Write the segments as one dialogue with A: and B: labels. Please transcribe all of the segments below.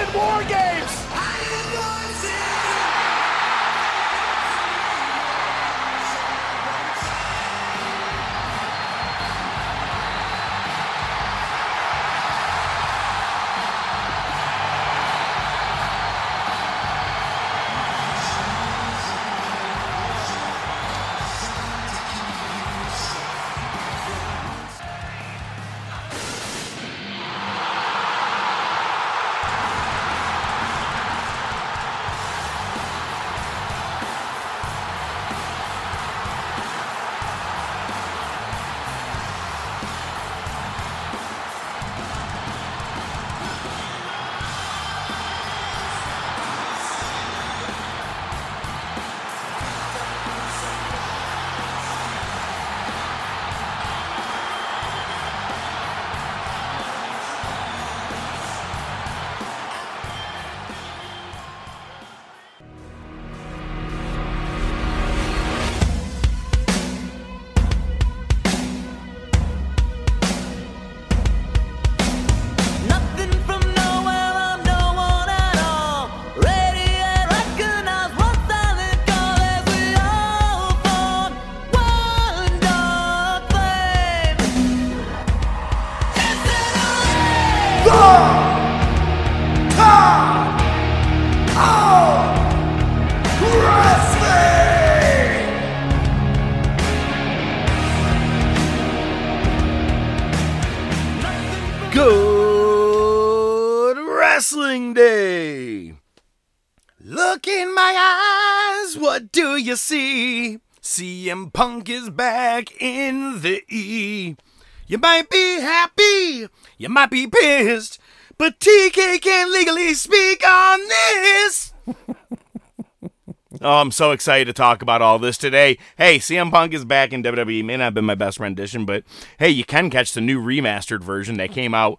A: in War Games!
B: You see? CM Punk is back in the E. You might be happy, you might be pissed, but TK can't legally speak on this. Oh, I'm so excited to talk about all this today. Hey, CM Punk is back in WWE. May not have been my best rendition, but hey, you can catch the new remastered version that came out.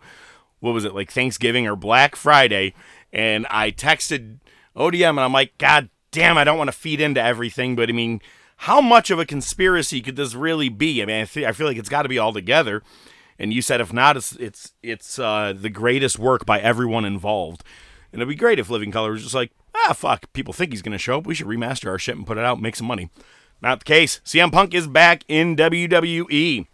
B: What was it like Thanksgiving or Black Friday? And I texted ODM and I'm like, God damn, I don't want to feed into everything, but I mean, how much of a conspiracy could this really be? I mean, I, fe- I feel like it's got to be all together. And you said if not, it's it's it's uh, the greatest work by everyone involved. And it'd be great if Living Colour was just like, ah, fuck, people think he's going to show up. We should remaster our shit and put it out, make some money. Not the case. CM Punk is back in WWE.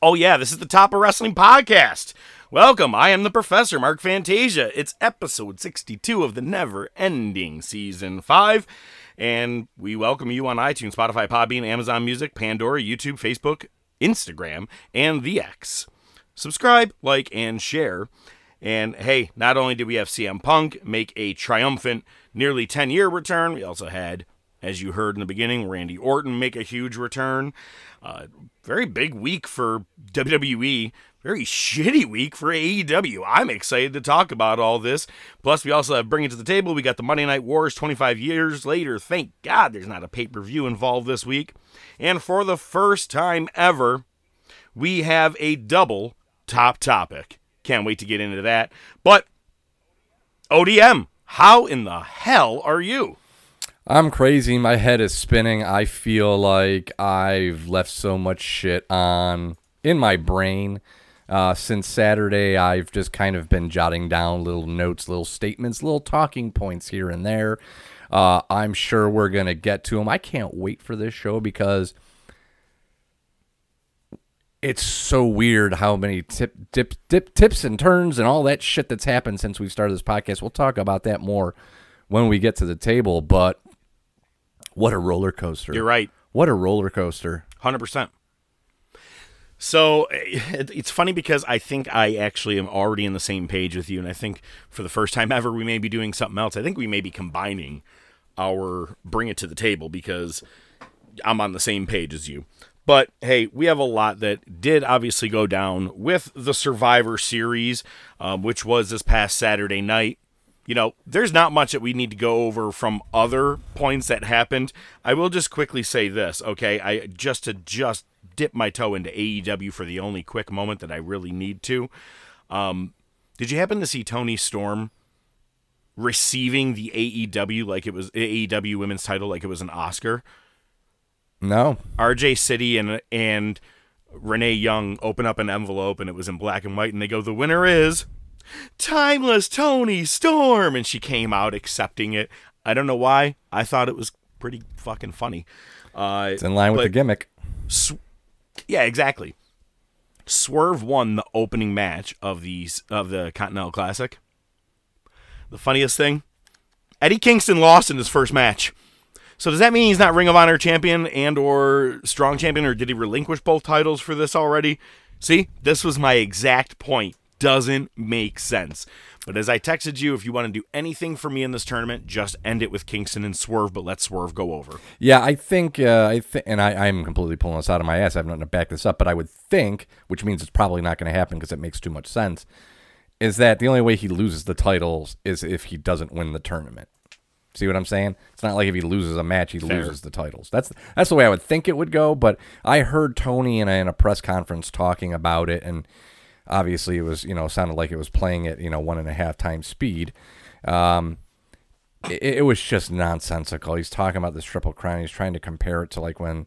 B: Oh, yeah, this is the Top of Wrestling podcast. Welcome. I am the Professor, Mark Fantasia. It's episode 62 of the never ending season 5. And we welcome you on iTunes, Spotify, Podbean, Amazon Music, Pandora, YouTube, Facebook, Instagram, and the X. Subscribe, like, and share. And hey, not only did we have CM Punk make a triumphant nearly 10 year return, we also had, as you heard in the beginning, Randy Orton make a huge return. Uh, very big week for WWE. Very shitty week for AEW. I'm excited to talk about all this. Plus, we also have Bring It to the Table. We got the Monday Night Wars 25 years later. Thank God there's not a pay per view involved this week. And for the first time ever, we have a double top topic. Can't wait to get into that. But ODM, how in the hell are you?
C: I'm crazy. My head is spinning. I feel like I've left so much shit on in my brain. Uh, since Saturday, I've just kind of been jotting down little notes, little statements, little talking points here and there. Uh, I'm sure we're going to get to them. I can't wait for this show because it's so weird how many tip, dip, dip, tips and turns and all that shit that's happened since we started this podcast. We'll talk about that more when we get to the table, but what a roller coaster.
B: You're right.
C: What a roller coaster.
B: 100%. So it's funny because I think I actually am already in the same page with you. And I think for the first time ever, we may be doing something else. I think we may be combining our Bring It to the Table because I'm on the same page as you. But hey, we have a lot that did obviously go down with the Survivor Series, um, which was this past Saturday night. You know, there's not much that we need to go over from other points that happened. I will just quickly say this, okay? I just to just dip my toe into AEW for the only quick moment that I really need to. Um, did you happen to see Toni Storm receiving the AEW like it was AEW Women's Title like it was an Oscar?
C: No.
B: RJ Citty and and Renee Young open up an envelope and it was in black and white and they go, the winner is timeless Toni Storm, and she came out accepting it. I don't know why. I thought it was pretty fucking funny. Uh,
C: It's in line with the gimmick.
B: yeah, exactly. Swerve won the opening match of the of the Continental Classic. The funniest thing, Eddie Kingston lost in his first match. So does that mean he's not Ring of Honor champion and or strong champion, or did he relinquish both titles for this already? See, this was my exact point. Doesn't make sense. But as I texted you, if you want to do anything for me in this tournament, just end it with Kingston and Swerve, but let Swerve go over.
C: Yeah, I think uh, I think, and I, I'm completely pulling this out of my ass. I have nothing to back this up, but I would think, which means it's probably not going to happen because it makes too much sense, is that the only way he loses the titles is if he doesn't win the tournament. See what I'm saying? It's not like if he loses a match, he
B: Fair.
C: loses the titles. That's that's the way I would think it would go. But I heard Tony in a, in a press conference talking about it, and obviously it was you know sounded like it was playing at you know one and a half times speed. Um, it, it was just nonsensical. He's talking about this triple crown. He's trying to compare it to like when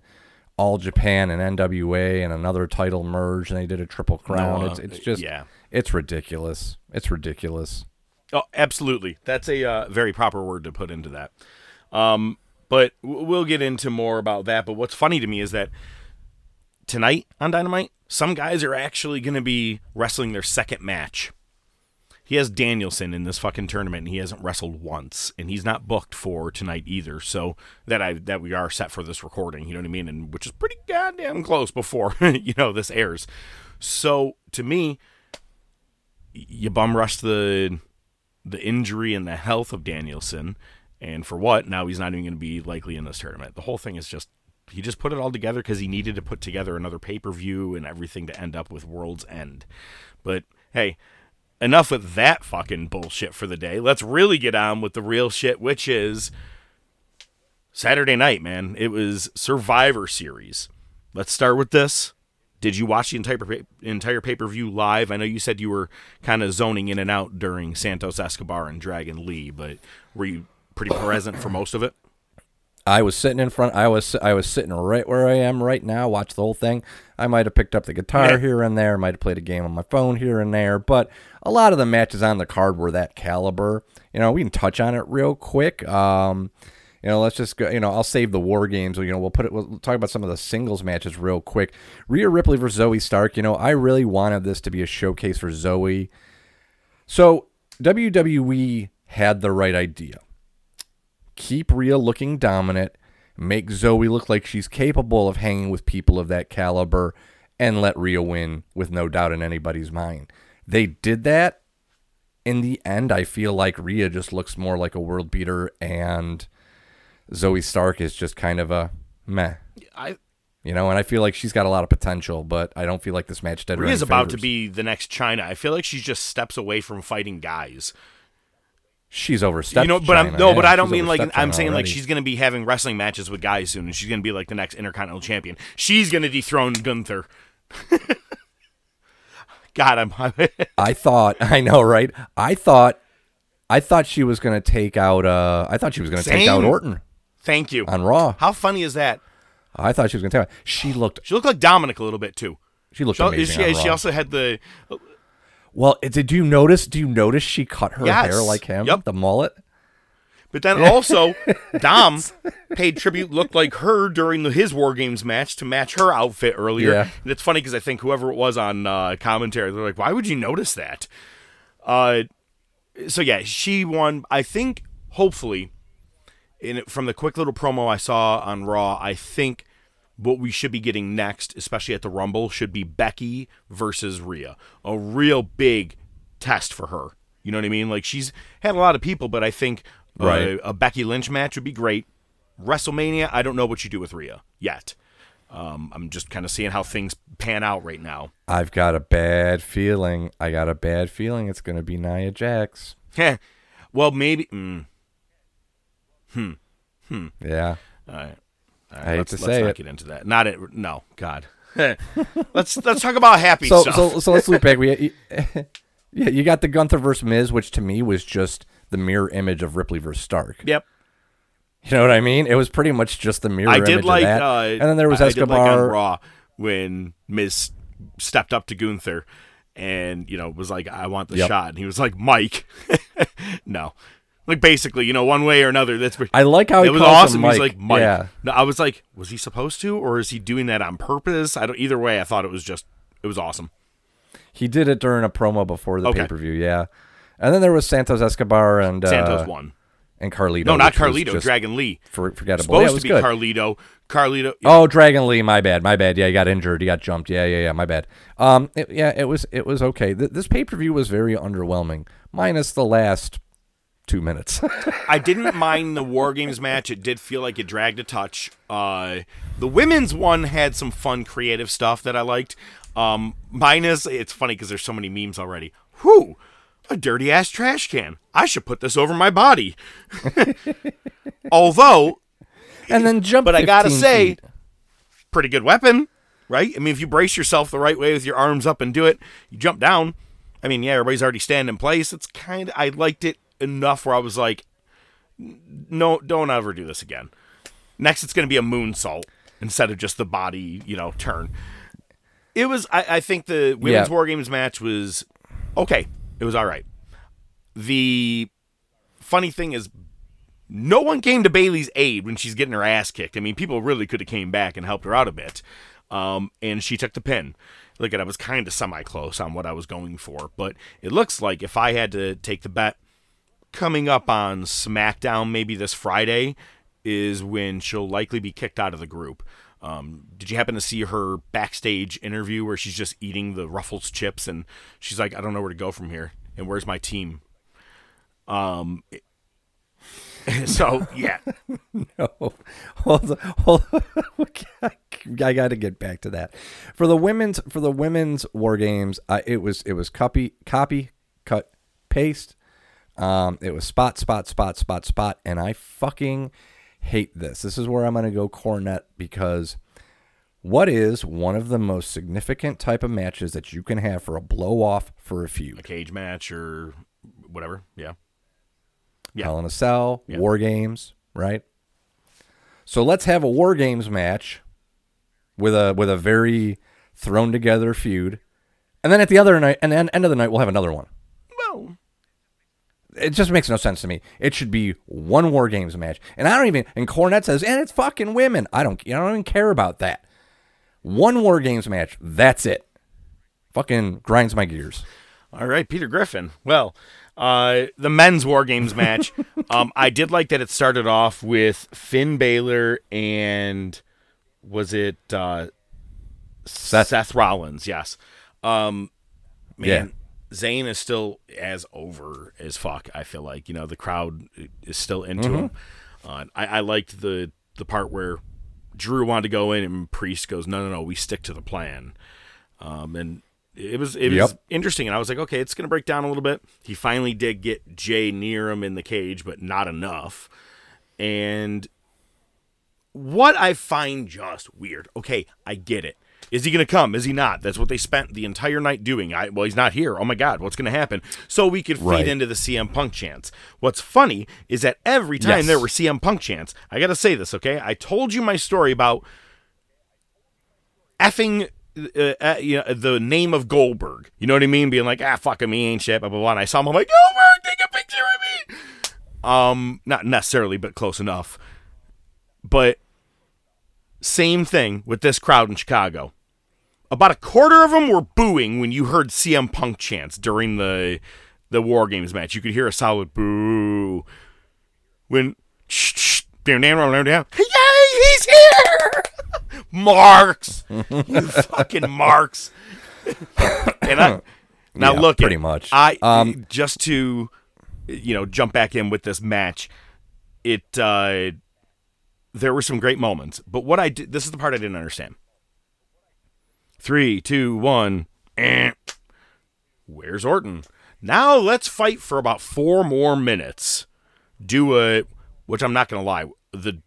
C: All Japan and NWA and another title merged and they did a triple crown.
B: uh,
C: it's it's just
B: yeah.
C: it's ridiculous. It's ridiculous.
B: Oh, absolutely. That's a uh, very proper word to put into that. Um, but we'll get into more about that. But what's funny to me is that tonight on Dynamite, some guys are actually going to be wrestling their second match. He has Danielson in this fucking tournament, and he hasn't wrestled once, and he's not booked for tonight either. So that I that we are set for this recording, you know what I mean, and which is pretty goddamn close before you know this airs. So to me, you bum rush the the injury and the health of Danielson, and for what? Now he's not even going to be likely in this tournament. The whole thing is just he just put it all together because he needed to put together another pay per view and everything to end up with World's End. But hey, enough with that fucking bullshit for the day. Let's really get on with the real shit, which is Saturday night, man. It was Survivor Series. Let's start with this. Did you watch the entire entire pay per view live? I know you said you were kind of zoning in and out during Santos Escobar and Dragon Lee, but were you pretty present for most of it?
C: I was sitting in front. I was I was sitting right where I am right now. Watch the whole thing. I might have picked up the guitar here and there. Might have played a game on my phone here and there. But a lot of the matches on the card were that caliber. You know, we can touch on it real quick. Um, you know, let's just go. You know, I'll save the war games. You know, we'll put it. We'll talk about some of the singles matches real quick. Rhea Ripley versus Zoey Stark. You know, I really wanted this to be a showcase for Zoey. So WWE had the right idea keep Rhea looking dominant, make Zoey look like she's capable of hanging with people of that caliber, and let Rhea win with no doubt in anybody's mind. They did that. In the end, I feel like Rhea just looks more like a world beater, and Zoey Stark is just kind of a meh.
B: I
C: You know, and I feel like she's got a lot of potential, but I don't feel like this match did
B: Rhea's about to be the next Chyna. I feel like she just steps away from fighting guys.
C: She's overstepped.
B: you know, but I'm no,
C: Yeah,
B: but I don't
C: she's
B: mean like
C: overstepped
B: I'm
C: Chyna
B: saying like she's gonna be having wrestling matches with guys soon, and she's gonna be like the next Intercontinental Champion. She's gonna dethrone Gunther. God, I'm.
C: I thought I know, right? I thought I thought she was gonna take out uh I thought she was gonna take out Orton
B: Thank you.
C: on Raw.
B: How funny is that?
C: I thought she was gonna take out she looked
B: She looked like Dominik a little bit too.
C: she looked
B: She,
C: amazing.
B: she, she also had the
C: well, did you notice do you notice she cut her
B: Yes.
C: hair like him?
B: Yep.
C: The mullet?
B: But then also, Dom paid tribute, looked like her during the, his War Games match to match her outfit earlier.
C: Yeah.
B: And it's funny because I think whoever it was on uh, commentary, they're like, why would you notice that? Uh, so, yeah, she won. I think, hopefully, in from the quick little promo I saw on Raw, I think what we should be getting next, especially at the Rumble, should be Becky versus Rhea. A real big test for her. You know what I mean? Like she's had a lot of people, but I think uh,
C: Right.
B: a Becky Lynch match would be great. WrestleMania, I don't know what you do with Rhea yet. Um, I'm just kind of seeing how things pan out right now.
C: I've got a bad feeling. I got a bad feeling it's gonna be Nia Jax.
B: Well, maybe. Mm,
C: Yeah.
B: all right. Right,
C: I hate
B: let's,
C: to
B: let's
C: say
B: not
C: it.
B: get into that. Not it. No, God. let's let's talk about happy
C: So
B: stuff.
C: so so let's loop back. We yeah, you got the Gunther versus Miz, which to me was just the mirror image of Ripley versus Stark.
B: yep.
C: You know what I mean? It was pretty much just the mirror
B: I
C: image
B: did like,
C: of that.
B: uh,
C: and then there was
B: I, I did like on
C: Escobar.
B: Raw when Miz stepped up to Gunther, and you know was like, "I want the
C: Yep.
B: shot," and he was like, "Mike." no, like basically, you know, one way or another. That's
C: I like how he
B: it was awesome. He's like Mike.
C: Yeah.
B: I was like, was he supposed to, or is he doing that on purpose? I don't. Either way, I thought it was just it was awesome.
C: He did it during a promo before the
B: Okay.
C: pay per view, yeah. And then there was Santos Escobar and uh,
B: Santos won.
C: and Carlito.
B: No, not Carlito. Dragon Lee.
C: for, forgettable.
B: Supposed
C: yeah, it
B: to
C: was
B: be
C: good.
B: Carlito. Carlito.
C: Oh, Dragon Lee, my bad, my bad. Yeah, he got injured. He got jumped. Yeah, yeah, yeah, my bad. Um, it- yeah, it was it was okay. Th- this pay per view was very underwhelming, minus the last two minutes.
B: I didn't mind the War Games match. It did feel like it dragged a touch. Uh, the women's one had some fun, creative stuff that I liked. Um, minus, it's funny because there's so many memes already. Whew, a dirty ass trash can. I should put this over my body. Although,
C: and then jump.
B: but I gotta say,
C: feet.
B: pretty good weapon, right? I mean, if you brace yourself the right way with your arms up and do it, you jump down. I mean, yeah, everybody's already standing in place. It's kind of I liked it enough where I was like, no, don't ever do this again. Next, it's going to be a moonsault instead of just the body, you know, turn. It was. I, I think the women's
C: Yeah.
B: war games match was okay. It was all right. The funny thing is, no one came to Bayley's aid when she's getting her ass kicked. I mean, people really could have came back and helped her out a bit. Um, and she took the pin. Look at, I was kind of semi close on what I was going for, but it looks like if I had to take the bet, coming up on SmackDown maybe this Friday is when she'll likely be kicked out of the group. Um, did you happen to see her backstage interview where she's just eating the Ruffles chips and she's like, I don't know where to go from here and where's my team? Um, so yeah,
C: Oh, hold hold. I got to get back to that. For the women's for the women's war games, uh, it was it was copy copy cut paste. Um, it was spot spot spot spot spot, and I fucking hate this. This is where I'm gonna go Cornette because what is one of the most significant type of matches that you can have for a blow off for a feud?
B: a cage match or whatever. Yeah. Yeah.
C: Hell in a Cell,
B: Yeah.
C: War Games, right? So let's have a War Games match with a with a very thrown together feud, and then at the other night, and then end of the night, we'll have another one.
B: Well,
C: It just makes no sense to me. It should be one War Games match, and I don't even. And Cornette says, and it's fucking women. I don't. I don't even care about that. One War Games match. That's it. Fucking grinds my gears.
B: All right, Peter Griffin. Well, uh, the men's War Games match. um, I did like that it started off with Finn Balor and was it uh, Seth.
C: Seth.
B: Rollins? Yes. Um, man,
C: Yeah.
B: Zayn is still as over as fuck. I feel like you know the crowd is still into him. Uh, I, I liked the the part where Drew wanted to go in and Priest goes, no, no, no, we stick to the plan. Um, and it was it was interesting, and I was like, okay, it's gonna break down a little bit. He finally did get Jey near him in the cage, but not enough. And what I find just weird. Okay, I get it. Is he going to come? Is he not? That's what they spent the entire night doing. I, well, he's not here. Oh my God, what's going to happen? So we could feed
C: Right.
B: into the CM Punk chants. What's funny is that every time
C: Yes.
B: there were CM Punk chants, I got to say this, okay? I told you my story about effing uh, uh, you know, the name of Goldberg. You know what I mean? Being like, ah, fuck him, he ain't shit, blah, blah, blah. And I saw him, I'm like, Goldberg, take a picture of me. Um, not necessarily, but close enough. But same thing with this crowd in Chicago. About a quarter of them were booing when you heard CM Punk chants during the the War Games match. You could hear a solid boo when shh, shh, down, down, down, down. Yay, he's here! Marks, you fucking marks. and I now
C: Yeah,
B: look,
C: pretty much.
B: I
C: Um,
B: just to you know jump back in with this match. It uh, there were some great moments, but what I did this is the part I didn't understand. Three, two, one. Eh. Where's Orton? Now let's fight for about four more minutes. Do a, which I'm not gonna lie, the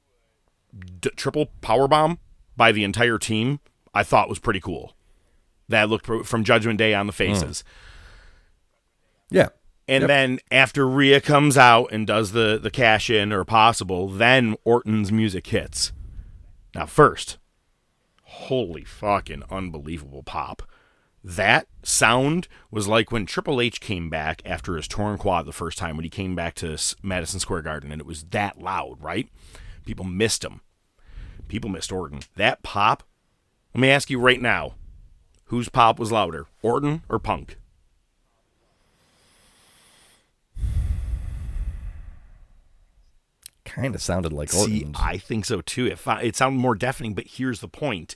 B: d- triple power bomb by the entire team. I thought was pretty cool. That looked pr- from Judgment Day on the faces.
C: Yeah.
B: And
C: Yep.
B: then after Rhea comes out and does the the cash in or possible, then Orton's music hits. Now first, holy fucking unbelievable pop. That sound was like when Triple H came back after his torn quad the first time when he came back to Madison Square Garden, and it was that loud, right? People missed him. People missed Orton. That pop. Let me ask you right now, whose pop was louder, Orton or Punk?
C: Kind of sounded like
B: See,
C: Orton's.
B: I think so too. It, fi- it sounded more deafening, but here's the point.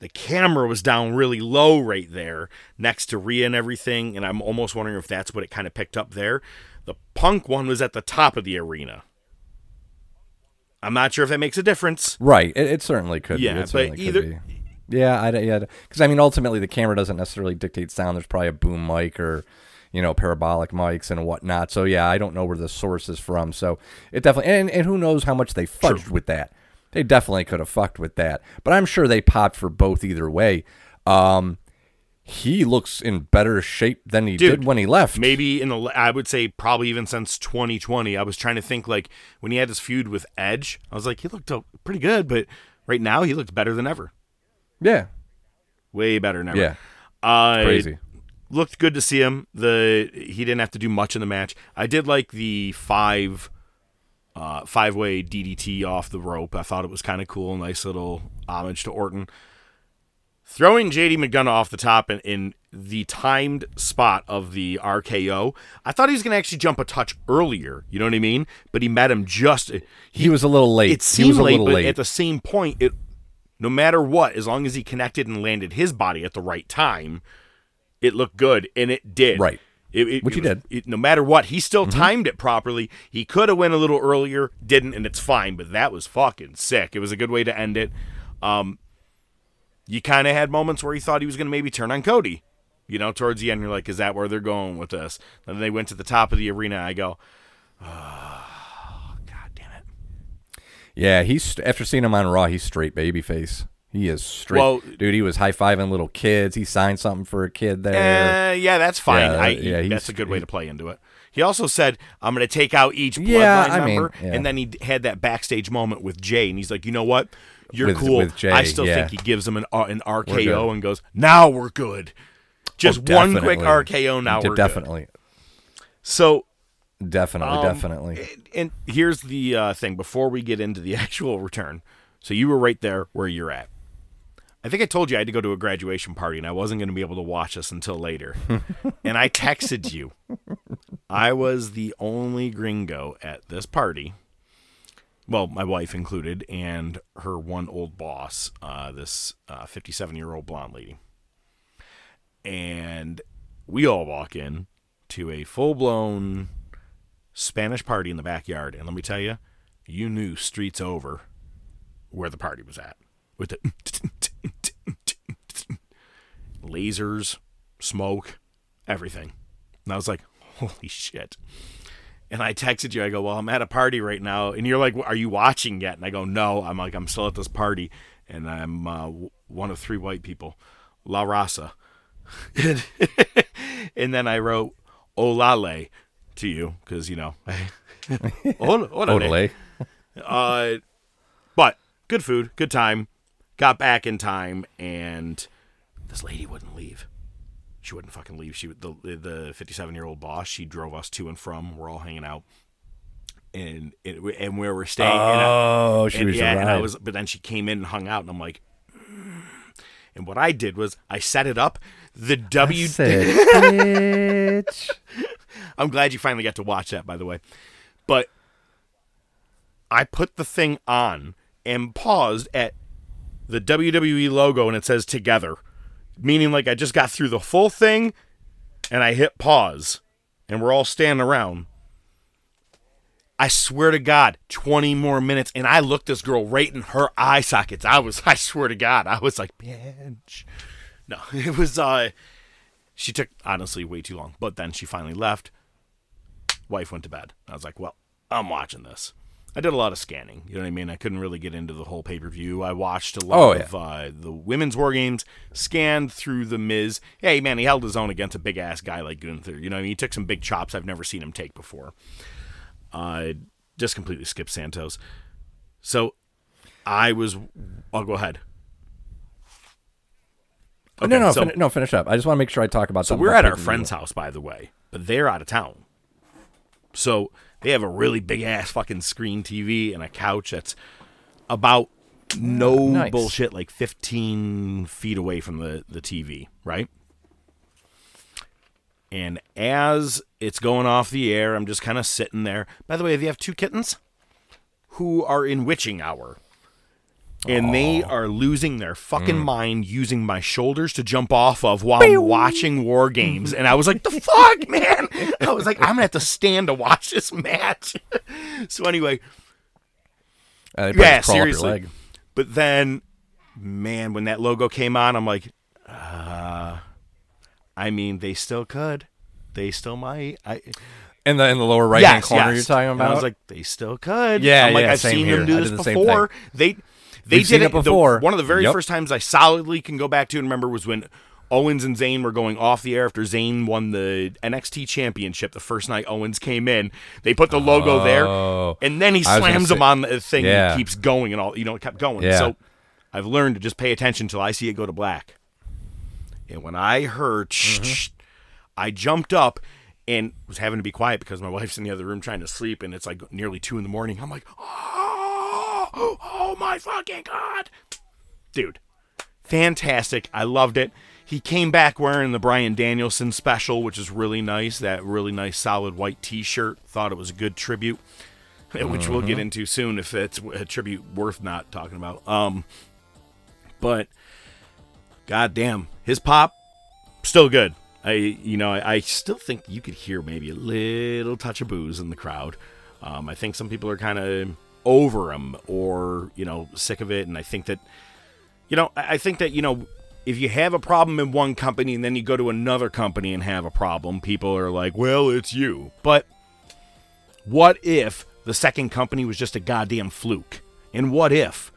B: The camera was down really low right there next to Rhea and everything, and I'm almost wondering if that's what it kind of picked up there. The punk one was at the top of the arena. I'm not sure if that makes a difference.
C: Right. It, it certainly could.
B: Yeah,
C: be. It
B: but either-.
C: Yeah, I yeah, because I mean, ultimately, the camera doesn't necessarily dictate sound. There's probably a boom mic or, you know, parabolic mics and whatnot. So yeah, I don't know where the source is from. So it definitely, and, and who knows how much they fudged with that. They definitely could have fucked with that. But I'm sure they popped for both either way. Um, he looks in better shape than he
B: Dude,
C: did when he left.
B: Maybe in the, I would say probably even since 2020. I was trying to think like when he had his feud with Edge, I was like, he looked uh, pretty good, but right now he looks better than ever.
C: Yeah.
B: Way better than ever.
C: Yeah.
B: Uh,
C: Crazy.
B: Looked good to see him. The he didn't have to do much in the match. I did like the five uh, five way DDT off the rope. I thought it was kind of cool. Nice little homage to Orton. Throwing JD McDonagh off the top in, in the timed spot of the RKO, I thought he was going to actually jump a touch earlier. You know what I mean? But he met him just.
C: He was a little late.
B: It
C: he
B: seemed late,
C: little
B: but
C: late.
B: at the same point, it no matter what, as long as he connected and landed his body at the right time, it looked good, and it did.
C: Right.
B: It, it-
C: Which
B: it
C: he
B: was-
C: did.
B: it- no matter what, he still timed it properly. He could have went a little earlier, didn't, and it's fine. But that was fucking sick. It was a good way to end it. Um, you kind of had moments where you thought he was going to maybe turn on Cody. You know, towards the end, you're like, is that where they're going with this? And then they went to the top of the arena. I go, oh, God damn it.
C: Yeah, he's after seeing him on Raw, he's straight babyface. He is straight,
B: Well-
C: dude. He was high fiving little kids. He signed something for a kid there.
B: Uh, yeah, that's fine.
C: Yeah,
B: I,
C: yeah,
B: that's a good way to play into it. He also said, "I'm going to take out each bloodline
C: Yeah, I mean,
B: member,"
C: yeah.
B: and then he had that backstage moment with Jey, and he's like, "You know what? You're
C: With-
B: cool."
C: with Jey,
B: I still
C: yeah.
B: think he gives him an uh, an. RKO and goes, "Now we're good." Just
C: Oh,
B: one quick. RKO. Now
C: De-
B: we're good.
C: definitely,
B: So,
C: definitely,
B: um,
C: definitely.
B: and here's the uh, thing: before we get into the actual return, so you were right there where you're at. I think I told you I had to go to a graduation party and I wasn't going to be able to watch this until later. and I texted you. I was the only gringo at this party. Well, my wife included, and her one old boss, uh, this 57 year old blonde lady. And we all walk in to a full blown Spanish party in the backyard. And let me tell you, you knew streets over where the party was at. With the lasers, smoke, everything. And I was like, holy shit. And I texted you, I go, well, I'm at a party right now. And you're like, are you watching yet? And I go, no. I'm like, I'm still at this party. And I'm uh, one of three white people. La Raza. and, and then I wrote Olale to you because, you know, Ol- Olale. Uh, but good food, good time. Got back in time, and this lady wouldn't leave. She wouldn't fucking leave. She the the fifty seven year old boss. She drove us to and from. We're all hanging out, and it, and where we're staying. and I-
C: Oh, she
B: and,
C: was
B: yeah, and I was. But then she came in and hung out, and I'm like. "Mm." And what I did was I set it up. The W.
C: Said, bitch.
B: I'm glad you finally got to watch that, by the way. But I put the thing on and paused at the WWE logo and it says together, meaning like I just got through the full thing and I hit pause and we're all standing around. I swear to God, 20 more minutes. And I looked this girl right in her eye sockets. I was, I swear to God, I was like, bitch. No, it was, uh, she took honestly way too long. But then she finally left. Wife went to bed. I was like, well, I'm watching this. I did a lot of scanning. You know what I mean? I couldn't really get into the whole pay per view. I watched a lot
C: Oh, yeah.
B: of uh, the women's war games, scanned through the Miz. Hey, man, he held his own against a big ass guy like Gunther. You know what I mean? He took some big chops I've never seen him take before. I just completely skipped Santos. So I was. I'll go ahead.
C: no, no,
B: so-
C: fin- no. Finish up. I just want to make sure I talk about.
B: So we're at our friend's house, by the way, but they're out of town. So they have a really big ass fucking screen TV and a couch that's about no
C: Nice.
B: bullshit, like 15 feet away from the, the TV, right? And as it's going off the air, I'm just kind of sitting there. By the way, they have two kittens who are in witching hour. And they are losing their fucking mind using my shoulders to jump off of while I'm watching war games. And I was like, the fuck, man? I was like, I'm gonna have to stand to watch this match. so anyway,
C: Uh,
B: yeah,
C: just crawl up your
B: seriously.
C: leg.
B: But then, man, when that logo came on, I'm like, uh, I mean, they still could. They still might. I
C: In the in the lower right hand
B: yes,
C: corner,
B: yes.
C: you're talking
B: And
C: about.
B: I was like, they still could.
C: Yeah,
B: I'm like,
C: yeah,
B: I've
C: same
B: seen
C: here.
B: them do
C: I
B: this
C: did the
B: before. They they
C: We've
B: did it
C: before.
B: The, one of the very
C: Yep.
B: first times I solidly can go back to and remember was when Owens and Zayn were going off the air after Zayn won the NXT championship. The first night Owens came in, they put the logo
C: Oh.
B: there, and then he slams them on the thing
C: Yeah.
B: and keeps going and all. You know, it kept going.
C: Yeah.
B: So I've learned to just pay attention till I see it go to black. And when I heard,
C: Mm-hmm.
B: I jumped up and was having to be quiet because my wife's in the other room trying to sleep, and it's like nearly two in the morning. I'm like, oh, oh my fucking god, dude, fantastic! I loved it. He came back wearing the Bryan Danielson special, which is really nice. That really nice solid white T-shirt. Thought it was a good tribute, which we'll get into soon if it's a tribute worth not talking about. Um, but goddamn, his pop still good. I you know I, I still think you could hear maybe a little touch of booze in the crowd. Um, I think some people are kind of over him or you know sick of it, and I think that you know I think that you know if you have a problem in one company and then you go to another company and have a problem, people are like, well, it's you. But what if the second company was just a goddamn fluke? And what if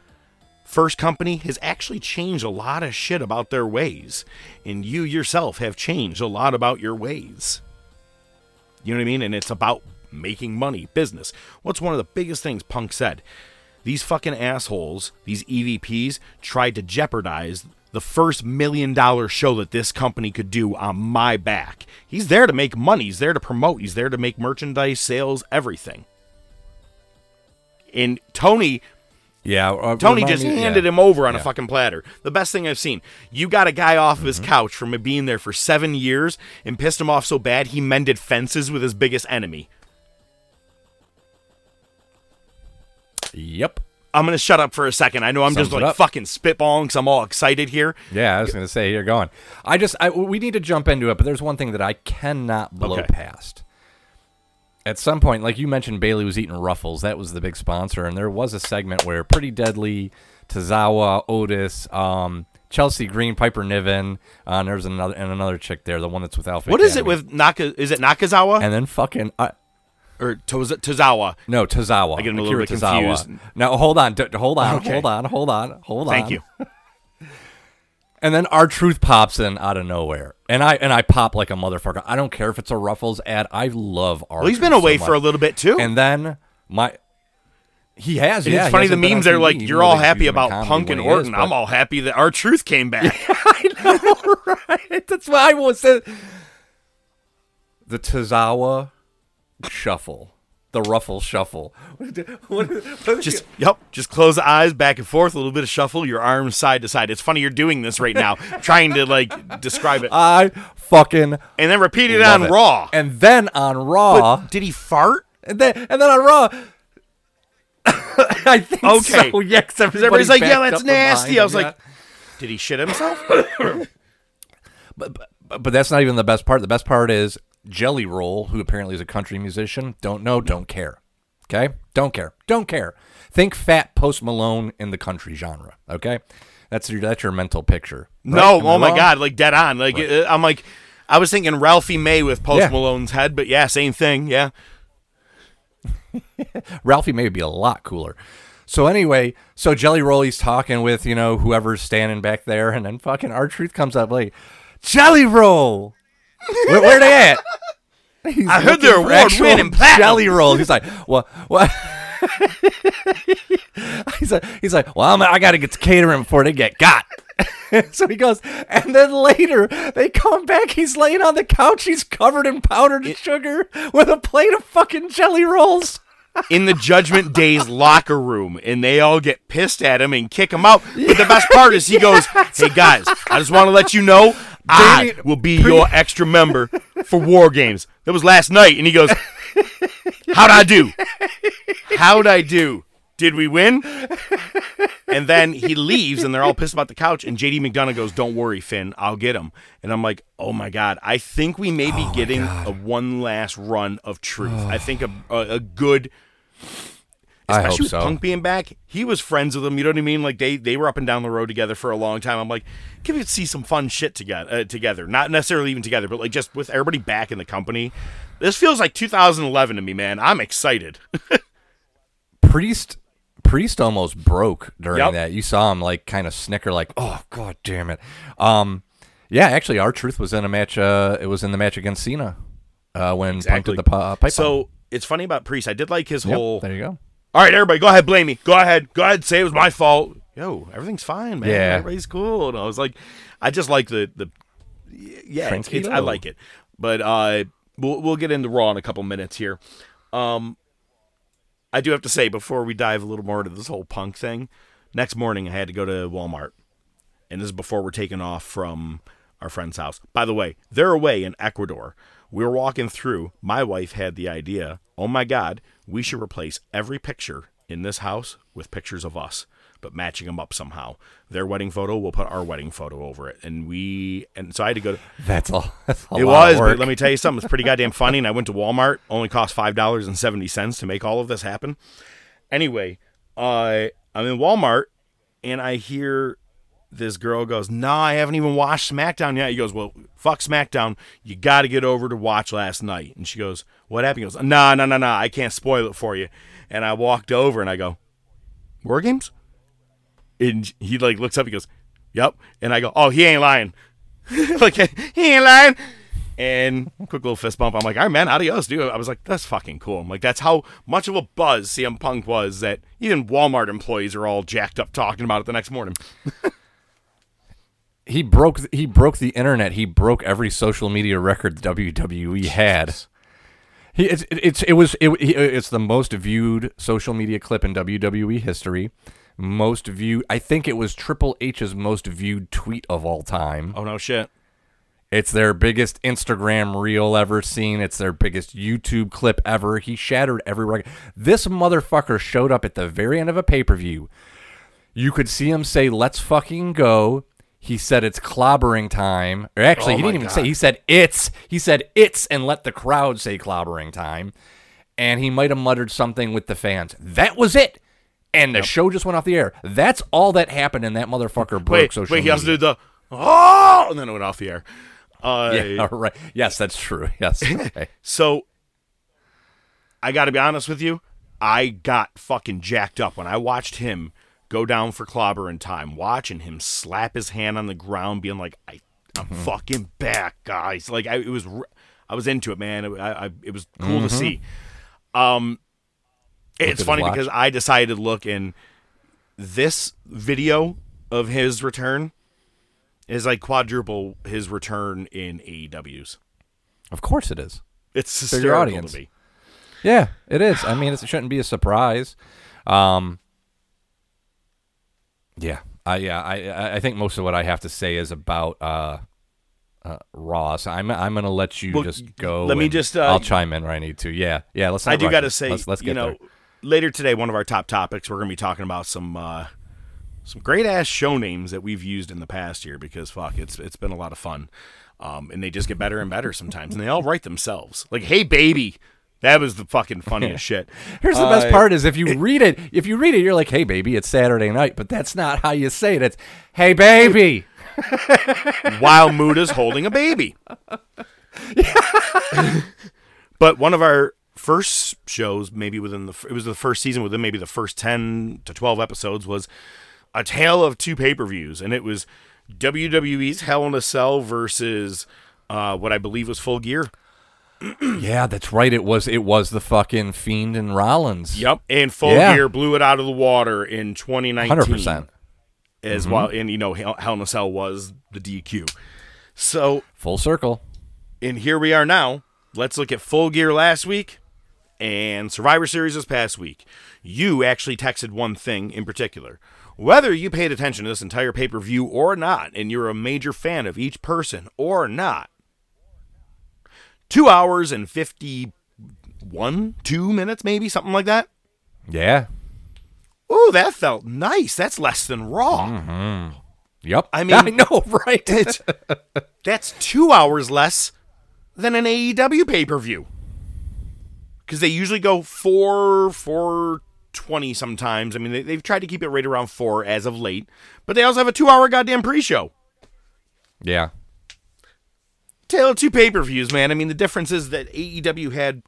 B: first company has actually changed a lot of shit about their ways, and you yourself have changed a lot about your ways. You know what I mean? And it's about making money, business. What's one of the biggest things Punk said? These fucking assholes, these EVPs, tried to jeopardize the first million dollar show that this company could do on my back. He's there to make money, he's there to promote, he's there to make merchandise, sales, everything. And Tony
C: yeah, uh,
B: Tony just
C: me-
B: handed
C: yeah.
B: him over on a fucking platter. The best thing I've seen. You got a guy off of his
C: Mm-hmm.
B: couch from being there for seven years and pissed him off so bad he mended fences with his biggest enemy.
C: Yep.
B: I'm gonna shut up for a second. I know I'm just
C: Sums it
B: like
C: up.
B: fucking spitballing because I'm all excited here.
C: Yeah, I was gonna say you're going. I just I, we need to jump into it, but there's one thing that I cannot blow
B: Okay.
C: past. At some point, like you mentioned, Bayley was eating Ruffles. That was the big sponsor, and there was a segment where Pretty Deadly, Tazawa, Otis, um, Chelsea Green, Piper Niven, uh, and there's another and another chick there, the one that's with Alpha.
B: What is it with Naka? Is it Nakazawa
C: And then fucking uh,
B: or Toza- Tozawa?
C: no Tazawa.
B: I get a little bit
C: Tozawa.
B: confused.
C: No, hold on, d- hold on,
B: Okay.
C: hold on, hold on, hold on.
B: Thank you.
C: And then R-Truth pops in out of nowhere, and I and I pop like a motherfucker. I don't care if it's a Ruffles ad. I love our.
B: Well, he's been away for a little bit too.
C: And then my, he has.
B: And
C: yeah,
B: it's funny the
C: hasn't been
B: memes are
C: TV,
B: like,
C: even
B: you're
C: though
B: all
C: they
B: happy
C: him in
B: about
C: comedy
B: Punk
C: when
B: and
C: he is,
B: Orton. I'm all happy that R-Truth came back. I know, Right.
C: That's why I was. The Tazawa shuffle, the Ruffle shuffle. What- what-
B: just yep, just close the eyes back and forth, a little bit of shuffle, your arms side to side. It's funny you're doing this right now, trying to like describe it,
C: I fucking
B: and then repeat it on
C: it.
B: Raw.
C: and then on Raw.
B: But did he fart?
C: And then, and then on Raw, I think
B: Okay.
C: so. Yeah,
B: everybody's like, yeah, that's nasty. I was like, did he shit himself?
C: but, but but that's not even the best part. The best part is Jelly Roll, who apparently is a country musician. Don't know, don't care. Okay, don't care, don't care. Think fat Post Malone in the country genre. Okay, that's your that's your mental picture.
B: no,
C: Am
B: oh my
C: wrong?
B: god, like dead on. Like uh, I'm like, I was thinking Ralphie May with Post
C: Yeah.
B: Malone's head, but yeah, same thing. Yeah,
C: Ralphie may would be a lot cooler. So anyway, so Jelly Roll, he's talking with you know whoever's standing back there, and then fucking R-Truth comes up like, Jelly Roll, where, where they at? He's
B: I heard they're award-winning platinum.
C: Jelly Roll. He's like, what? What? he's like, he's like, well, I'm, I got to get to catering before they get got. so he goes, and then later they come back. He's laying on the couch. He's covered in powdered sugar with a plate of fucking jelly rolls.
B: in the Judgment Day's locker room, and they all get pissed at him and kick him out. But the best part is he goes, "Hey guys, I just want to let you know I will be your extra member for War Games." That was last night, and he goes, "How'd I do? How'd I do? Did we win?" And then he leaves, and they're all pissed about the couch. And JD McDonagh goes, "Don't worry, Finn, I'll get him." And I'm like, "Oh my god, I think we may be getting a one last run of truth. I think a, a, a good."
C: I hope
B: Especially with
C: so.
B: Punk being back, he was friends with him. You know what I mean? Like they they were up and down the road together for a long time. I'm like, can we see some fun shit together? Uh, together, not necessarily even together, but like just with everybody back in the company. This feels like 2011 to me, man. I'm excited.
C: Priest Priest almost broke during
B: Yep.
C: that. You saw him like kind of snicker, like, "Oh god damn it." Um, yeah, actually, R-Truth was in a match. Uh, it was in the match against Cena uh, when Punk did the uh, pipe.
B: so it's funny about Priest. I did like his
C: Yep,
B: whole.
C: there you go.
B: All right, everybody, go ahead, blame me. Go ahead, go ahead, say it was my fault. Yo, everything's fine, man.
C: Yeah.
B: everybody's cool. And I was like, I just like the the. Yeah, it's, it's, I like it, but uh, we'll we'll get into Raw in a couple minutes here. Um, I do have to say before we dive a little more into this whole punk thing. Next morning, I had to go to Walmart, and this is before we're taking off from our friend's house. By the way, they're away in Ecuador. We were walking through. My wife had the idea. Oh my God, we should replace every picture in this house with pictures of us, but matching them up somehow. Their wedding photo, we'll put our wedding photo over it, and we. And so I had to go. To,
C: That's all. That's a
B: it was, but let me tell you something. It's pretty goddamn funny. And I went to Walmart. Only cost five dollars and seventy cents to make all of this happen. Anyway, uh, I'm in Walmart and I hear this girl goes, "Nah, I haven't even watched SmackDown yet." He goes, "Well, fuck SmackDown. You got to get over to watch last night." And she goes, "What happened?" He goes, "Nah, nah, nah, nah. I can't spoil it for you." And I walked over and I go, "War Games?" And he like looks up. He goes, "Yep." And I go, "Oh, he ain't lying." like he ain't lying. And quick little fist bump. I'm like, all right, man, adios, dude. I was like, that's fucking cool. I'm like, that's how much of a buzz CM Punk was that even Walmart employees are all jacked up talking about it the next morning.
C: he broke he broke the internet. He broke every social media record the WWE had. He it's it's it was it, it's the most viewed social media clip in WWE history. Most viewed. I think it was Triple H's most viewed tweet of all time.
B: Oh no shit.
C: It's their biggest Instagram reel ever seen. It's their biggest YouTube clip ever. He shattered every record. This motherfucker showed up at the very end of a pay per view. You could see him say, "Let's fucking go." He said it's clobbering time. Or actually,
B: Oh
C: he didn't even
B: God.
C: say. He said it's. He said it's, and let the crowd say clobbering time. And he might have muttered something with the fans. That was it. And the show just went off the air. That's all that happened, and that motherfucker broke
B: Wait,
C: social
B: wait, he
C: media.
B: also did the oh, and then it went off the air. Uh,
C: yeah, right. Yes, that's true. Yes. Okay.
B: So I got to be honest with you. I got fucking jacked up when I watched him go down for clobber in time, watching him slap his hand on the ground, being like, I, "I'm
C: Mm-hmm.
B: fucking back, guys!" Like I, it was, I was into it, man. It, I, I, it was cool
C: Mm-hmm.
B: to see. Um, it's funny
C: watch.
B: because I decided to look in this video of his return is like quadruple his return in AEW's.
C: Of course it is.
B: It's hysterical
C: audience.
B: to me.
C: Yeah, it is. I mean, it shouldn't be a surprise. Um, yeah, I yeah, I I- think most of what I have to say is about uh, uh Ross. I'm I'm gonna let you
B: Well,
C: just go.
B: let me just, uh,
C: I'll chime in where I need to. Yeah, yeah. Let's. Not
B: I do got to say,
C: let's, let's get
B: you know,
C: there.
B: later today, one of our top topics, we're going to be talking about some uh, some great ass show names that we've used in the past year because fuck, it's it's been a lot of fun, um, and they just get better and better sometimes, and they all write themselves. Like, hey baby, that was the fucking funniest shit.
C: Here's the best part: is if you read it, if you read it, you're like, "Hey, baby, it's Saturday night," but that's not how you say it. It's, "Hey, baby."
B: while Muda's holding a baby. but one of our first shows, maybe within the it was the first season, within maybe the first ten to twelve episodes, was a tale of two pay per views, and it was WWE's Hell in a Cell versus uh, what I believe was Full Gear.
C: Yeah, that's right. It was it was the fucking Fiend and Rollins.
B: Yep, and Full
C: Yeah.
B: Gear blew it out of the water in 2019.
C: hundred percent.
B: as mm-hmm. well, and you know Hell Hell in a Cell was the DQ. So
C: Full circle.
B: and here we are now. Let's look at Full Gear last week and Survivor Series this past week. You actually texted one thing in particular. Whether you paid attention to this entire pay per view or not, and you're a major fan of each person or not, two hours and 51, two minutes, maybe, something like that.
C: Yeah.
B: Ooh, that felt nice. That's less than Raw. Mm-hmm.
C: Yep.
B: I mean-
C: I know, right?
B: That's two hours less than an AEW pay per view. Because they usually go four, four twenty sometimes. I mean, they, they've tried to keep it right around four as of late, but they also have a two hour goddamn pre show.
C: yeah.
B: Of two pay per views, man. I mean, the difference is that AEW had,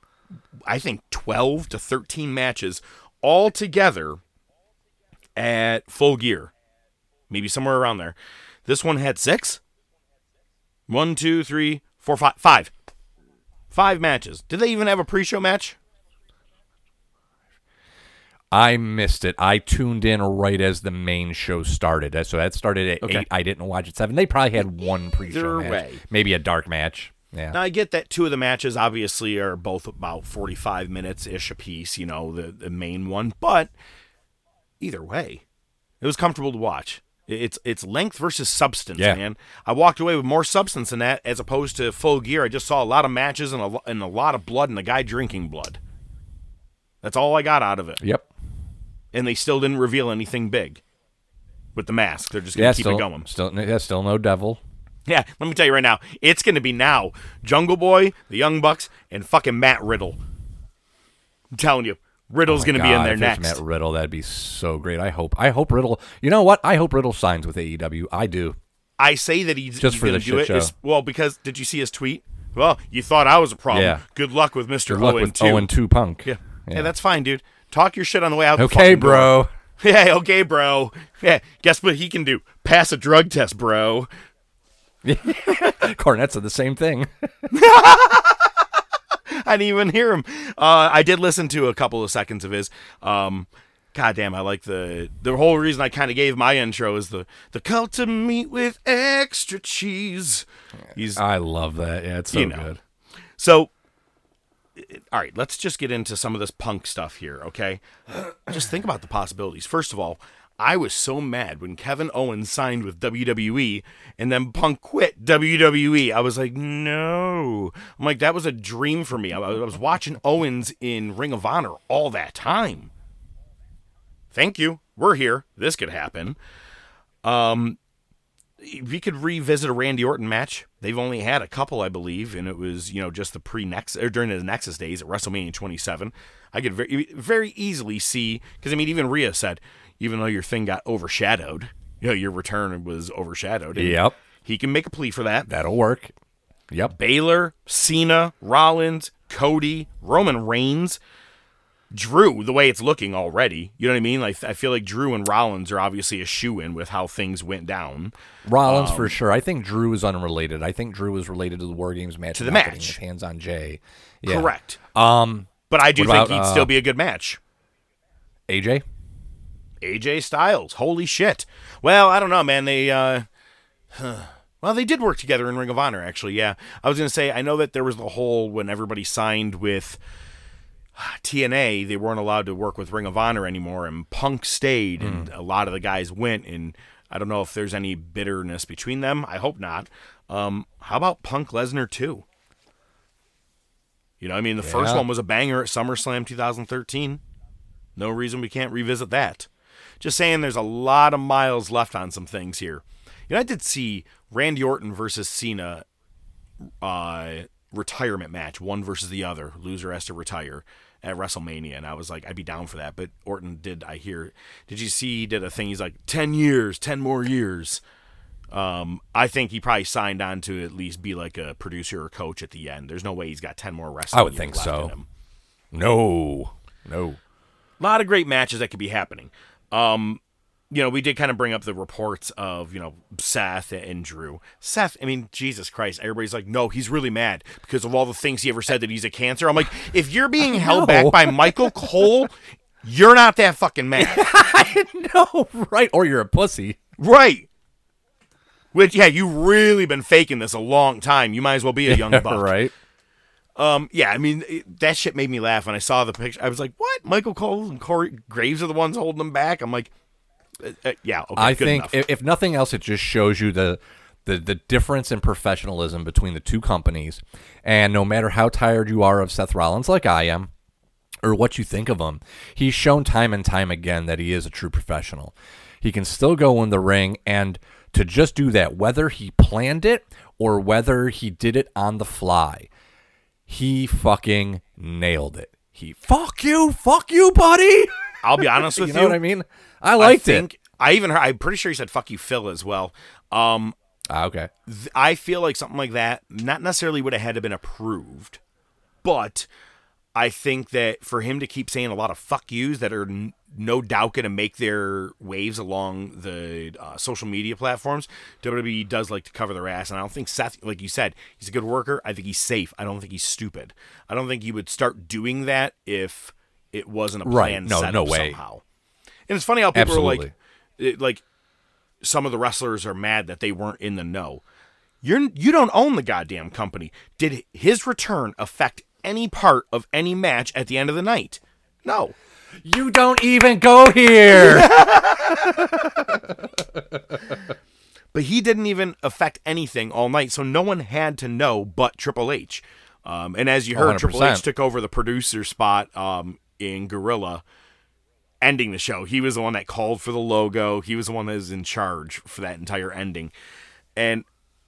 B: I think, 12 to 13 matches all together at full gear. Maybe somewhere around there. This one had six. One, two, three, four, five. Five. Five matches. Did they even have a pre show match?
C: I missed it. I tuned in right as the main show started. Uh, so that started at
B: Okay.
C: eight. I didn't watch at seven. They probably had one pre-show
B: Either
C: match,
B: way.
C: maybe a dark match. Yeah.
B: Now, I get that two of the matches obviously are both about 45 minutes ish apiece, you know, the, the main one, but either way, it was comfortable to watch. It's it's length versus substance,
C: Yeah.
B: man. I walked away with more substance than that as opposed to full gear. I just saw a lot of matches and a, and a lot of blood and a guy drinking blood. That's all I got out of it.
C: Yep.
B: And they still didn't reveal anything big with the mask. They're just going to
C: Yeah.
B: keep
C: Still,
B: it going.
C: still, yeah, still no devil.
B: Yeah, let me tell you right now, it's going to be now Jungle Boy, the Young Bucks, and fucking Matt Riddle. I'm telling you, Riddle's oh going to be in
C: Oh
B: there next.
C: Matt Riddle, that'd be so great. I hope. I hope Riddle. You know what? I hope Riddle signs with AEW. I do.
B: I say that he's
C: Just
B: he's
C: for
B: gonna
C: the
B: do it.
C: show.
B: well, because did you see his tweet? Well, you thought I was a problem.
C: Yeah.
B: Good luck with Mister Owen
C: with
B: too.
C: Owen Two Punk.
B: Yeah. yeah, that's fine, dude. Talk your shit on the way out. the
C: Okay,
B: door.
C: bro.
B: Yeah, okay, bro. Yeah, guess what he can do? Pass a drug test, bro.
C: Cornette said the same thing.
B: I didn't even hear him. Uh, I did listen to a couple of seconds of his. Um, God damn, I like the the whole reason I kind of gave my intro is the the cult of meat with extra cheese. He's
C: I love that. Yeah, it's so
B: You know.
C: good.
B: so. All right, let's just get into some of this punk stuff here, okay? just think about the possibilities. First of all, I was so mad when Kevin Owens signed with WWE and then Punk quit WWE. I was like, no. I'm like, that was a dream for me. I, I was watching Owens in Ring of Honor all that time. Thank you. We're here. This could happen. Um, we could revisit a Randy Orton match. They've only had a couple, I believe, and it was you know just the pre Nexus or during the Nexus days at WrestleMania 27. I could very very easily see because I mean even Rhea said even though your thing got overshadowed, you know your return was overshadowed.
C: Yep.
B: he can make a plea for that.
C: That'll work. Yep.
B: Balor, Cena, Rollins, Cody, Roman Reigns, Drew, the way it's looking already. You know what I mean? Like I feel like Drew and Rollins are obviously a shoe in with how things went down.
C: Rollins
B: Um,
C: for sure. I think Drew is unrelated. I think Drew is related to the War Games match.
B: To the match.
C: hands on Jay. Yeah.
B: Correct.
C: Um,
B: But I do
C: What
B: think
C: about,
B: he'd
C: uh,
B: still be a good match.
C: AJ.
B: AJ Styles. Holy shit. Well, I don't know, man. They uh well, they did work together in Ring of Honor actually. Yeah. I was going to say I know that there was the whole when everybody signed with TNA, they weren't allowed to work with Ring of Honor anymore and Punk stayed and a lot of the guys went and I don't know if there's any bitterness between them. I hope not. Um how about Punk Lesnar too? You know, I mean, the first one was a banger at SummerSlam 2013. No reason we can't revisit that. Just saying there's a lot of miles left on some things here. You know, I did see Randy Orton versus Cena uh, retirement match, one versus the other. Loser has to retire at WrestleMania, and I was like, I'd be down for that. But Orton did, I hear, did you see he did a thing? He's like, 10 years, 10 more years. Um, I think he probably signed on to at least be like a producer or coach at the end. There's no way he's got 10 more wrestling
C: I would think so. No. No.
B: a lot of great matches that could be happening. Um, you know, we did kind of bring up the reports of, you know, Seth and Drew. Seth, I mean, Jesus Christ, everybody's like, no, he's really mad because of all the things he ever said that he's a cancer. I'm like, if you're being held back by Michael Cole, you're not that fucking mad.
C: no, right. Or you're a pussy.
B: Right. Which yeah, you've really been faking this a long time. You might as well be a young buck.
C: right?
B: Um, yeah, I mean it, that shit made me laugh when I saw the picture. I was like, "What? Michael Cole and Corey Graves are the ones holding them back?" I'm like, uh, uh, "Yeah, okay,
C: I think if, if nothing else, it just shows you the, the the difference in professionalism between the two companies. And no matter how tired you are of Seth Rollins, like I am, or what you think of him, he's shown time and time again that he is a true professional. He can still go in the ring and to just do that, whether he planned it or whether he did it on the fly, he fucking nailed it. He fuck you, fuck you, buddy.
B: I'll be honest with
C: you
B: you.
C: know what I mean? I liked
B: I
C: it.
B: I even heard. I'm pretty sure he said "fuck you, Phil" as well. Um,
C: Ah, okay.
B: th- I feel like something like that not necessarily would have had to been approved, but I think that for him to keep saying a lot of "fuck yous" that are n- no doubt going to make their waves along the uh, social media platforms, WWE does like to cover their ass, and I don't think Seth, like you said, he's a good worker. I think he's safe. I don't think he's stupid. I don't think he would start doing that if it wasn't a
C: Right. No, no way.
B: somehow. And it's funny how people are like, it, like some of the wrestlers are mad that they weren't in the know. You're you don't own the goddamn company. Did his return affect any part of any match at the end of the night? No.
C: You don't even go here.
B: But he didn't even affect anything all night, so no one had to know but Triple H. Um, and as you heard, Triple H took over the producer spot um, in Gorilla, ending the show. He was the one that called for the logo. He was the one that was in charge for that entire ending. And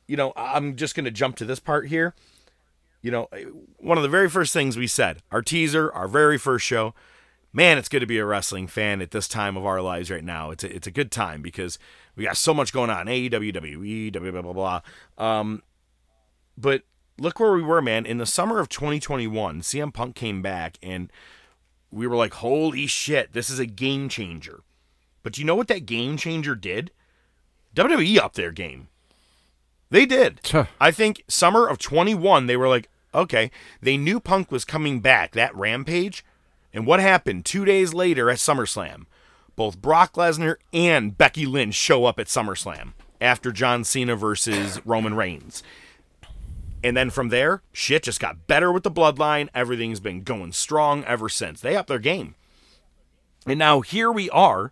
B: you know, I'm just going to jump to this part here. You know, one of the very first things we said, our teaser, our very first show. Man, it's good to be a wrestling fan at this time of our lives right now. It's a, it's a good time because we got so much going on. AEW, WWE, blah, blah, blah. Um, but look where we were, man. In the summer of 2021, CM Punk came back and we were like, holy shit, this is a game changer. But do you know what that game changer did? WWE up their game. They did. I think summer of 21, they were like, okay, they knew Punk was coming back, that rampage. And what happened two days later at SummerSlam? Both Brock Lesnar and Becky Lynch show up at SummerSlam after John Cena versus Roman Reigns. And then from there, shit just got better with the bloodline. Everything's been going strong ever since. They upped their game. And now here we are.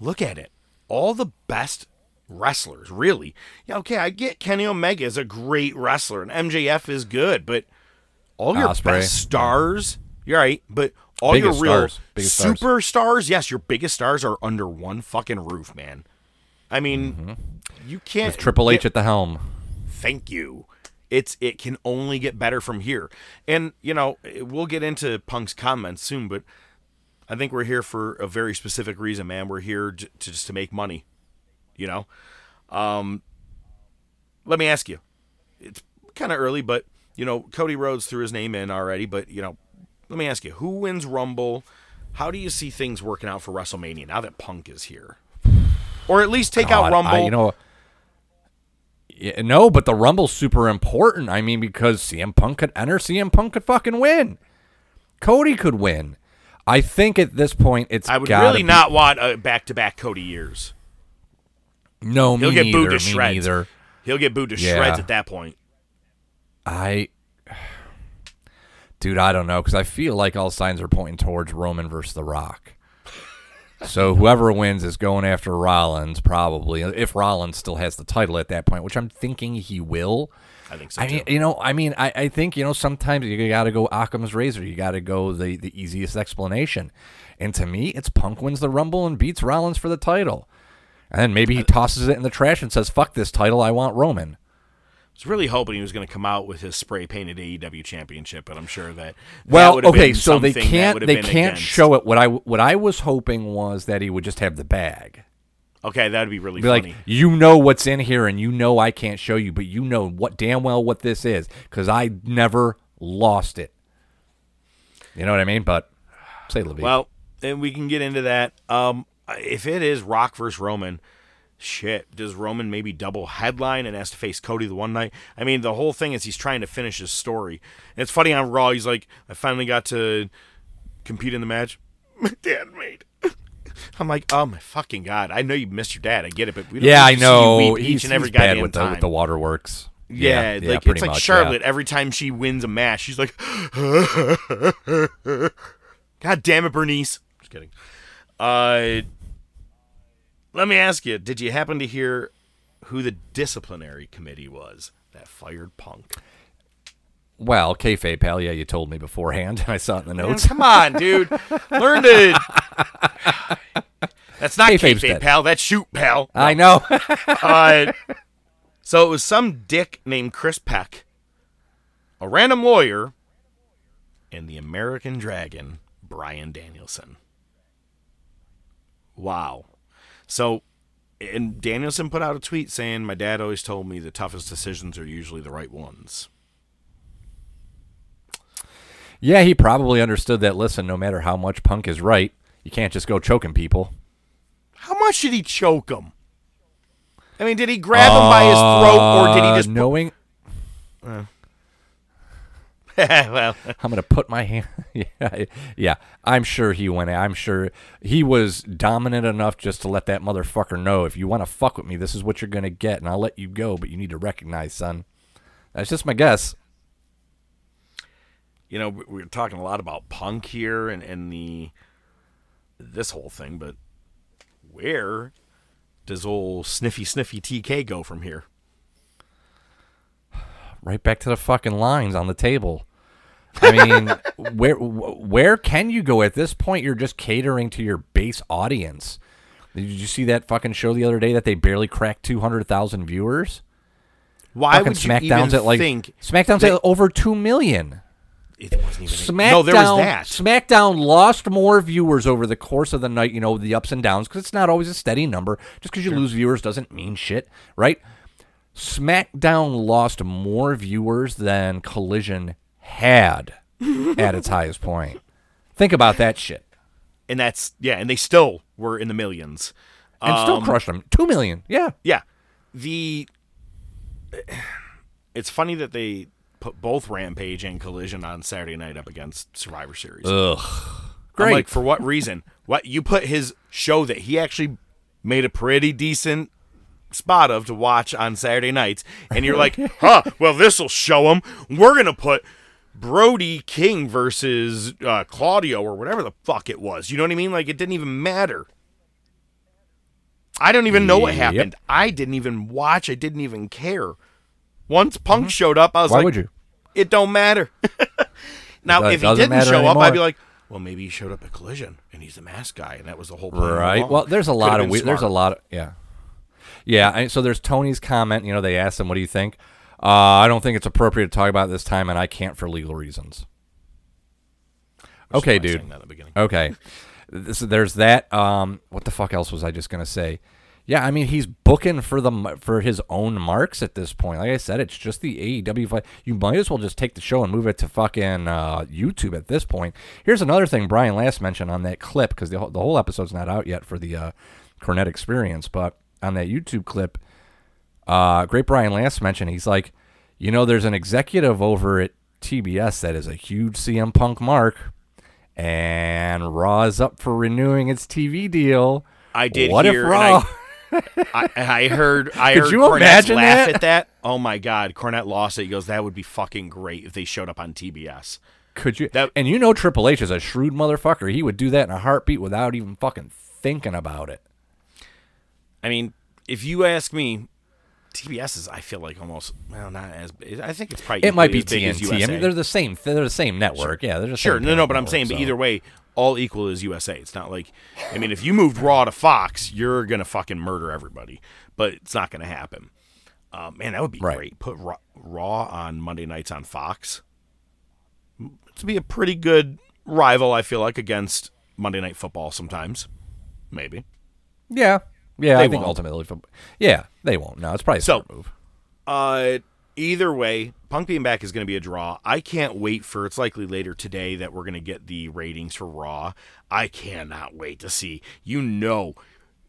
B: Look at it. All the best wrestlers, really. Yeah, okay, I get Kenny Omega is a great wrestler and MJF is good, but all your
C: Ospreay.
B: best stars, you're right, but all
C: Biggest
B: your real
C: stars. Biggest stars.
B: superstars, yes, your biggest stars are under one fucking roof, man. I mean, you can't
C: Mm-hmm. With Triple H at the helm.
B: thank you. It's it can only get better from here. And you know, we'll get into Punk's comments soon, but I think we're here for a very specific reason, man. We're here j- to just to make money. You know, um, let me ask you. It's kind of early, but you know, Cody Rhodes threw his name in already. But you know, let me ask you: Who wins Rumble? How do you see things working out for WrestleMania now that Punk is here? Or at least take out Rumble.
C: I- you know, yeah, no, but the Rumble's super important. I mean, because CM Punk could enter, CM Punk could fucking win. Cody could win. I think at this point it's
B: I would really
C: be-
B: not want a back-to-back Cody years.
C: No, me
B: He'll get
C: neither.
B: booed to shreds.
C: neither.
B: He'll get booed to
C: Yeah.
B: shreds at that point.
C: I, dude, I don't know because I feel like all signs are pointing towards Roman versus The Rock. So whoever wins is going after Rollins, probably. If Rollins still has the title at that point, which I'm thinking he will.
B: I think so
C: I
B: too.
C: mean, you know, I mean, I, I think you know sometimes you got to go Occam's razor. You got to go the the easiest explanation, and to me, it's Punk wins the Rumble and beats Rollins for the title, and then maybe he tosses it in the trash and says, "Fuck this title, I want Roman."
B: I was really hoping he was going to come out with his spray painted AEW championship, but I'm sure that. that
C: Well, okay, so they can't they can't
B: against.
C: show it. What I what I was hoping was that he would just have the bag.
B: Okay, that would be really
C: Be
B: funny.
C: like, you know what's in here, and you know I can't show you, but you know what damn well what this is because I never lost it. You know what I mean? But say Levine.
B: well, and we can get into that. Um, if it is Rock versus Roman, shit, does Roman maybe double headline and has to face Cody the one night? I mean, the whole thing is he's trying to finish his story. And it's funny on Raw. He's like, I finally got to compete in the match. My dad made. I'm like, oh my fucking god! I know you missed your dad. I get it, but we don't
C: Yeah, I
B: to see you
C: know.
B: weep
C: He's,
B: each and every goddamn
C: with the, with the waterworks.
B: yeah,
C: yeah,
B: like
C: pretty
B: it's like
C: much, yeah.
B: Charlotte. Every time she wins a match, she's like, "God damn it, Bernice!" Just kidding. Uh, let me ask you: Did you happen to hear who the disciplinary committee was that fired Punk?
C: Well, kayfabe, pal. Yeah, you told me beforehand. I saw it in the
B: Man,
C: notes.
B: come on, dude. Learn to. That's not
C: Kayfabe's
B: kayfabe,
C: dead.
B: pal. That's shoot, pal.
C: I know.
B: Uh, so it was some dick named Chris Peck, a random lawyer, and the American Dragon, Bryan Danielson. Wow. So, and Danielson put out a tweet saying, My dad always told me the toughest decisions are usually the right ones.
C: yeah, he probably understood that. Listen, no matter how much Punk is right, you can't just go choking people.
B: How much did he choke him? I mean, did he grab him by his throat, or did he
C: Uh,
B: just.
C: knowing?
B: well,
C: I'm gonna put my hand. yeah, yeah. I'm sure he went. I'm sure he was dominant enough just to let that motherfucker know if you want to fuck with me, this is what you're gonna get, and I'll let you go. But you need to recognize, son. That's just my guess.
B: you know, we- we're talking a lot about punk here and, and the this whole thing, but where does old sniffy sniffy TK go from here?
C: Right back to the fucking lines on the table. I mean, where where can you go at this point? You're just catering to your base audience. Did you see that fucking show the other day that they barely cracked two hundred thousand viewers?
B: Why
C: fucking
B: would you
C: SmackDown's
B: even
C: at like
B: think
C: SmackDown's
B: that-
C: at over two million.
B: it wasn't even
C: SmackDown,
B: no? There was that.
C: SmackDown lost more viewers over the course of the night. You know the ups and downs because it's not always a steady number. Just because you lose viewers doesn't mean shit, right? SmackDown lost more viewers than Collision had at its highest point. Think about that shit,
B: and that's yeah, and they still were in the millions.
C: and
B: Um,
C: still crushed them. Two million, yeah.
B: Yeah, the it's funny that they put both Rampage and Collision on Saturday night up against Survivor Series.
C: Ugh,
B: I'm
C: great.
B: like, for what reason? What you put his show that he actually made a pretty decent spot of to watch on Saturday nights, and you're like, huh? Well, this will show him. We're gonna put Brody King versus uh, Claudio or whatever the fuck it was. You know what I mean? Like it didn't even matter. I don't even know what
C: Yep.
B: happened. I didn't even watch. I didn't even care. Once Punk showed up, I was
C: Mm-hmm. Why
B: like,
C: would you?
B: it don't matter. now, if he didn't show up, I'd be like, well, maybe he showed up at Collision and he's the mask guy, and that was the whole plan all
C: Right. Well, there's a
B: Could've
C: lot of we- there's a lot of yeah, yeah. And so there's Tony's comment. You know, they asked him, "What do you think?" Uh, I don't think it's appropriate to talk about this time, and I can't for legal reasons. Okay, dude.
B: that at the beginning.
C: Okay. This, there's that. Um, what the fuck else was I just gonna say? Yeah, I mean he's booking for the for his own marks at this point. Like I said, it's just the AEW fight. You might as well just take the show and move it to fucking uh, YouTube at this point. Here's another thing Brian Last mentioned on that clip because the whole, the whole episode's not out yet for the uh, Cornette Experience, but on that YouTube clip, uh, Great Brian Last mentioned he's like, you know, there's an executive over at TBS that is a huge CM Punk mark, and Raw is up for renewing its TV deal.
B: I did
C: What if
B: hear, and
C: Raw?
B: I, I heard, I
C: Could
B: heard
C: you
B: Cornette
C: imagine
B: laugh
C: that?
B: at that. Oh my God, Cornette lost it. He goes, that would be fucking great if they showed up on TBS.
C: Could you?
B: That-
C: and you know Triple H is a shrewd motherfucker. He would do that in a heartbeat without even fucking thinking about it.
B: I mean, if you ask me, TBS is, I feel like almost, well, not as, I think it's probably
C: It might be
B: equally as big as
C: TNT. I mean, they're the same. They're the same network. Yeah, they're just
B: Sure, no, no, but I'm saying, but either way, all equal is USA. It's not like, I mean, if you moved Raw to Fox, you're gonna fucking murder everybody, but it's not gonna happen. Uh, man, that would be
C: Right.
B: great. Put Raw, Raw on Monday nights on Fox. To be a pretty good rival, I feel like against Monday Night Football sometimes, maybe.
C: Yeah, yeah.
B: They
C: I think
B: won't.
C: ultimately, for, yeah, they won't. No, it's probably a
B: so,
C: move.
B: Uh, either way, Punk being back is going to be a draw. I can't wait for. It's likely later today that we're going to get the ratings for Raw. I cannot wait to see. You know,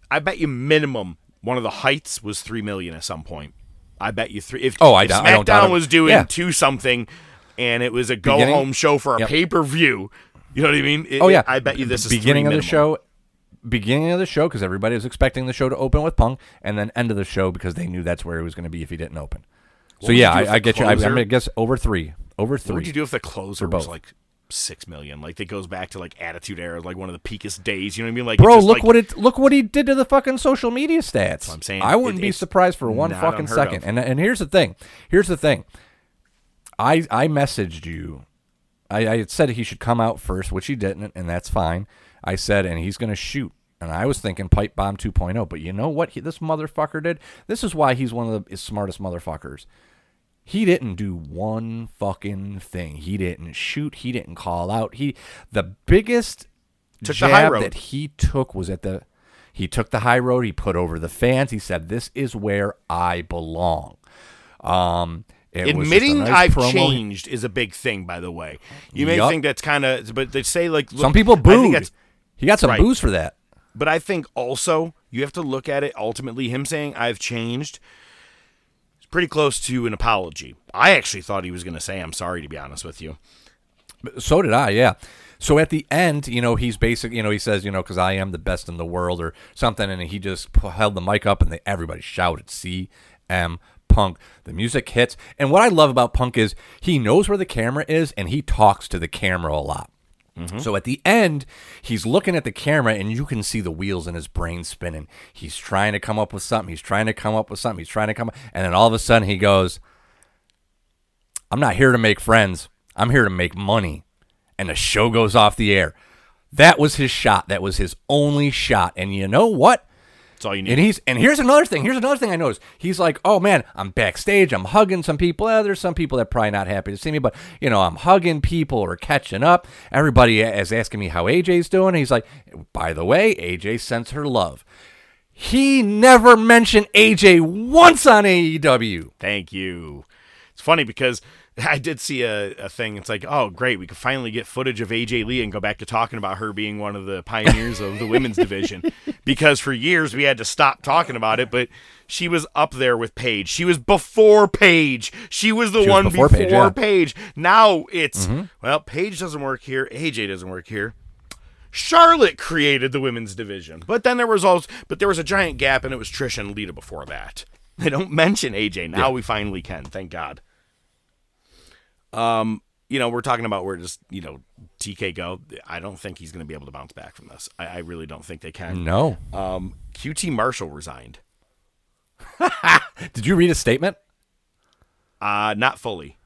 B: I bet you minimum one of the heights was three million at some point. I bet you three. If
C: Oh, I
B: if
C: doubt- I don't doubt
B: was doing
C: Yeah.
B: two something, and it was a go
C: Beginning-
B: home show for a
C: Yep.
B: pay per view. You know what I mean? It-
C: Oh yeah,
B: I bet you this is
C: beginning of the show. Beginning of the show because everybody was expecting the show to open with Punk, and then end of the show because they knew that's where he was going to be if he didn't open. So yeah,
B: you do if
C: I, I get you. I,
B: closer-
C: gonna guess over three. Over three.
B: What would you do if the closer was like six million? Like it goes back to like Attitude Era, like one of the peakest days. You know what I mean? Like
C: Bro,
B: just
C: look
B: like,
C: what it look what he did to the fucking social media stats.
B: what I'm saying.
C: I wouldn't
B: It-
C: be surprised for one fucking second.
B: of.
C: And and here's the thing. Here's the thing. I I messaged you. I, I had said he should come out first, which he didn't, and that's fine. I said, and he's gonna shoot. And I was thinking pipe bomb 2.0, but you know what he, this motherfucker did? This is why he's one of the smartest motherfuckers. He didn't do one fucking thing. He didn't shoot. He didn't call out. He the biggest
B: Took
C: jab that he took was at the he took the high road. He put over the fans. He said, "This is where I belong." Um,
B: Admitting
C: nice
B: I've
C: promo.
B: changed is a big thing, by the way. You may
C: Yup.
B: think that's kind of, but they say like look,
C: Some people booed. He got some
B: Right.
C: booze for that.
B: But I think also you have to look at it ultimately. Him saying I've changed is pretty close to an apology. I actually thought he was going to say I'm sorry. To be honest with you,
C: So did I, yeah. So at the end, you know, he's basic, you know, he says, you know, because I am the best in the world or something, and he just held the mic up and they, everybody shouted, CM Punk. The music hits. And what I love about Punk is he knows where the camera is and he talks to the camera a lot. So at the end, he's looking at the camera and you can see the wheels in his brain spinning. He's trying to come up with something. He's trying to come up with something. He's trying to come up. and then all of a sudden he goes, I'm not here to make friends. I'm here to make money. And the show goes off the air. That was his shot. That was his only shot. And you know what?
B: That's all you need.
C: And he's and here's another thing. Here's another thing I noticed. He's like, "Oh man, I'm backstage. I'm hugging some people. Eh, there's some people that are probably not happy to see me, but you know, I'm hugging people or catching up. Everybody is asking me how AJ's doing. He's like, by the way, AJ sends her love. He never mentioned AJ once on AEW.
B: Thank you. It's funny because I did see a, a thing. It's like, oh, great. We could finally get footage of AJ Lee and go back to talking about her being one of the pioneers of the women's division. Because for years we had to stop talking about it, but she was up there with Paige. She was before Paige. She was the
C: She was
B: one
C: before
B: before,
C: Paige,
B: Paige. Now it's,
C: Mm-hmm.
B: well, Paige doesn't work here. AJ doesn't work here. Charlotte created the women's division, but then there was also, but there was a giant gap, and it was Trish and Lita before that. They don't mention AJ. Now we finally can. Thank God. Um, you know, we're talking about where does you know TK go? I don't think he's going to be able to bounce back from this. I, I really don't think they can.
C: No.
B: Um, QT Marshall resigned.
C: Did you read a statement?
B: Uh, not fully.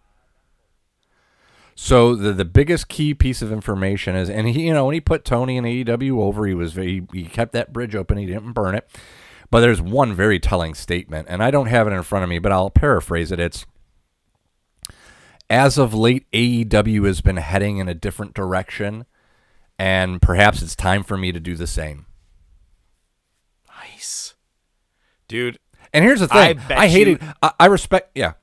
C: So the the biggest key piece of information is, and he, you know, when he put Tony and AEW over, he was very, he kept that bridge open. He didn't burn it. But there's one very telling statement, and I don't have it in front of me, but I'll paraphrase it. It's as of late, AEW has been heading in a different direction, and perhaps it's time for me to do the same.
B: Nice, dude.
C: And here's the
B: I
C: thing:
B: bet
C: I, hated.
B: you-
C: I, I respect. Yeah,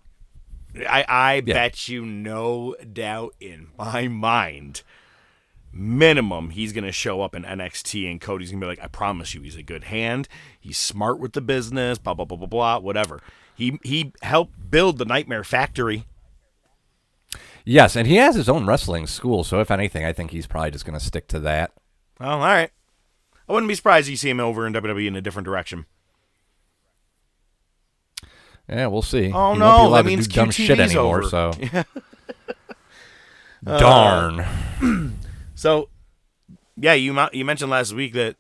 B: I I bet you no doubt in my mind. Minimum, he's gonna show up in NXT, and Cody's gonna be like, "I promise you, he's a good hand. He's smart with the business. Blah blah blah blah blah. Whatever. He he helped build the Nightmare Factory.
C: Yes, and he has his own wrestling school. So if anything, I think he's probably just going to stick to that.
B: Well, all right. I wouldn't be surprised if you see him over in WWE in a different direction.
C: Yeah, we'll see.
B: Oh,
C: He won't
B: no, that
C: to
B: means
C: dumb shit anymore.
B: over.
C: So, darn.
B: So, yeah, you you mentioned last week that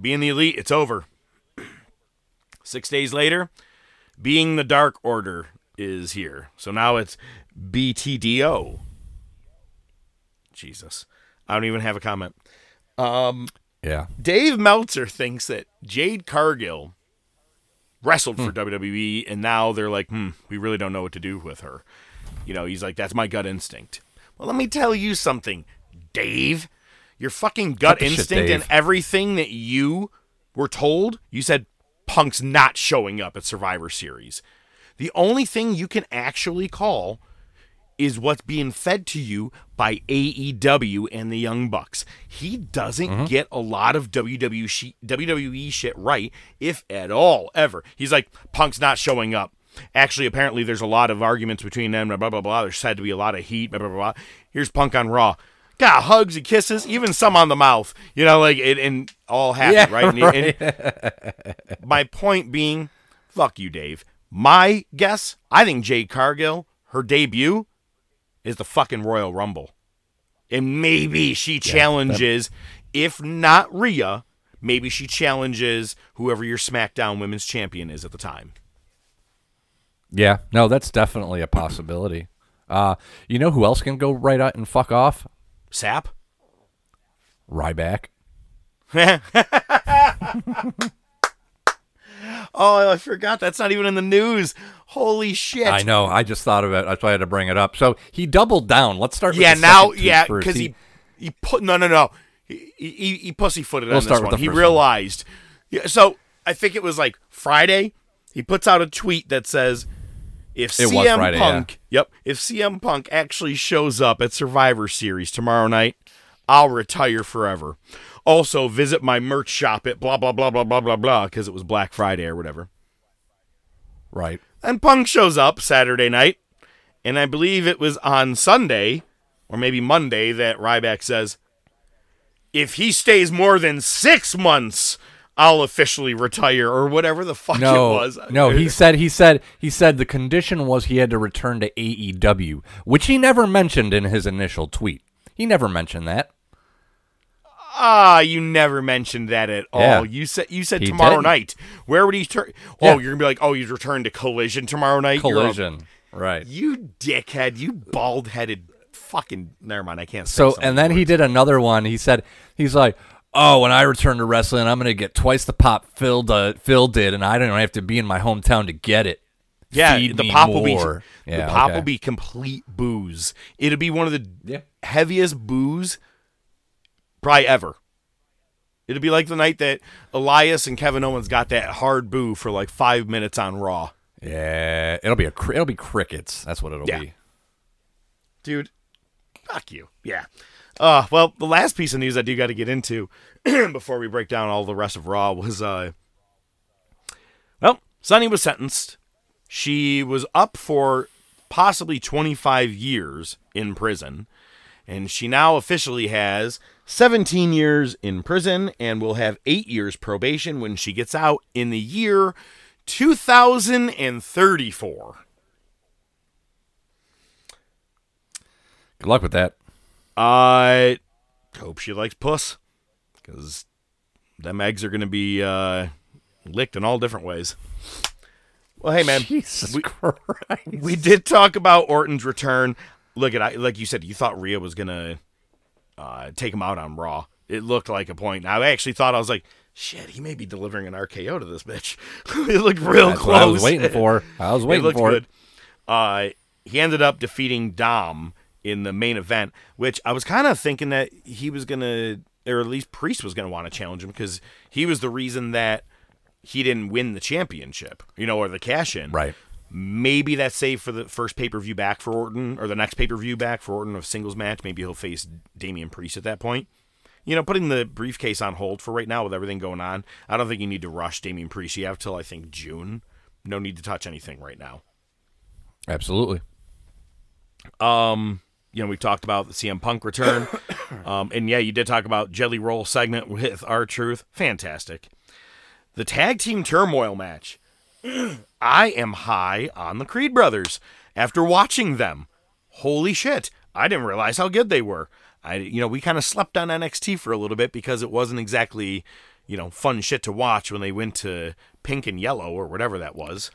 B: being the elite, it's over. Six days later, being the Dark Order is here. So now it's BTDO. Jesus, I don't even have a comment.
C: Yeah.
B: Dave Meltzer thinks that Jade Cargill wrestled for WWE, and now they're like, hmm, we really don't know what to do with her. You know, he's like, that's my gut instinct. Well, let me tell you something, Dave. Your fucking gut
C: Cut the shit,
B: instinct and everything that you were told, you said Punk's not showing up at Survivor Series. The only thing you can actually call is what's being fed to you by AEW and the Young Bucks. He doesn't
C: Mm-hmm.
B: get a lot of WWE, shi- WWE shit right, if at all, ever. He's like, Punk's not showing up. Actually, apparently, there's a lot of arguments between them, blah, blah, blah, blah. There's said to be a lot of heat, blah, blah, blah, blah. Here's Punk on Raw. got hugs and kisses, even some on the mouth. You know, like and, and all happy,
C: Yeah,
B: right? And- and my point being, fuck you, Dave. My guess, I think Jay Cargill, her debut, is the fucking Royal Rumble, and maybe she challenges, if not Rhea, maybe she challenges whoever your SmackDown Women's Champion is at the time.
C: Yeah, no, that's definitely a possibility. Uh, you know who else can go right out and fuck off?
B: Sap.
C: Ryback.
B: Oh, I forgot. That's not even in the news. Holy shit.
C: I know. I just thought of it. That's why I had to bring it up. So he doubled down. Let's start.
B: Yeah, now, yeah, because he, he put no, no, no. He he, he pussyfooted
C: We'll
B: on this one. He
C: first one.
B: realized. Yeah, so I think it was like Friday. He puts out a tweet that says, "If
C: It
B: CM
C: Friday,
B: Punk, yep, if CM Punk actually shows up at Survivor Series tomorrow night, I'll retire forever. Also, visit my merch shop at blah blah blah blah blah blah blah because it was Black Friday or whatever."
C: right.
B: And Punk shows up Saturday night, and I believe it was on Sunday or maybe Monday that Ryback says, "If he stays more than six months, I'll officially retire," or whatever the fuck
C: No,
B: it was.
C: no. He said. He said. He said the condition was he had to return to AEW, which he never mentioned in his initial tweet. He never mentioned that.
B: Ah, you never mentioned that at all.
C: Yeah.
B: You said you said
C: He
B: tomorrow
C: did.
B: night. Where would he turn?
C: Yeah.
B: Oh, you're gonna be like, oh, he's returned to Collision tomorrow night. You're a-
C: Collision. Right.
B: You dickhead. You bald headed. Fucking. Never mind. I can't. Say
C: So and then he did another one. He said he's like, "Oh, when I return to wrestling, I'm gonna get twice the pop Phil uh, Phil did, and I don't have to be in my hometown to get it."
B: Yeah,
C: Feed
B: the pop will be
C: more.
B: the pop
C: okay.
B: will be complete booze. It'll be one of the
C: Yeah.
B: heaviest booze probably ever. It'll be like the night that Elias and Kevin Owens got that hard boo for like five minutes on Raw.
C: Yeah, it'll be a it'll be crickets. That's what it'll
B: Yeah.
C: be.
B: Dude, fuck you. Yeah. Uh, well, the last piece of news I do got to get into before we break down all the rest of Raw was, uh, well, Sunny was sentenced. She was up for possibly 25 years in prison, and she now officially has 17 years in prison and will have eight years probation when she gets out in the year 2034.
C: Good luck with that.
B: I hope she likes puss, because them eggs are going to be uh, licked in all different ways. Well, hey man,
C: Jesus
B: we,
C: Christ.
B: we did talk about Orton's return. Look at I like you said, you thought Rhea was gonna uh, take him out on Raw. It looked like a point. I actually thought I was like, shit, he may be delivering an RKO to this bitch. it looked real
C: That's
B: close.
C: I was waiting for. I was
B: it
C: waiting
B: looked
C: for
B: good.
C: it.
B: Uh, he ended up defeating Dom in the main event, which I was kind of thinking that he was gonna, or at least Priest was gonna want to challenge him because he was the reason that he didn't win the championship, you know, or the cash in.
C: Right.
B: Maybe that's saved for the first pay per view back for Orton, or the next pay per view back for Orton of singles match. Maybe he'll face Damian Priest at that point. You know, putting the briefcase on hold for right now with everything going on, I don't think you need to rush Damian Priest. You have till I think June. No need to touch anything right now.
C: Absolutely.
B: Um, you know, we've talked about the CM Punk return. um, and yeah, you did talk about Jelly Roll segment with R-Truth. Fantastic. The tag team turmoil match. I am high on the Creed brothers after watching them. Holy shit. I didn't realize how good they were. I you know, we kind of slept on NXT for a little bit because it wasn't exactly, you know, fun shit to watch when they went to pink and yellow or whatever that was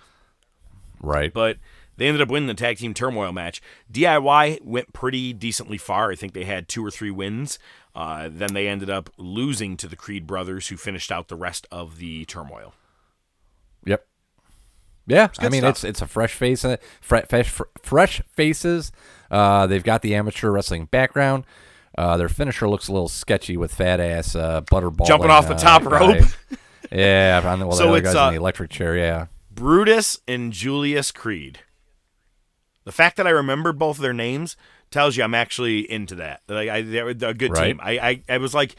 C: Right.
B: but they ended up winning the tag team turmoil match. DIY went pretty decently far. I think they had two or three wins. Uh, then they ended up losing to the Creed brothers, who finished out the rest of the turmoil.
C: Yeah, I mean
B: stuff.
C: it's it's a fresh face, uh, fresh fresh faces. Uh, they've got the amateur wrestling background. Uh, their finisher looks a little sketchy with fat ass uh, butterball
B: Jumping off the top rope.
C: yeah, on the, well,
B: So it's,
C: guy's
B: uh,
C: in the electric chair. Yeah,
B: Brutus and Julius Creed. The fact that I remembered both of their names tells you I'm actually into that. Like I, they're a good
C: Right.
B: team. I, I, I was like,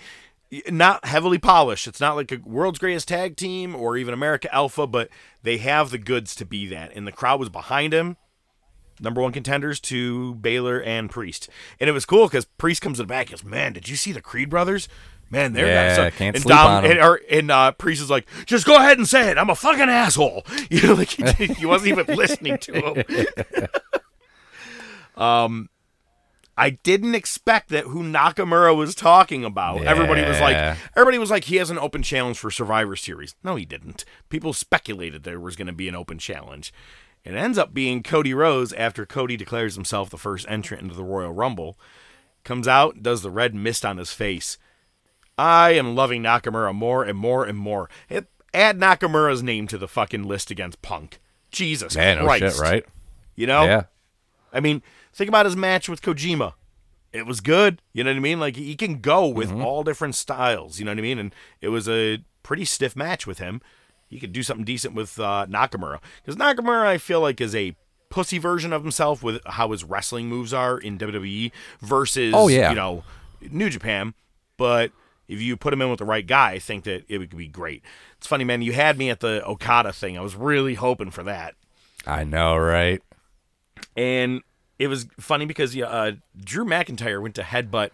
B: not heavily polished. It's not like a world's greatest tag team or even America Alpha, but they have the goods to be that. And the crowd was behind him. number one contenders to Balor and Priest. And it was cool because Priest comes to the back and goes, Man, did you see the Creed brothers? Man, they're
C: Yeah,
B: so-"
C: can't
B: and
C: sleep on 'em.
B: and, or, and uh, Priest is like, just go ahead and say it. I'm a fucking asshole. You know, like he, he wasn't even listening to him. um, I didn't expect that who Nakamura was talking about. Everybody was like, everybody was like, he has an open challenge for Survivor Series. No, he didn't. People speculated there was going to be an open challenge. It ends up being Cody Rhodes after Cody declares himself the first entrant into the Royal Rumble. Comes out, does the red mist on his face. I am loving Nakamura more and more and more. It, add Nakamura's name to the fucking list against Punk. Jesus
C: Man, oh, no
B: Christ.
C: shit, right?
B: You know?
C: Yeah.
B: I mean, think about his match with Kojima. It was good. You know what I mean? Like he can go with all different styles. You know what I mean? And it was a pretty stiff match with him. He could do something decent with uh, Nakamura because Nakamura, I feel like, is a pussy version of himself with how his wrestling moves are in WWE versus,
C: Oh, yeah.
B: you know, New Japan. But if you put him in with the right guy, I think that it would be great. It's funny, man. You had me at the Okada thing. I was really hoping for that.
C: I know, right?
B: and it was funny because uh, Drew McIntyre went to headbutt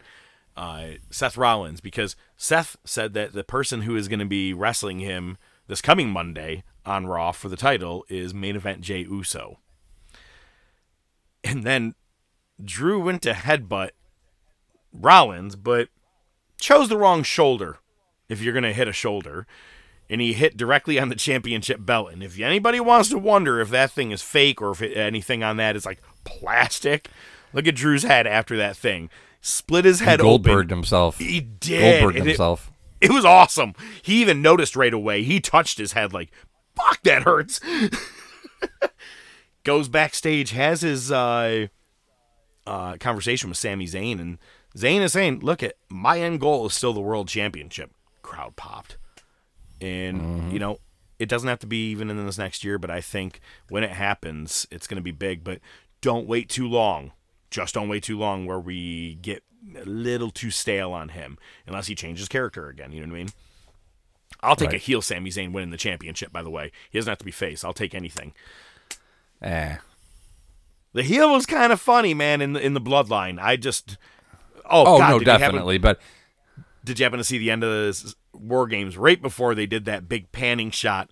B: uh, Seth Rollins because Seth said that the person who is going to be wrestling him this coming Monday on Raw for the title is main event Jey Uso. And then Drew went to headbutt Rollins, but chose the wrong shoulder if you're going to hit a shoulder. And he hit directly on the championship belt. And if anybody wants to wonder if that thing is fake or if it, anything on that is like plastic, look at Drew's head after that thing. Split his head
C: Goldberg
B: open.
C: himself.
B: He did.
C: Goldberg
B: and it-
C: himself.
B: it was awesome. He even noticed right away. He touched his head like, "Fuck, that hurts." Goes backstage, has his uh, uh, conversation with Sami Zayn, and Zayn is saying, "Look, at my end goal is still the world championship." Crowd popped, and you know it doesn't have to be even in this next year, but I think when it happens, it's going to be big. But don't wait too long. Just don't wait too long where we get a little too stale on him, unless he changes character again. You know what I mean? I'll take a heel Sami Zayn winning the championship. By the way, he doesn't have to be face. I'll take anything.
C: Eh.
B: The heel was kind of funny, man. In the in the bloodline, I just oh,
C: Oh
B: God,
C: no, definitely. But
B: did you happen to see the end of the War Games right before they did that big panning shot?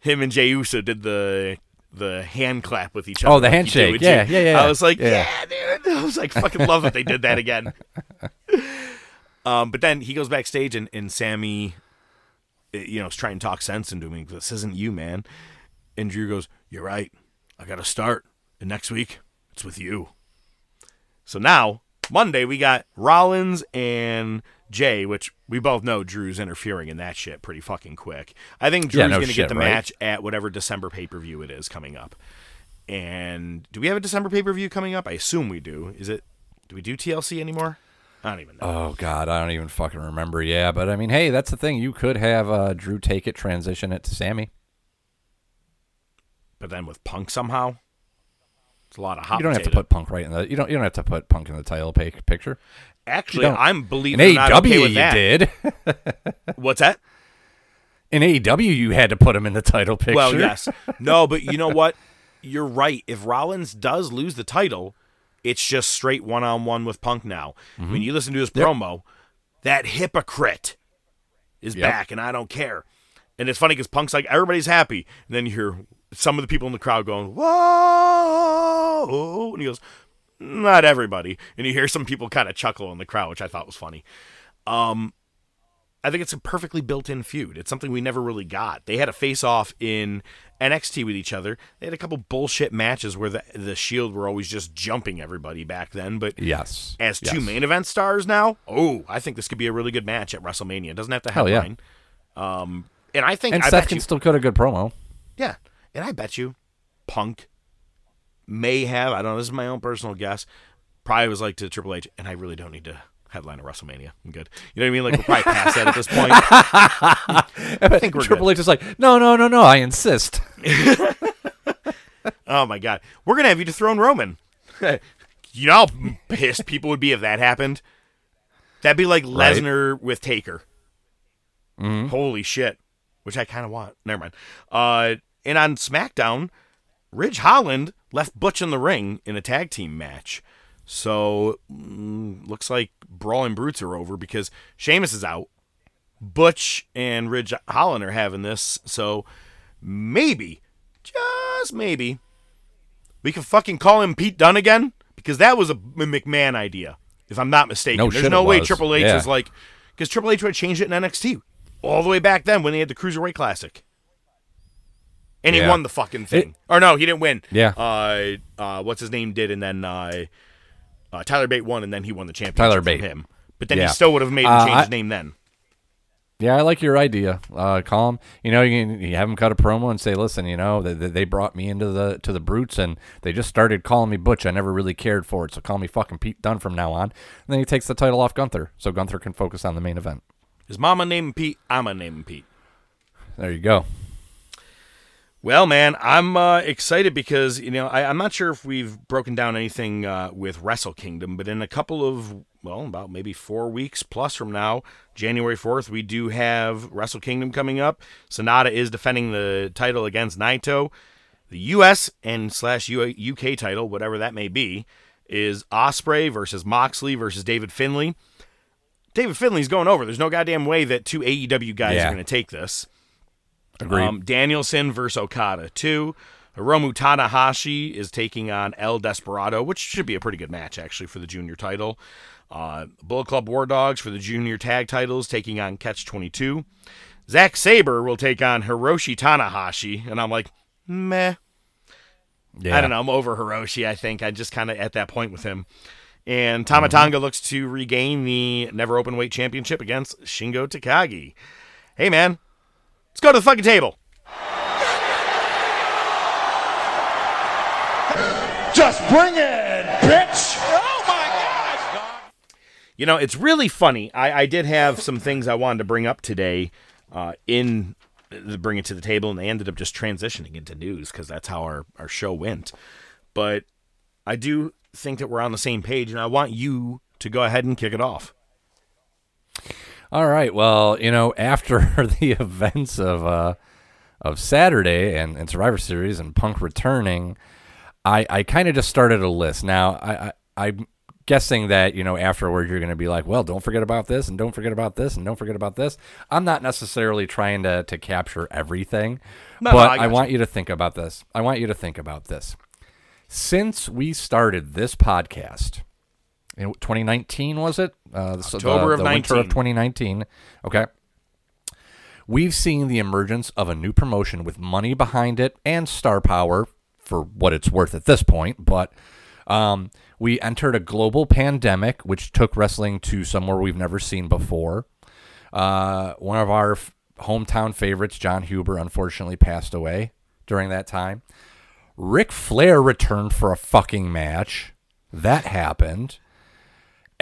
B: Him and Jey Uso did the the hand clap with each other.
C: Oh, the
B: like
C: handshake. Yeah, yeah, yeah.
B: I was like,
C: Yeah.
B: yeah, dude. I was like, fucking love that they did that again. um, but then he goes backstage and and Sami, uh, you know, is trying to talk sense into him. This isn't you, man. And Drew goes, "You're right. I got to start. And next week, it's with you." So now Monday we got Rollins and Jey, which we both know Drew's interfering in that shit pretty fucking quick. I think Drew's
C: Yeah, no
B: going to get the
C: right?
B: match at whatever December pay per view it is coming up. And do we have a December pay per view coming up? I assume we do. Is it? Do we do TLC anymore? I don't even know.
C: oh god, I don't even fucking remember. Yeah, but I mean, hey, that's the thing. You could have uh, Drew take it, transition it to Sami.
B: but then with Punk somehow, it's a lot of hot.
C: You don't have to put Punk right in the. You don't. You don't have to put Punk in the title pic- picture.
B: Actually. I'm
C: In
B: believing not
C: AEW,
B: okay with
C: you
B: that.
C: did.
B: What's that?
C: In AEW, you had to put him in the title picture.
B: Well, yes. No, but you know what? You're right. If Rollins does lose the title, it's just straight one on one with Punk now.
C: Mm-hmm.
B: When you listen to his promo, that hypocrite is
C: Yep.
B: back, and I don't care. And it's funny because Punk's like, everybody's happy. And then you hear some of the people in the crowd going, whoa. And he goes, not everybody. And you hear some people kind of chuckle in the crowd, which I thought was funny. Um, I think it's a perfectly built-in feud. It's something we never really got. They had a face-off in NXT with each other. They had a couple bullshit matches where the the Shield were always just jumping everybody back then. But
C: yes.
B: as two
C: Yes.
B: main event stars now, oh, I think this could be a really good match at WrestleMania. It doesn't have to
C: Hell yeah.
B: Um, and I think
C: and
B: I
C: Seth can
B: you,
C: still cut a good promo.
B: yeah, and I bet you, Punk may have. I don't know. This is my own personal guess. Probably was like to Triple H, and I really don't need to headline a WrestleMania. I'm good. You know what I mean? Like we're probably past that at this point.
C: I
B: think we're
C: Triple
B: good.
C: H is like, no, no, no, no. I insist.
B: Oh my god, we're gonna have you dethrone Roman. you know how pissed people would be if that happened. That'd be like
C: Right.
B: Lesnar with Taker. Holy shit! Which I kind of want. Never mind. Uh, and on SmackDown, Ridge Holland left Butch in the ring in a tag team match. So mm, looks like Brawling Brutes are over because Sheamus is out. Butch and Ridge Holland are having this. So maybe, just maybe, we can fucking call him Pete Dunne again because that was a McMahon idea, if I'm not mistaken.
C: No
B: There's no way
C: was.
B: Triple H
C: Yeah.
B: is like, because Triple H would have changed it in NXT all the way back then when they had the Cruiserweight Classic. And he
C: Yeah.
B: won the fucking thing. or no, he didn't win.
C: Yeah.
B: Uh, uh, what's his name did, and then uh, uh, Tyler Bate won, and then he won the championship.
C: Tyler Bate.
B: him. But then
C: Yeah.
B: he still would have made him
C: Uh,
B: change
C: I-
B: his name then.
C: Yeah, I like your idea. Uh, call him. You know, you, can, you have him cut a promo and say, "Listen, you know, they, they brought me into the to the brutes, and they just started calling me Butch. I never really cared for it, so call me fucking Pete Dunn from now on." And then he takes the title off Gunther, so Gunther can focus on the main event.
B: His mama named Pete. I'm gonna name Pete.
C: There you go.
B: Well, man, I'm uh, excited because you know I, I'm not sure if we've broken down anything uh, with Wrestle Kingdom, but in a couple of well, about maybe four weeks plus from now, January 4th, we do have Wrestle Kingdom coming up. Sanada is defending the title against Naito. The U.S. and slash UK title, whatever that may be, is Ospreay versus Moxley versus David Finlay. David Finlay's going over. There's no goddamn way that two AEW guys
C: Yeah.
B: are going to take this.
C: Agreed.
B: Um, Danielson versus Okada. Two. Hiromu Tanahashi is taking on El Desperado, which should be a pretty good match, actually, for the junior title. Uh, Bullet Club War Dogs for the junior tag titles, taking on Catch 22. Zack Sabre will take on Hiroshi Tanahashi. And I'm like, meh.
C: yeah.
B: I don't know. I'm over Hiroshi, I think. I just kind of at that point with him. And Tama Tonga looks to regain the Never Open Weight Championship against Shingo Takagi. Hey, man, let's go to the fucking table.
A: Just bring it, bitch! Oh my god!
B: You know, it's really funny. I, I did have some things I wanted to bring up today uh, in the bring it to the table, and they ended up just transitioning into news because that's how our, our show went. But I do think that we're on the same page, and I want you to go ahead and kick it off.
C: All right. Well, you know, after the events of uh, of Saturday and, and Survivor Series and Punk returning, I, I kind of just started a list. Now, I, I I'm guessing that you know afterward you're going to be like, well, don't forget about this and don't forget about this and don't forget about this. I'm not necessarily trying to to capture everything,
B: No, no,
C: but
B: I
C: I,
B: got
C: want you to think about this. I want you to think about this. Since we started this podcast, in 2019 was it? Uh, the,
B: October
C: the,
B: of
C: the winter of 2019. Okay. We've seen the emergence of a new promotion with money behind it and star power for what it's worth at this point. But um, we entered a global pandemic, which took wrestling to somewhere we've never seen before. Uh, one of our f- hometown favorites, Jon Huber, unfortunately passed away during that time. Ric Flair returned for a fucking match. That happened.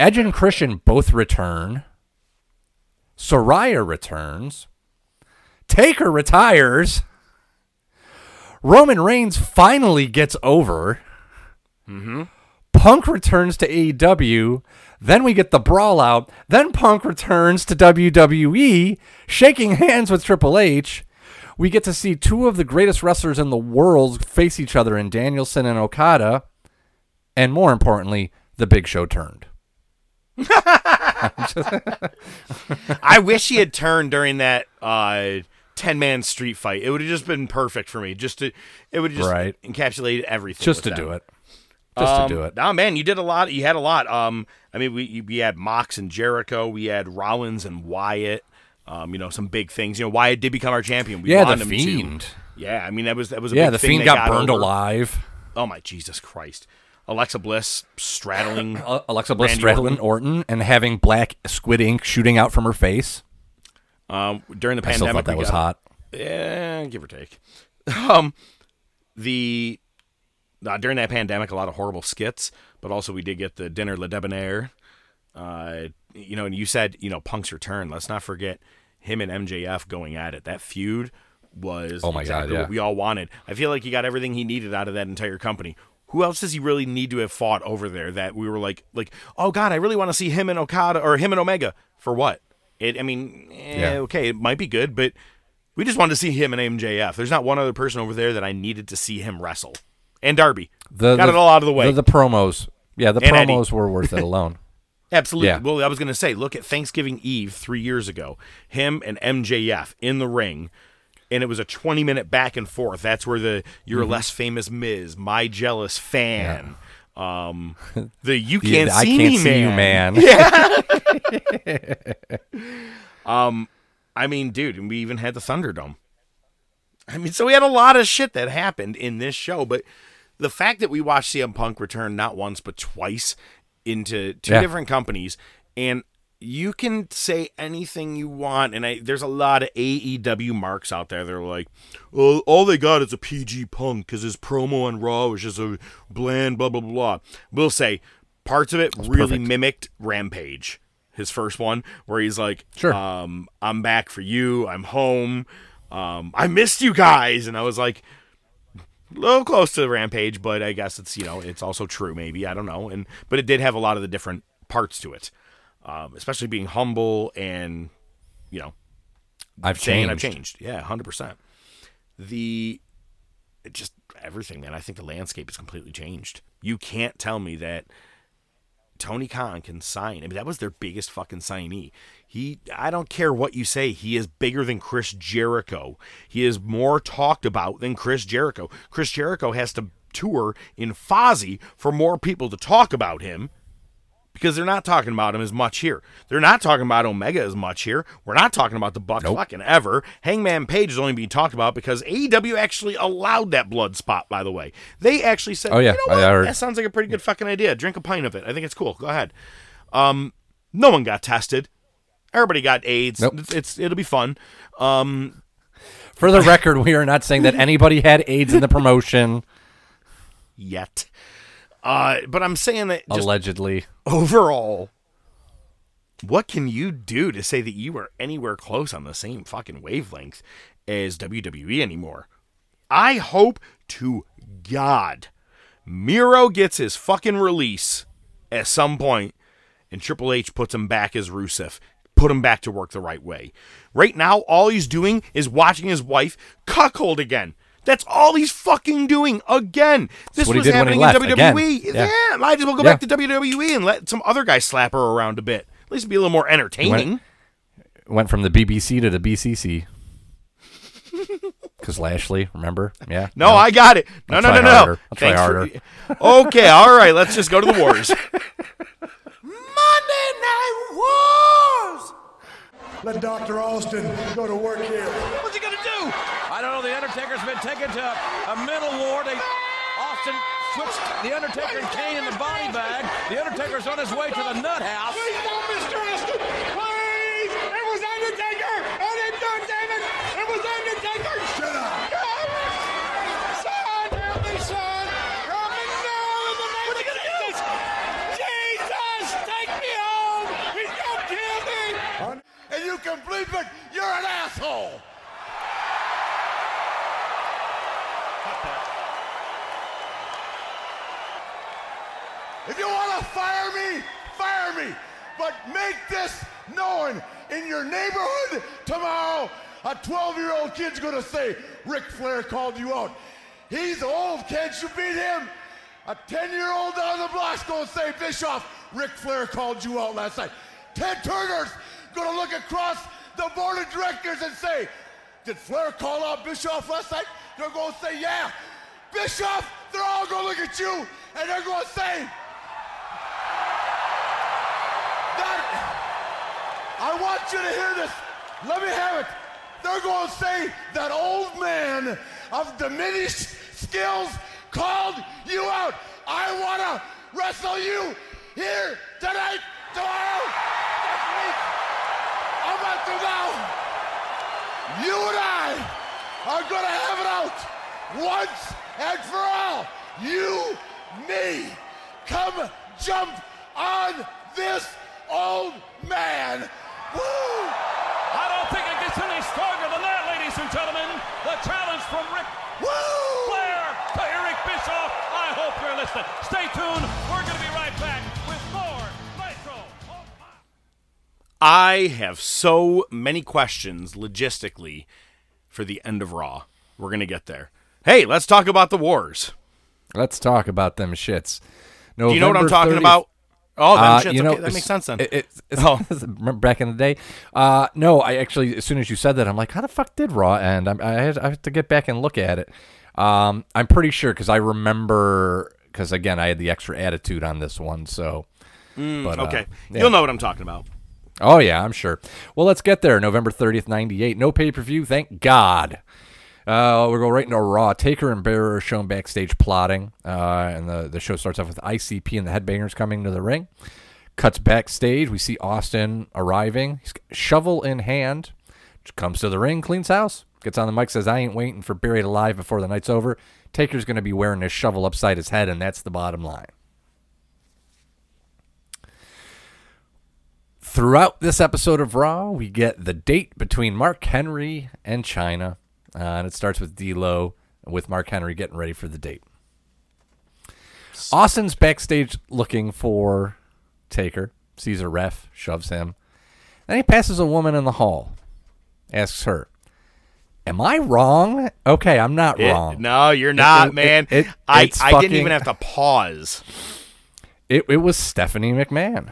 C: Edge and Christian both return. Saraya returns. Taker retires. Roman Reigns finally gets over. Mm-hmm. Punk returns to AEW. Then we get the brawl out. Then Punk returns to WWE, shaking hands with Triple H. We get to see two of the greatest wrestlers in the world face each other in Danielson and Okada. And more importantly, the Big Show turned.
B: I wish he had turned during that uh, ten man street fight. It would have just been perfect for me. Just to, it would just
C: Right.
B: encapsulated everything.
C: Just to
B: with
C: do it. Just
B: Um,
C: to do it.
B: Nah, man, you did a lot. You had a lot. Um, I mean, we we had Mox and Jericho. We had Rollins and Wyatt. Um, you know, some big things. You know, Wyatt did become our champion. We
C: Yeah, the
B: wanted him to.
C: Fiend.
B: Yeah, I mean that was that was a
C: Yeah,
B: big
C: the
B: thing
C: Fiend
B: that
C: got, burned
B: over.
C: alive.
B: Oh my Jesus Christ! Alexa Bliss straddling.
C: Uh, Alexa Bliss
B: Randy
C: straddling Orton. and having black squid ink shooting out from her face.
B: um, during the
C: I
B: pandemic,
C: thought that was hot.
B: Yeah, give or take. Um, the uh, during that pandemic, a lot of horrible skits, but also we did get the dinner Le Debonair. Uh, you know, and you said you know Punk's return. Let's not forget him and MJF going at it. That feud was
C: Oh my God, yeah.
B: what we all wanted. I feel like he got everything he needed out of that entire company. Who else does he really need to have fought over there that we were like, like, oh God, I really want to see him and Okada or him and Omega for what? It, I mean, eh,
C: Yeah.
B: okay, it might be good, but we just wanted to see him and MJF. There's not one other person over there that I needed to see him wrestle. And Darby.
C: The,
B: Got
C: the-
B: it all out of the way.
C: The, the promos. Yeah, the
B: And Eddie.
C: promos were worth it alone.
B: Absolutely.
C: Yeah.
B: Well, I was going to say, look at Thanksgiving Eve three years ago. Him and MJF in the ring, and it was a 20 minute back and forth. That's where the "You're
C: Mm-hmm.
B: less famous Miz," my jealous fan, um, the "You can't
C: I
B: see
C: can't
B: me
C: see
B: man."
C: you, man.
B: Um I mean, dude, and we even had the Thunderdome. I mean, so we had a lot of shit that happened in this show, but the fact that we watched CM Punk return not once but twice into two
C: Yeah.
B: different companies, and you can say anything you want, and I, there's a lot of AEW marks out there. They're like, "Well, all they got is a PG Punk because his promo on Raw was just a bland blah blah blah." We'll say parts of it really
C: perfect.
B: mimicked Rampage, his first one, where he's like,
C: Sure.
B: um, I'm back for you. I'm home. Um, I missed you guys. And I was like, a little close to Rampage, but I guess it's, you know, it's also true, maybe. I don't know. And, but it did have a lot of the different parts to it, um, especially being humble and, you know,
C: I've changed.
B: I've changed. Yeah, 100%. The, it just everything, man. I think the landscape has completely changed. You can't tell me that Tony Khan can sign. I mean, that was their biggest fucking signee. He, I don't care what you say, he is bigger than Chris Jericho. He is more talked about than Chris Jericho. Chris Jericho has to tour in Fozzy for more people to talk about him because they're not talking about him as much here. They're not talking about Omega as much here. We're not talking about the Bucks
C: Nope.
B: fucking ever. Hangman Page is only being talked about because AEW actually allowed that blood spot. By the way, they actually said,
C: Oh, yeah.
B: you know
C: I
B: what?
C: heard.
B: that sounds like a pretty good fucking idea. Drink a pint of it. I think it's cool. Go ahead. Um, no one got tested. Everybody got AIDS.
C: Nope.
B: It's, it's it'll be fun. Um,
C: For the record, we are not saying that anybody had AIDS in the promotion.
B: yet. Uh, but I'm saying that
C: allegedly.
B: overall, what can you do to say that you are anywhere close on the same fucking wavelength as WWE anymore? I hope to God Miro gets his fucking release at some point and Triple H puts him back as Rusev. Put him back to work the right way. Right now, all he's doing is watching his wife cuckold again. That's all he's fucking doing again. This was
C: did when he
B: happening in WWE. Yeah.
C: Yeah.
B: might as well go
C: Yeah.
B: back to WWE and let some other guy slap her around a bit. At least be a little more entertaining.
C: Went from the BBC to the BCC. Because Lashley, remember? Yeah.
B: No, I got it. No,
C: I'll
B: no, no, no.
C: harder. I'll try
B: Thanks
C: harder.
B: For, okay, all right. Let's just go to the wars.
A: Monday Night Wars! Let Dr. Austin go to work here.
D: What's he gonna do? I don't know. The Undertaker's been taken to a mental ward. They, Austin switched the Undertaker and Kane in the body bag. The Undertaker's on his way to the nut house.
A: Can bleep it, you're an asshole! If you want to fire me, fire me. But make this known in your neighborhood tomorrow. A 12 year old kid's going to say, Ric Flair called you out. He's old, can't you beat him? A 10 year old down the block's going to say, Bischoff, Ric Flair called you out last night. Ted Turner's going to look across the board of directors and say, Did Flair call out Bischoff last night? They're going to say, Yeah. Bischoff, they're all going to look at you and they're going to say, that, I want you to hear this. Let me have it. They're going to say that old man of diminished skills called you out. I want to wrestle you here tonight, tomorrow. You now? You and I are going to have it out once and for all. You, me, come jump on this old man. Woo!
D: I don't think it gets any stronger than that, ladies and gentlemen. The challenge from Rick
A: Woo!
D: Flair to Eric Bischoff. I hope you're listening. Stay tuned.
B: I have so many questions logistically for the end of Raw. We're going to get there. Hey, let's talk about the wars.
C: Let's talk about them shits.
B: Do you know what I'm talking
C: 30th
B: about? Oh, them
C: Uh,
B: shits.
C: you know,
B: okay, that makes sense then.
C: It, it's, it's,
B: Oh.
C: back in the day. Uh, no, I actually, as soon as you said that, I'm like, how the fuck did Raw end? I'm, I, had, I have to get back and look at it. Um, I'm pretty sure because I remember, because again, I had the extra attitude on this one. So, but, uh,
B: okay,
C: yeah.
B: you'll know what I'm talking about.
C: Oh yeah, I'm sure. Well, let's get there. November 30th, 98. No pay-per-view, thank God. Uh, we'll go right into Raw. Taker and Bearer are shown backstage plotting, uh, and the, the show starts off with ICP and the Headbangers coming to the ring. Cuts backstage. We see Austin arriving. Shovel in hand. Comes to the ring, cleans house. Gets on the mic, says, I ain't waiting for Buried Alive before the night's over. Taker's going to be wearing his shovel upside his head, and that's the bottom line. Throughout this episode of Raw, we get the date between Mark Henry and Chyna. Uh, and it starts with D'Lo with Mark Henry getting ready for the date. Austin's backstage looking for Taker, sees a ref, shoves him. Then he passes a woman in the hall, asks her, Am I wrong? Okay, I'm not
B: It-
C: wrong.
B: no, you're not,
C: it-
B: man.
C: it-
B: I, I didn't even have to pause.
C: It, it was Stephanie McMahon.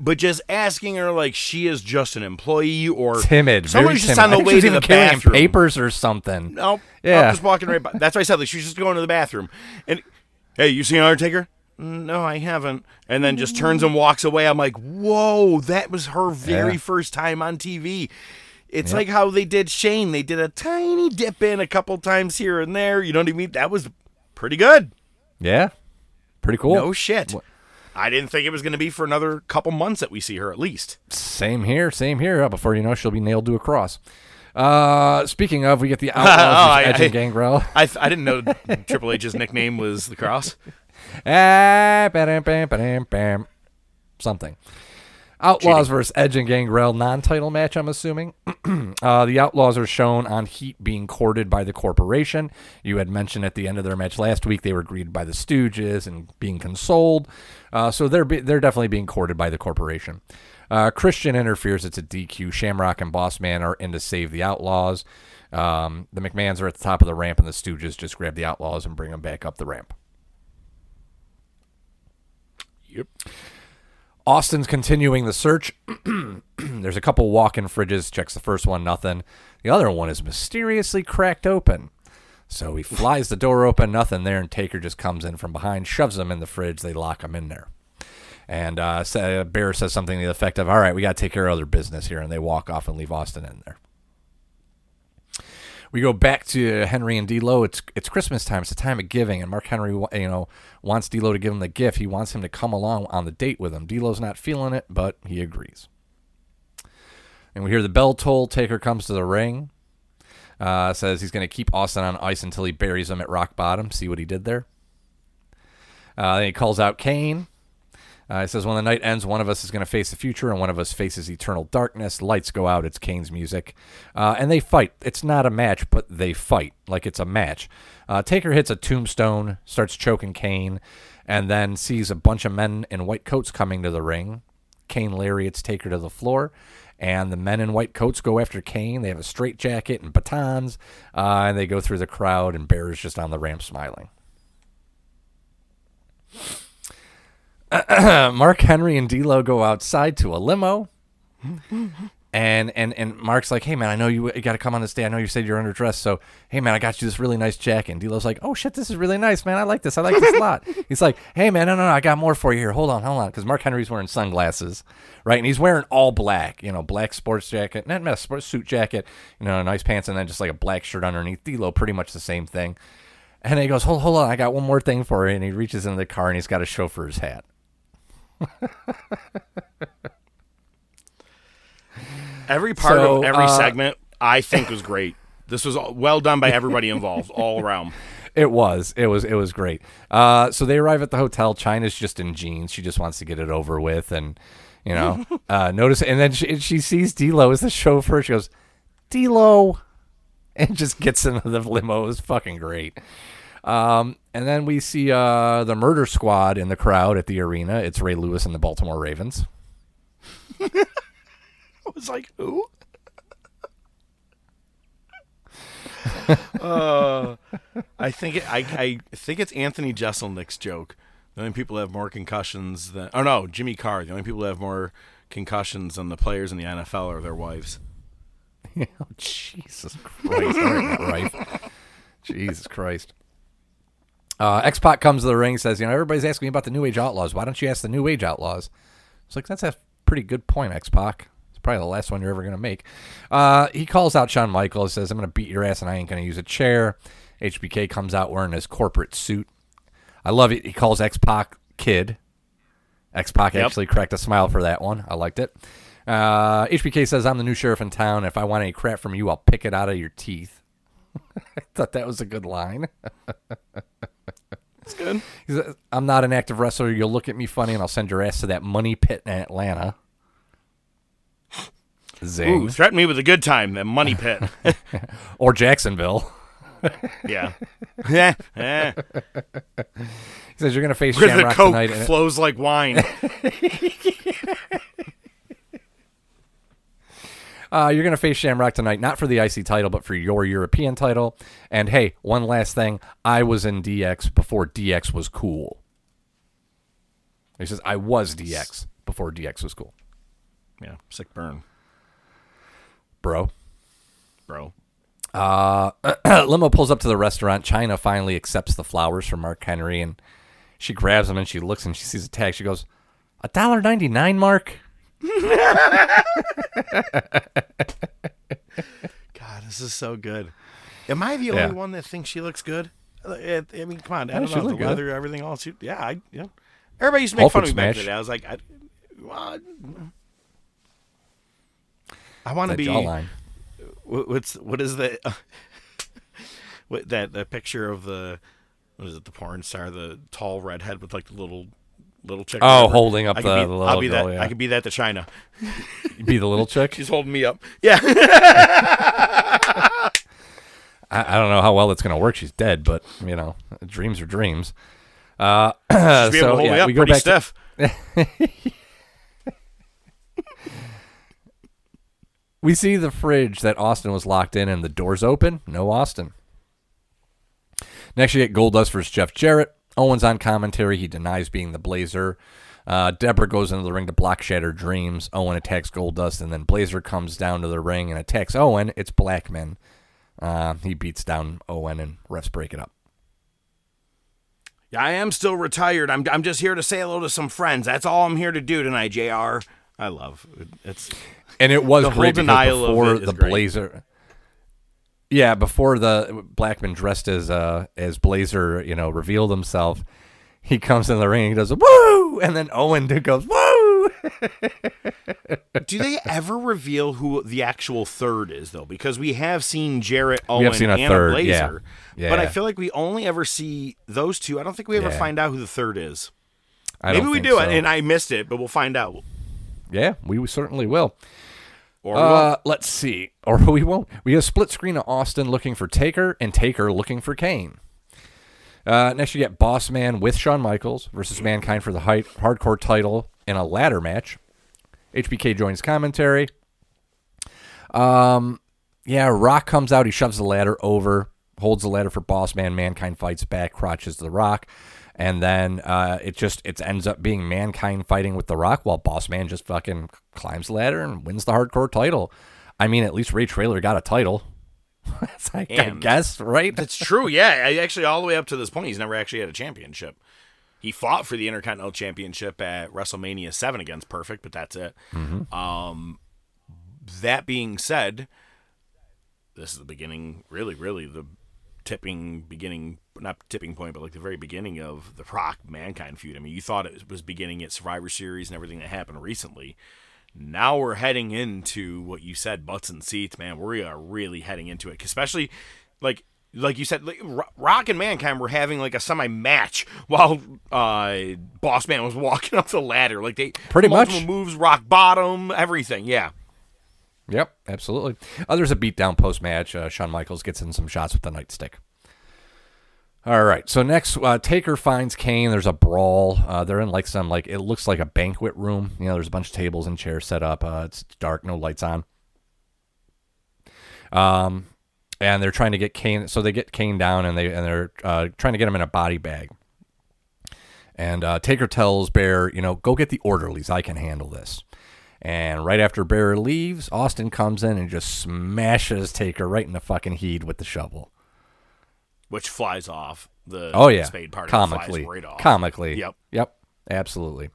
B: But just asking her like she is just an employee or
C: Timid,
B: Someone's just
C: timid.
B: on the way to the bathroom.
C: papers or something.
B: Nope.
C: Yeah.
B: I'm just walking right by. That's why I said like she's just going to the bathroom. And hey, you seen Undertaker? "Mm, No, I haven't. And then just turns and walks away. I'm like, whoa, that was her very
C: Yeah.
B: first time on TV. It's like how they did Shane. They did a tiny dip in a couple times here and there. You know what I mean? That was pretty good.
C: Yeah, pretty cool.
B: No shit. I didn't think it was going to be for another couple months that we see her at least.
C: Same here, same here. Before you know, she'll be nailed to a cross. Uh, speaking of, we get the Outlaws
B: Oh,
C: versus
B: I-
C: and Gangrel.
B: I, I didn't know Triple H's nickname was the Cross.
C: Ah, ba-dam, bam, ba-dam, bam. Something. Outlaws versus Edge and Gangrel non-title match. I'm assuming. uh, the Outlaws are shown on Heat being courted by the corporation. You had mentioned at the end of their match last week they were greeted by the Stooges and being consoled. Uh, so they're be- they're definitely being courted by the corporation. Uh, Christian interferes. It's a DQ. Shamrock and Bossman are in to save the Outlaws. Um, the McMahons are at the top of the ramp, and the Stooges just grab the Outlaws and bring them back up the ramp.
B: Yep.
C: Austin's continuing the search. There's a couple walk-in fridges. Checks the first one, nothing. The other one is mysteriously cracked open. So he flies the door open, nothing there, and Taker just comes in from behind, shoves them in the fridge. They lock him in there. And uh, Bear says something to the effect of, "All right, we got to take care of other business here," and they walk off and leave Austin in there. We go back to Henry and D'Lo. It's it's Christmas time. It's the time of giving, and Mark Henry, you know, wants D'Lo to give him the gift. He wants him to come along on the date with him. D'Lo's not feeling it, but he agrees. And we hear the bell toll. Taker comes to the ring. Uh, says he's going to keep Austin on ice until he buries him at rock bottom. See what he did there. Uh, then he calls out Kane. Uh, he says, when the night ends, one of us is going to face the future and one of us faces eternal darkness. Lights go out. It's Kane's music. Uh, and they fight. It's not a match, but they fight like it's a match. Uh, Taker hits a tombstone, starts choking Kane, and then sees a bunch of men in white coats coming to the ring. Kane lariats Taker to the floor, and the men in white coats go after Kane. They have a straight jacket and batons, uh, and they go through the crowd, and Bear's just on the ramp smiling. Mark Henry and D'Lo go outside to a limo, and and and Mark's like, "Hey man, I know you, got to come on this day. I know you said you're underdressed, so hey man, I got you this really nice jacket." And D'Lo's like, "Oh shit, this is really nice, man. I like this. I like this a lot." He's like, "Hey man, no no no, I got more for you here. Hold on, hold on," because Mark Henry's wearing sunglasses, right? And he's wearing all black, you know, black sports jacket, not, not a sports suit jacket, you know, nice pants, and then just like a black shirt underneath. D'Lo, pretty much the same thing. And he goes, "Hold hold on, I got one more thing for you." And he reaches into the car and he's got a chauffeur's hat.
B: Every part
C: So,
B: of every
C: uh,
B: segment I think was great. This was all- well done by everybody involved, all around.
C: It was. It was. It was great. Uh, so they arrive at the hotel. Chyna's just in jeans. She just wants to get it over with, and you know, uh, notice. And then she, she sees D'Lo as the chauffeur. She goes, "D'Lo," and just gets into the limo. It was fucking great. Um, and then we see uh, the murder squad in the crowd at the arena. It's Ray Lewis and the Baltimore Ravens.
B: I was like, who? Uh, I think it, I I think it's Anthony Jeselnik's joke. The only people who have more concussions than oh no Jimmy Carr. The only people who have more concussions than the players in the NFL are their wives.
C: oh, Jesus Christ. Right, Jesus Christ. Uh, X Pac comes to the ring, says, "You know, everybody's asking me about the New Age Outlaws. Why don't you ask the New Age Outlaws?" It's like that's a pretty good point, X Pac. It's probably the last one you're ever gonna make. Uh, he calls out Shawn Michaels, says, "I'm gonna beat your ass, and I ain't gonna use a chair." HBK comes out wearing his corporate suit. I love it. He calls X Pac kid. X Pac
B: Yep.
C: actually cracked a smile for that one. I liked it. Uh, HBK says, I'm the new sheriff in town. If I want any crap from you, I'll pick it out of your teeth. I thought that was a good line.
B: That's good.
C: Says, I'm not an active wrestler. You'll look at me funny and I'll send your ass to that money pit in Atlanta. Zing.
B: Ooh, threaten me with a good time. That money pit.
C: Or Jacksonville.
B: yeah. Yeah. yeah.
C: He says, You're going to face
B: Where the coke
C: tonight.
B: flows like wine.
C: Uh, you're going to face Shamrock tonight, not for the IC title, but for your European title. And hey, one last thing. I was in DX before DX was cool. He says, I was DX before DX was cool.
B: yeah. Sick burn,
C: Bro.
B: bro.
C: Limo pulls up to the restaurant. Chyna finally accepts the flowers from Mark Henry, and she grabs them and she looks and she sees a tag. She goes, "A dollar ninety nine, Mark."
B: God, this is so good. Am I the
C: Yeah.
B: only one that thinks she looks good? I mean, come on. I don't know the
C: good.
B: weather, everything else. Yeah, I. Yeah. Everybody used to make
C: Ultimate
B: fun of me back
C: Smash.
B: then. I was like, I, well, I want to be.
C: jawline.
B: wh- What's what is the what that that picture of the what is it the porn star the tall redhead with like the little little chick
C: Oh,
B: whatever.
C: holding up
B: I
C: the-
B: be,
C: the little
B: I'll be
C: girl,
B: that
C: yeah.
B: I could be that to Chyna
C: Be the little chick.
B: she's holding me up yeah
C: I, I don't know how well it's going to work. She's dead, but you know, dreams are dreams. Uh,
B: She'd be able
C: so
B: to hold
C: yeah,
B: me up
C: we go
B: pretty
C: back. To, we see the fridge that Austin was locked in, and the doors open. No Austin. Next, you get Goldust versus Jeff Jarrett. Owen's on commentary. He denies being the Blazer. Uh, Debra goes into the ring to block Shattered Dreams. Owen attacks Goldust, and then Blazer comes down to the ring and attacks Owen. It's Blackman. Uh, he beats down Owen, and refs break it up.
B: Yeah, I am still retired. I'm I'm just here to say hello to some friends. That's all I'm here to do tonight, Jr. I love it. It's
C: And it was
B: The
C: great
B: denial of
C: before
B: is
C: the
B: great.
C: Blazer. Yeah, before the Blackman dressed as uh as Blazer, you know, revealed himself, he comes in the ring. And he does a woo, and then Owen goes woo.
B: Do they ever reveal who the actual third is, though? Because we have seen Jarrett, Owen,
C: have seen a
B: and
C: third,
B: Blazer,
C: yeah.
B: but I feel like we only ever see those two. I don't think we ever
C: Yeah.
B: find out who the third is.
C: I
B: Maybe we do
C: so.
B: and I missed it, but we'll find out.
C: yeah, we certainly will.
B: Or
C: Uh, let's see, or we won't. We have split screen of Austin looking for Taker and Taker looking for Kane. Uh, next, you get Boss Man with Shawn Michaels versus Mankind for the hardcore title in a ladder match. HBK joins commentary. Um, yeah, Rock comes out. He shoves the ladder over, holds the ladder for Boss Man. Mankind fights back, crotches the Rock, and then uh, it just it ends up being Mankind fighting with the Rock while Boss Man just fucking climbs the ladder and wins the hardcore title. I mean, at least Ray Traylor got a title. That's I, guess, right?
B: That's true. Yeah, I- actually, all the way up to this point, he's never actually had a championship. He fought for the Intercontinental Championship at WrestleMania Seven against Perfect, but that's it. Um, that being said, this is the beginning. Really, really the tipping beginning, not tipping point, but like the very beginning of the Rock Mankind feud. I mean, you thought it was beginning at Survivor Series and everything that happened recently. Now we're heading into what you said, butts and seats, man. We are really heading into it, especially like like you said, like, Rock and Mankind were having like a semi match while uh, Boss Man was walking up the ladder. Like they
C: Pretty much.
B: moves, rock bottom, everything. Yeah,
C: Yep, absolutely. Uh, there's a beatdown post match. Uh, Shawn Michaels gets in some shots with the nightstick. All right, so next, uh, Taker finds Kane. There's a brawl. Uh, they're in like some like it looks like a banquet room. You know, there's a bunch of tables and chairs set up. Uh, it's dark, no lights on. Um, and they're trying to get Kane. So they get Kane down, and they and they're uh, trying to get him in a body bag. And uh, Taker tells Bear, you know, go get the orderlies. I can handle this. And right after Bear leaves, Austin comes in and just smashes Taker right in the fucking head with the shovel.
B: which flies off the
C: Oh yeah,
B: spade part.
C: comically,
B: flies right off.
C: comically.
B: Yep.
C: yep, absolutely.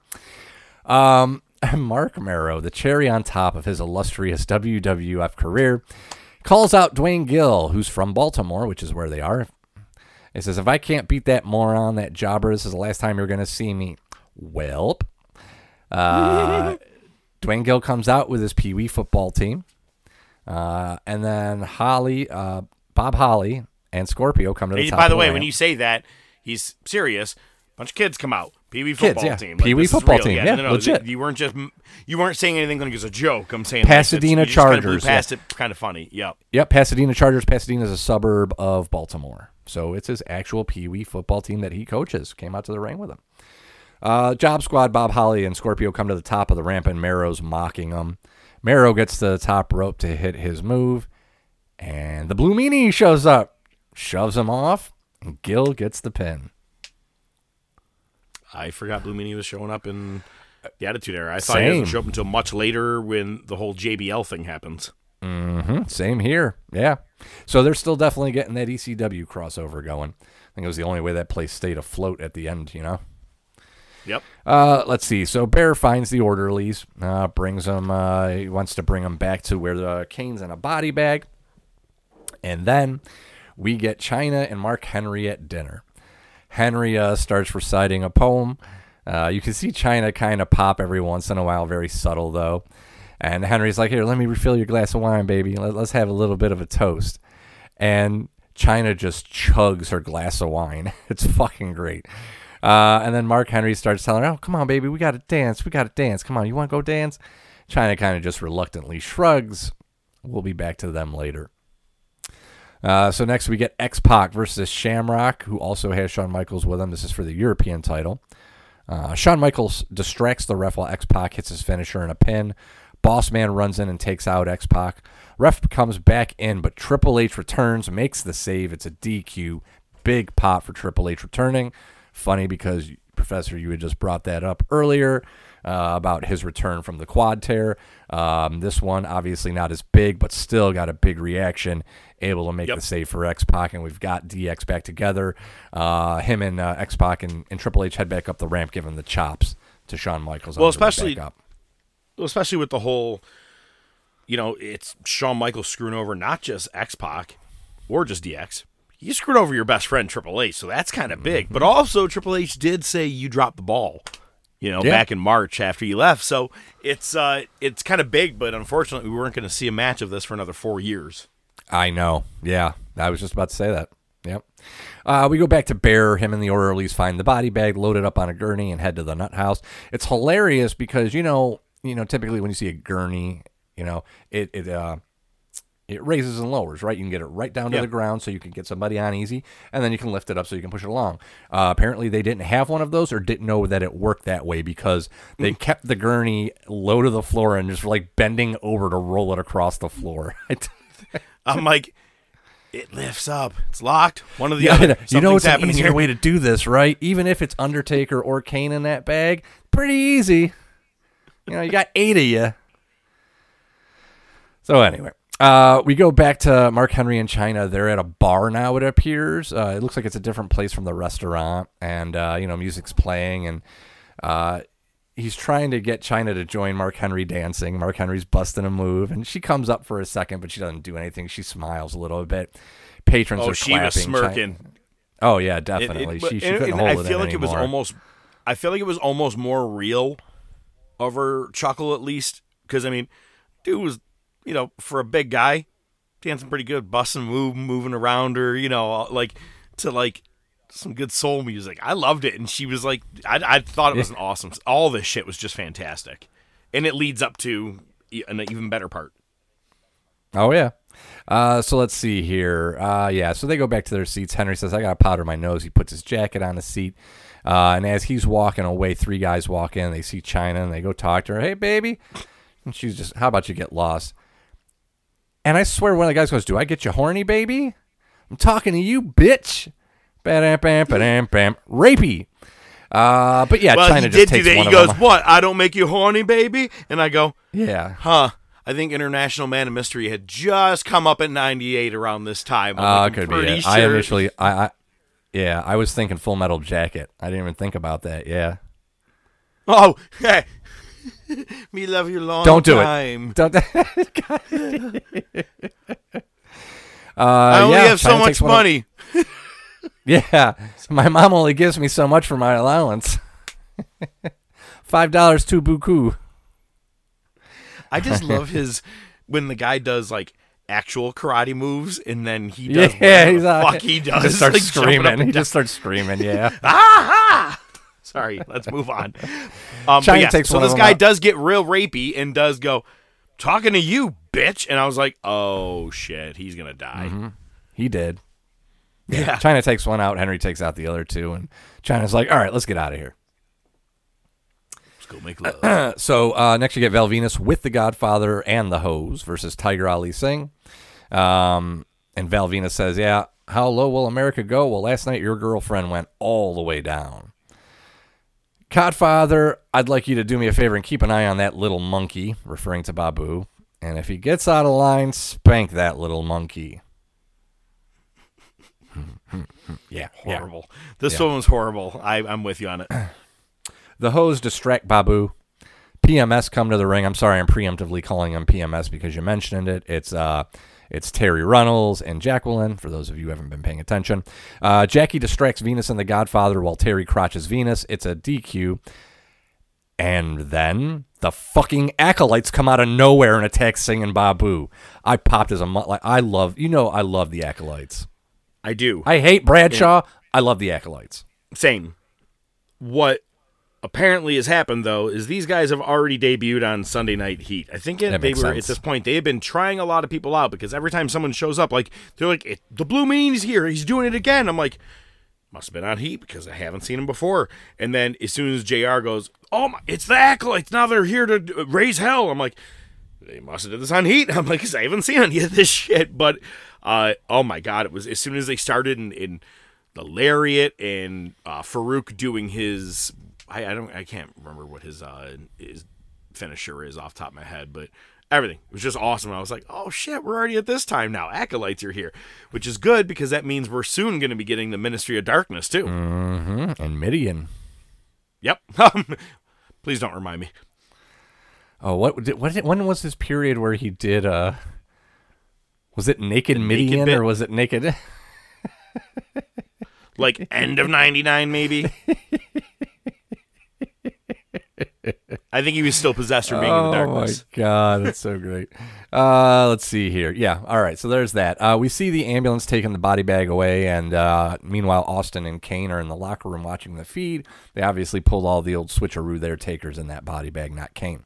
C: Um, Marc Mero, the cherry on top of his illustrious WWF career, calls out Duane Gill, who's from Baltimore, which is where they are. He says, "If I can't beat that moron, that jobber, this is the last time you're going to see me." Welp. Uh, Duane Gill comes out with his Pee Wee football team, uh, and then Holly, uh, Bob Holly, and Scorpio come to the
B: And
C: top.
B: by the
C: of
B: way,
C: ramp.
B: when you say that, he's serious. A bunch of kids come out. Pee Wee football
C: yeah.
B: team.
C: Pee Wee football team.
B: Yeah,
C: Yeah,
B: no, no,
C: legit.
B: You weren't just you weren't saying anything like as a joke. I'm saying
C: Pasadena
B: it's- you just kinda blew
C: Chargers,
B: Past it, kind of funny. Yep.
C: Yep, Pasadena Chargers. Pasadena is a suburb of Baltimore. So it's his actual Pee Wee football team that he coaches. Came out to the ring with him. Uh, Job Squad, Bob Holly, and Scorpio come to the top of the ramp, and Mero's mocking them. Mero gets to the top rope to hit his move, and the Blue Meanie shows up, shoves him off, and Gill gets the pin.
B: I forgot Blue Meanie was showing up in the Attitude Era. I thought he
C: Same.
B: doesn't show up until much later when the whole JBL thing happens.
C: Same here. Yeah. So they're still definitely getting that ECW crossover going. I think it was the only way that place stayed afloat at the end, you know?
B: Yep.
C: Uh, let's see. So Bear finds the orderlies, uh, brings them. Uh, he wants to bring them back to where the Kane's in a body bag, and then we get Chyna and Mark Henry at dinner. Henry uh, starts reciting a poem. Uh, you can see Chyna kind of pop every once in a while, very subtle though. And Henry's like, "Here, let me refill your glass of wine, baby. Let, let's have a little bit of a toast." And Chyna just chugs her glass of wine. It's fucking great. Uh, and then Mark Henry starts telling her, "Oh, come on, baby, we got to dance. We got to dance. Come on, you want to go dance?" Chyna kind of just reluctantly shrugs. We'll be back to them later. Uh, so next we get X Pac versus Shamrock, who also has Shawn Michaels with him. This is for the European title. Uh, Shawn Michaels distracts the ref while X Pac hits his finisher in a pin. Boss Man runs in and takes out X Pac. Ref comes back in, but Triple H returns, makes the save. It's a DQ. Big pop for Triple H returning. Funny because, Professor, you had just brought that up earlier uh, about his return from the quad tear. Um, this one, obviously not as big, but still got a big reaction. Able to make
B: Yep.
C: the save for X Pac, and we've got DX back together. Uh, him and uh, X Pac and, and Triple H head back up the ramp, giving the chops to Shawn Michaels.
B: Well,
C: on the way
B: especially-. Well, especially with the whole, you know, it's Shawn Michaels screwing over not just X Pac or just DX. You screwed over your best friend Triple H, so that's kind of big. But also, Triple H did say you dropped the ball, you know,
C: Yeah.
B: back in March after you left. So it's uh, it's kind of big, but unfortunately, we weren't going to see a match of this for another four years.
C: I know. Yeah, I was just about to say that. Yep. Uh, we go back to Bear. Him and the orderlies find the body bag load it up on a gurney and head to the nut house. It's hilarious because you know, you know, typically when you see a gurney, you know, it it uh, it raises and lowers, right? You can get it right down to the ground so you can get somebody on easy, and then you can lift it up so you can push it along. Uh, apparently, they didn't have one of those or didn't know that it worked that way because they kept the gurney low to the floor and just like bending over to roll it across the floor.
B: I'm like, it lifts up. It's locked. One of the
C: Yeah,
B: other.
C: you know it's an
B: happening
C: easier
B: here.
C: way to do this, right? Even if it's Undertaker or Kane in that bag, pretty easy. You know, you got eight of you. So anyway, uh, we go back to Mark Henry in Chyna. They're at a bar now. It appears. Uh, it looks like it's a different place from the restaurant, and uh, you know, music's playing, and uh, he's trying to get Chyna to join Mark Henry dancing. Mark Henry's busting a move, and she comes up for a second, but she doesn't do anything. She smiles a little bit. Patrons
B: Oh,
C: are
B: she
C: clapping.
B: was smirking.
C: Oh yeah, definitely.
B: it- but-
C: she she couldn't hold
B: I
C: it
B: feel like it was almost. I feel like it was almost more real of her chuckle at least because I mean, dude was you know for a big guy dancing pretty good, busting, move, moving around her, you know, like to like some good soul music. I loved it, and she was like, I, I thought it was an awesome. All this shit was just fantastic, and it leads up to an even better part.
C: Oh yeah. Uh, so let's see here. Uh, yeah. So they go back to their seats. Henry says, "I got to powder my nose." He puts his jacket on the seat, uh, and as he's walking away, three guys walk in. They see Chyna, and they go talk to her. Hey, baby. And she's just, "How about you get lost?" And I swear one of the guys goes, Do I get you horny, baby? I'm talking to you, bitch. Bam, bam, bam, bam. Rapey. Uh, but yeah,
B: Well,
C: Chyna
B: he
C: just takes
B: that.
C: one
B: He goes,
C: them.
B: "What? I don't make you horny, baby?" And I go,
C: Yeah.
B: "Huh." I think International Man of Mystery had just come up at 98 around this time. I'm
C: Uh,
B: like,
C: could be.
B: Sure.
C: I initially, I, I, yeah, I was thinking Full Metal Jacket. I didn't even think about that. Yeah.
B: Oh, hey. Me love you long
C: Don't do
B: time.
C: it. Don't. uh,
B: I only
C: yeah,
B: have so much
C: one of-
B: money.
C: Yeah, my mom only gives me so much for my allowance. Five dollars to buku.
B: I just love his when the guy does like actual karate moves and then he does
C: Yeah, he's
B: the
C: uh,
B: fuck he
C: He
B: does.
C: just starts
B: like,
C: screaming. He just starts screaming. Yeah.
B: Aha! Sorry, let's move on. Um,
C: Chyna
B: yes,
C: takes
B: so this guy
C: out.
B: does get real rapey and does go talking to you, bitch. And I was like, oh shit, he's gonna die.
C: Mm-hmm. He did.
B: Yeah.
C: Chyna takes one out. Henry takes out the other two, and Chyna's like, "All right, let's get out of here."
B: Let's go make love.
C: So uh, next you get Val Venis with the Godfather and the Hose versus Tiger Ali Singh. Um, and Val Venis says, "Yeah, how low will America go? Well, last night your girlfriend went all the way down." Godfather, I'd like you to do me a favor and keep an eye on that little monkey, referring to Babu. And if he gets out of line, spank that little monkey. yeah, yeah.
B: horrible. This one was horrible. I, I'm with you on it.
C: The hose distract Babu. PMS come to the ring. I'm sorry, I'm preemptively calling him PMS because you mentioned it. It's uh, it's Terri Runnels and Jacqueline. For those of you who haven't been paying attention, uh, Jackie distracts Venis and the Godfather while Terry crotches Venis. It's a DQ, and then the fucking acolytes come out of nowhere and attack Singh and Babu. I popped as a mu- like I love you know I love the acolytes.
B: I do.
C: I hate Bradshaw. I love the acolytes.
B: Same. What apparently has happened though is these guys have already debuted on Sunday Night Heat. I think it, they were
C: sense.
B: at this point they have been trying a lot of people out because every time someone shows up, like they're like, it, "The Blue Mean's here. He's doing it again." I'm like, "Must have been on Heat because I haven't seen him before." And then as soon as Jr. goes, "Oh my, it's the acolytes! Now they're here to uh, raise hell." I'm like, they must have did this on Heat. I'm like, I haven't seen any of this shit. But uh, oh my god, it was as soon as they started in, in the lariat and uh, Farouk doing his. I, I don't. I can't remember what his uh, his finisher is off the top of my head, but everything it was just awesome. I was like, oh shit, we're already at this time now. Acolytes are here, which is good because that means we're soon going to be getting the Ministry of Darkness too.
C: And Mideon.
B: Yep. Please don't remind me.
C: Oh, what did, what did, when was this period where he did uh was it Naked Mideon
B: bit?
C: or was it Naked
B: Like end of '99, maybe. I think he was still possessed from being in the darkness.
C: Oh my god, that's so great. Uh let's see here. Yeah, all right. So there's that. Uh we see the ambulance taking the body bag away and uh meanwhile Austin and Kane are in the locker room watching the feed. They obviously pulled all the old switcheroo there takers in that body bag, not Kane.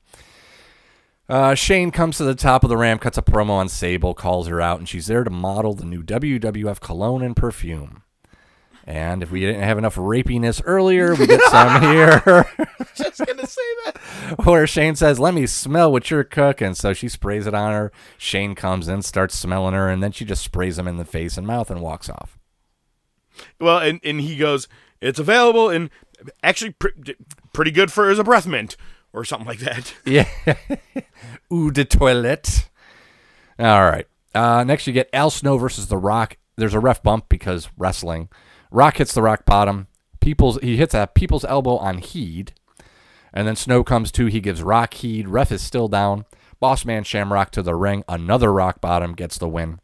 C: Uh, Shane comes to the top of the ramp, cuts a promo on Sable, calls her out, and she's there to model the new WWF cologne and perfume. And if we didn't have enough rapiness earlier, we get some here.
B: Just gonna say that.
C: where Shane says, "Let me smell what you're cooking." So she sprays it on her. Shane comes in, starts smelling her, and then she just sprays him in the face and mouth and walks off.
B: Well, and, and he goes, it's available and actually pre- pretty good for as a breath mint or something like that.
C: Yeah. Eau de toilette. All right. Uh, next, you get Al Snow versus The Rock. There's a ref bump because wrestling. Rock hits the Rock bottom. People's he hits a people's elbow on Heed, and then Snow comes to. He gives Rock Heed. Ref is still down. Boss man Shamrock to the ring. Another Rock bottom gets the win.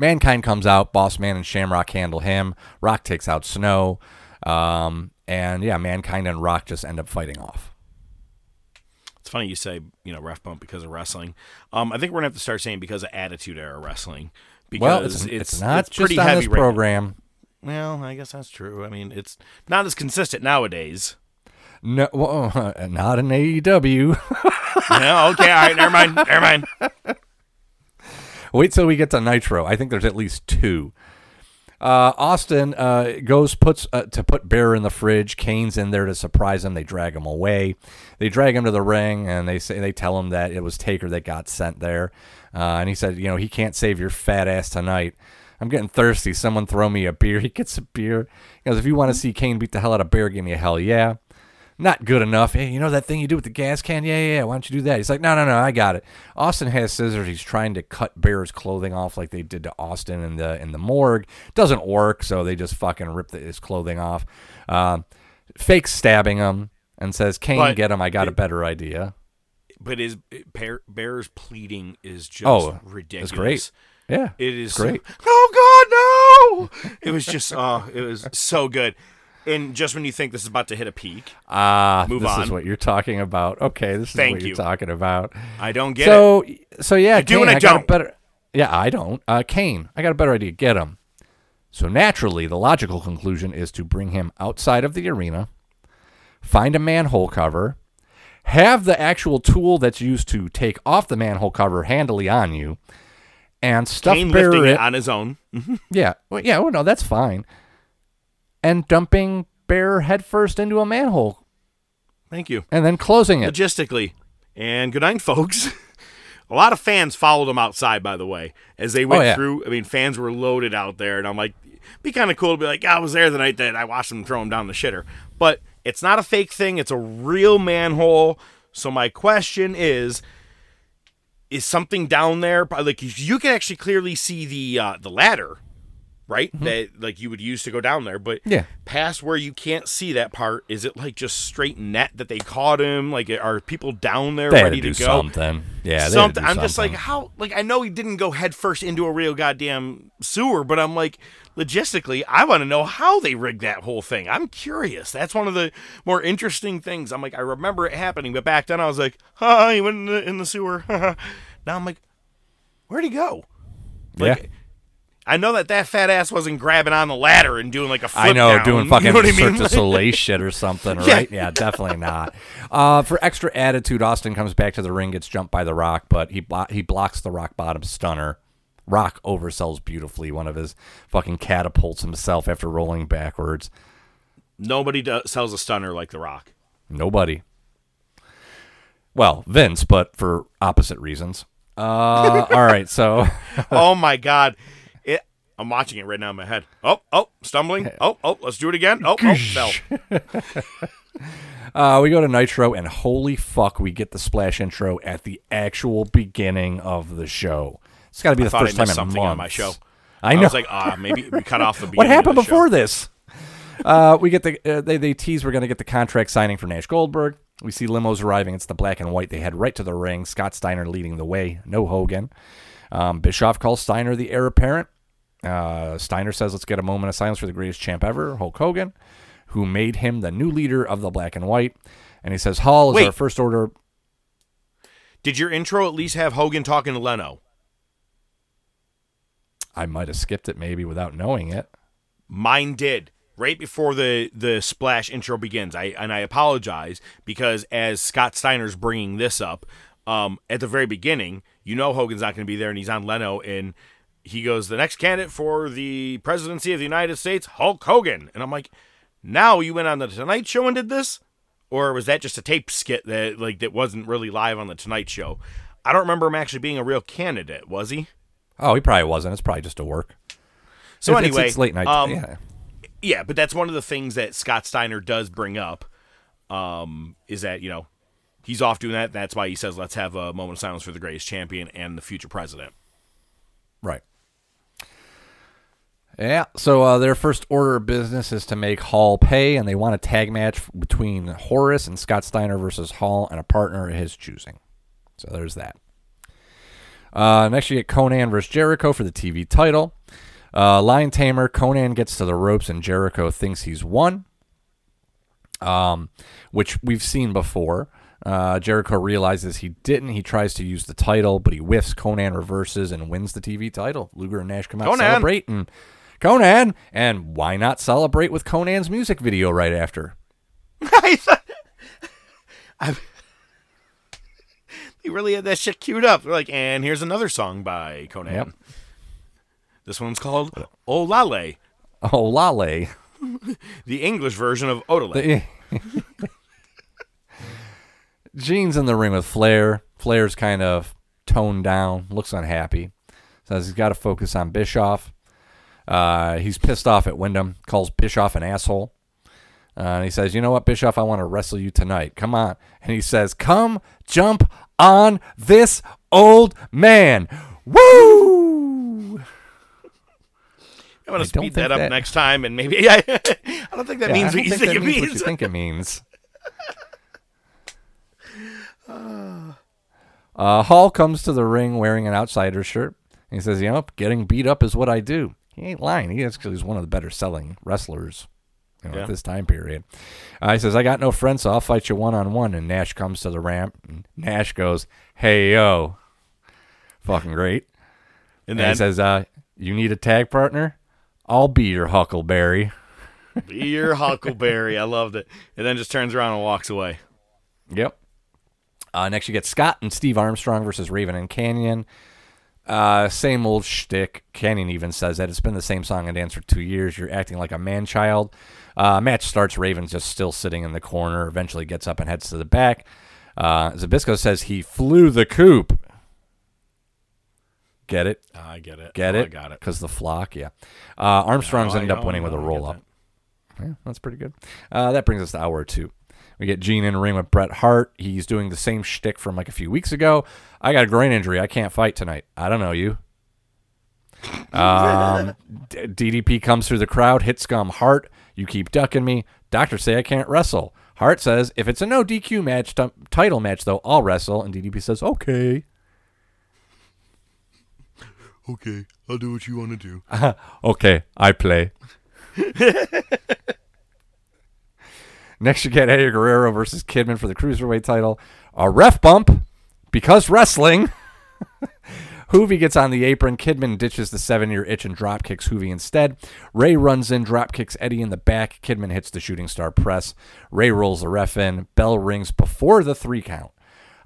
C: Mankind comes out. Boss Man and Shamrock handle him. Rock takes out Snow. Um, and yeah, Mankind and Rock just end up fighting off.
B: It's funny you say, you know, ref bump because of wrestling. Um, I think we're gonna have to start saying because of Attitude Era Wrestling. Because
C: Well, it's, it's, not just
B: pretty
C: on
B: heavy
C: this program.
B: Well, I guess that's true. I mean, it's not as consistent nowadays.
C: No, well, not in AEW.
B: no, okay, all right, never mind, never mind.
C: Wait till we get to Nitro. I think there's at least two. Uh, Austin uh, goes puts uh, to put Bear in the fridge. Kane's in there to surprise him. They drag him away. They drag him to the ring, and they say they tell him that it was Taker that got sent there. Uh, and he said, you know, he can't save your fat ass tonight. I'm getting thirsty. Someone throw me a beer. He gets a beer. He goes, if you want to see Kane beat the hell out of Bear, give me a hell yeah. Not good enough. Hey, you know that thing you do with the gas can? Yeah, yeah, yeah. Why don't you do that? He's like, no, no, no, I got it. Austin has scissors. He's trying to cut Bear's clothing off like they did to Austin in the in the morgue. Doesn't work, so they just fucking rip the, his clothing off. Um, fake stabbing him and says, Kane,
B: But
C: get him. I got a better idea.
B: But his Bear, Bear's pleading is just
C: Oh,
B: ridiculous.
C: it's great. Yeah,
B: It is
C: great.
B: So, oh God, no! It was just oh, it was so good. And just when you think this is about to hit a peak,
C: Ah,
B: Move
C: this
B: on.
C: is what you're talking about. Okay, this is
B: Thank
C: what
B: you.
C: you're talking about.
B: I don't get it.
C: so, so yeah,
B: I do
C: Kane,
B: and I
C: a
B: don't.
C: better. Yeah, I don't. Uh, Kane, I got a better idea. Get him. So naturally, the logical conclusion is to bring him outside of the arena, find a manhole cover, have the actual tool that's used to take off the manhole cover handily on you, and stuff
B: Kane lifting
C: it.
B: it on his own. Mm-hmm.
C: Yeah, well, yeah, well, no, that's fine. And dumping Bear headfirst into a manhole,
B: Thank you.
C: and then closing it.
B: Logistically, and good night, folks. A lot of fans followed him outside, by the way, as they went
C: Oh, yeah.
B: through. I mean, fans were loaded out there, and I'm like, be kind of cool to be like, I was there the night that I watched him throw him down the shitter. But it's not a fake thing; it's a real manhole. So my question is, is something down there? Like you can actually clearly see the uh, the ladder, right? That like you would use to go down there, but
C: Mm-hmm. Yeah.
B: past where you can't see that part, is it like just straight net that they caught him? Like are people down there
C: They
B: ready
C: to
B: go?
C: something. Yeah, they had to
B: something.
C: do
B: I'm just like how like I know he didn't go headfirst into a real goddamn sewer, but I'm like logistically, I want to know how they rigged that whole thing. I'm curious. That's one of the more interesting things. I'm like I remember it happening, but back then I was like, huh, he went in the, in the sewer. now I'm like, where'd he go? Like,
C: yeah.
B: I know that that fat ass wasn't grabbing on the ladder and doing like a flip
C: I know,
B: down,
C: doing
B: you
C: fucking
B: know what I
C: Cirque
B: mean?
C: du Soleil shit or something,
B: Yeah.
C: right? Yeah, definitely not. Uh, for extra attitude, Austin comes back to the ring, gets jumped by the Rock, but he blo- he blocks the Rock bottom stunner. Rock oversells beautifully one of his fucking catapults himself after rolling backwards.
B: Nobody does, sells a stunner like The Rock.
C: Nobody. Well, Vince, but for opposite reasons. Uh, all right, so
B: oh my god. It I'm watching it right now in my head. Oh, oh, stumbling. Oh, oh, let's do it again. Oh, oh, fell.
C: Uh, we go to Nitro, and holy fuck, we get the splash intro at the actual beginning of the show. It's got to be the
B: thought I
C: first time in
B: something on my show.
C: I
B: I,
C: know.
B: was like, ah, maybe we cut off the
C: beat.
B: what
C: happened
B: the show.
C: before this? Uh, we get the uh, they they tease we're gonna get the contract signing for Nash Goldberg. We see limos arriving. It's the black and white. They head right to the ring. Scott Steiner leading the way. No Hogan. Um, Bischoff calls Steiner the heir apparent. Uh, Steiner says, "Let's get a moment of silence for the greatest champ ever, Hulk Hogan, who made him the new leader of the black and white." And he says, "Hall is
B: Wait.
C: our first order."
B: Did your intro at least have Hogan talking to Leno?
C: I might have skipped it maybe without knowing it.
B: Mine did. Right before the the splash intro begins, I and I apologize because as Scott Steiner's bringing this up, um, at the very beginning, you know Hogan's not going to be there, and he's on Leno, and he goes, "The next candidate for the presidency of the United States, Hulk Hogan," and I'm like, "Now you went on the Tonight Show and did this, or was that just a tape skit that like that wasn't really live on the Tonight Show?" I don't remember him actually being a real candidate, was he?
C: Oh, he probably wasn't. It's probably just a work.
B: So
C: It's- it's-
B: anyway,
C: it's, late night.
B: um,
C: yeah.
B: Yeah, but that's one of the things that Scott Steiner does bring up. Um, is that you know he's off doing that. That's why he says let's have a moment of silence for the greatest champion and the future president.
C: Right. Yeah. So uh, their first order of business is to make Hall pay, and they want a tag match between Horace and Scott Steiner versus Hall and a partner of his choosing. So there's that. Uh, next, you get Konnan versus Jericho for the TV title. Uh, Lion Tamer, Konnan gets to the ropes, and Jericho thinks he's won, um, which we've seen before. Uh, Jericho realizes he didn't. He tries to use the title, but he whiffs. Konnan reverses and wins the TV title. Luger and Nash come out
B: Konnan.
C: celebrate, and Konnan, and why not celebrate with Konnan's music video right after?
B: I thought He really had that shit queued up. They're like, and here's another song by Konnan.
C: Yep.
B: This one's called Olale,
C: Olale.
B: The English version of Odele.
C: The- Gene's in the ring with Flair. Flair's kind of toned down, looks unhappy. Says he's got to focus on Bischoff. Uh, he's pissed off at Windham, calls Bischoff an asshole. Uh, and he says, You know what, Bischoff? I want to wrestle you tonight. Come on. And he says, Come jump on this old man. Woo!
B: I'm gonna
C: I
B: speed that up
C: that-
B: next time, and maybe I, I don't think that
C: Yeah,
B: means what you
C: think
B: think it
C: means what you think it means. Uh, Hall comes to the ring wearing an outsider shirt. He says, "You know, getting beat up is what I do." He ain't lying. He actually is one of the better selling wrestlers you know,
B: Yeah.
C: at this time period. Uh, he says, "I got no friends, so I'll fight you one on one." And Nash comes to the ramp. And Nash goes, "Hey yo, fucking great."
B: And
C: And
B: then
C: he says, uh, "You need a tag partner? I'll be your Huckleberry."
B: be your Huckleberry. I loved it. And then just turns around and walks away.
C: Yep. Uh, next, you get Scott and Steve Armstrong versus Raven and Canyon. Uh, same old shtick. Canyon even says that it's been the same song and dance for two years. You're acting like a man child. Uh, match starts. Raven's just still sitting in the corner. Eventually gets up and heads to the back. Uh, Zbyszko says he flew the coop. Get it?
B: I get it.
C: Get
B: Oh,
C: it?
B: I got it.
C: Because the flock, yeah. Uh, Armstrong's
B: Oh,
C: ended up winning with a roll up.
B: that.
C: Yeah, that's pretty good. Uh, that brings us to hour two. We get Gene in a ring with Bret Hart. He's doing the same shtick from like a few weeks ago. I got a groin injury. I can't fight tonight. I don't know you. Um, DDP comes through the crowd, hits scum Hart. You keep ducking me. Doctors say I can't wrestle. Hart says if it's a no DQ match, t- title match though, I'll wrestle. And DDP says okay.
B: Okay, I'll do what you want to do.
C: Okay, I play. Next, you get Eddie Guerrero versus Kidman for the cruiserweight title. A ref bump because wrestling. Hoovy gets on the apron. Kidman ditches the seven-year itch and drop kicks Hoovy instead. Rey runs in, drop kicks Eddie in the back. Kidman hits the shooting star press. Rey rolls the ref in. Bell rings before the three count.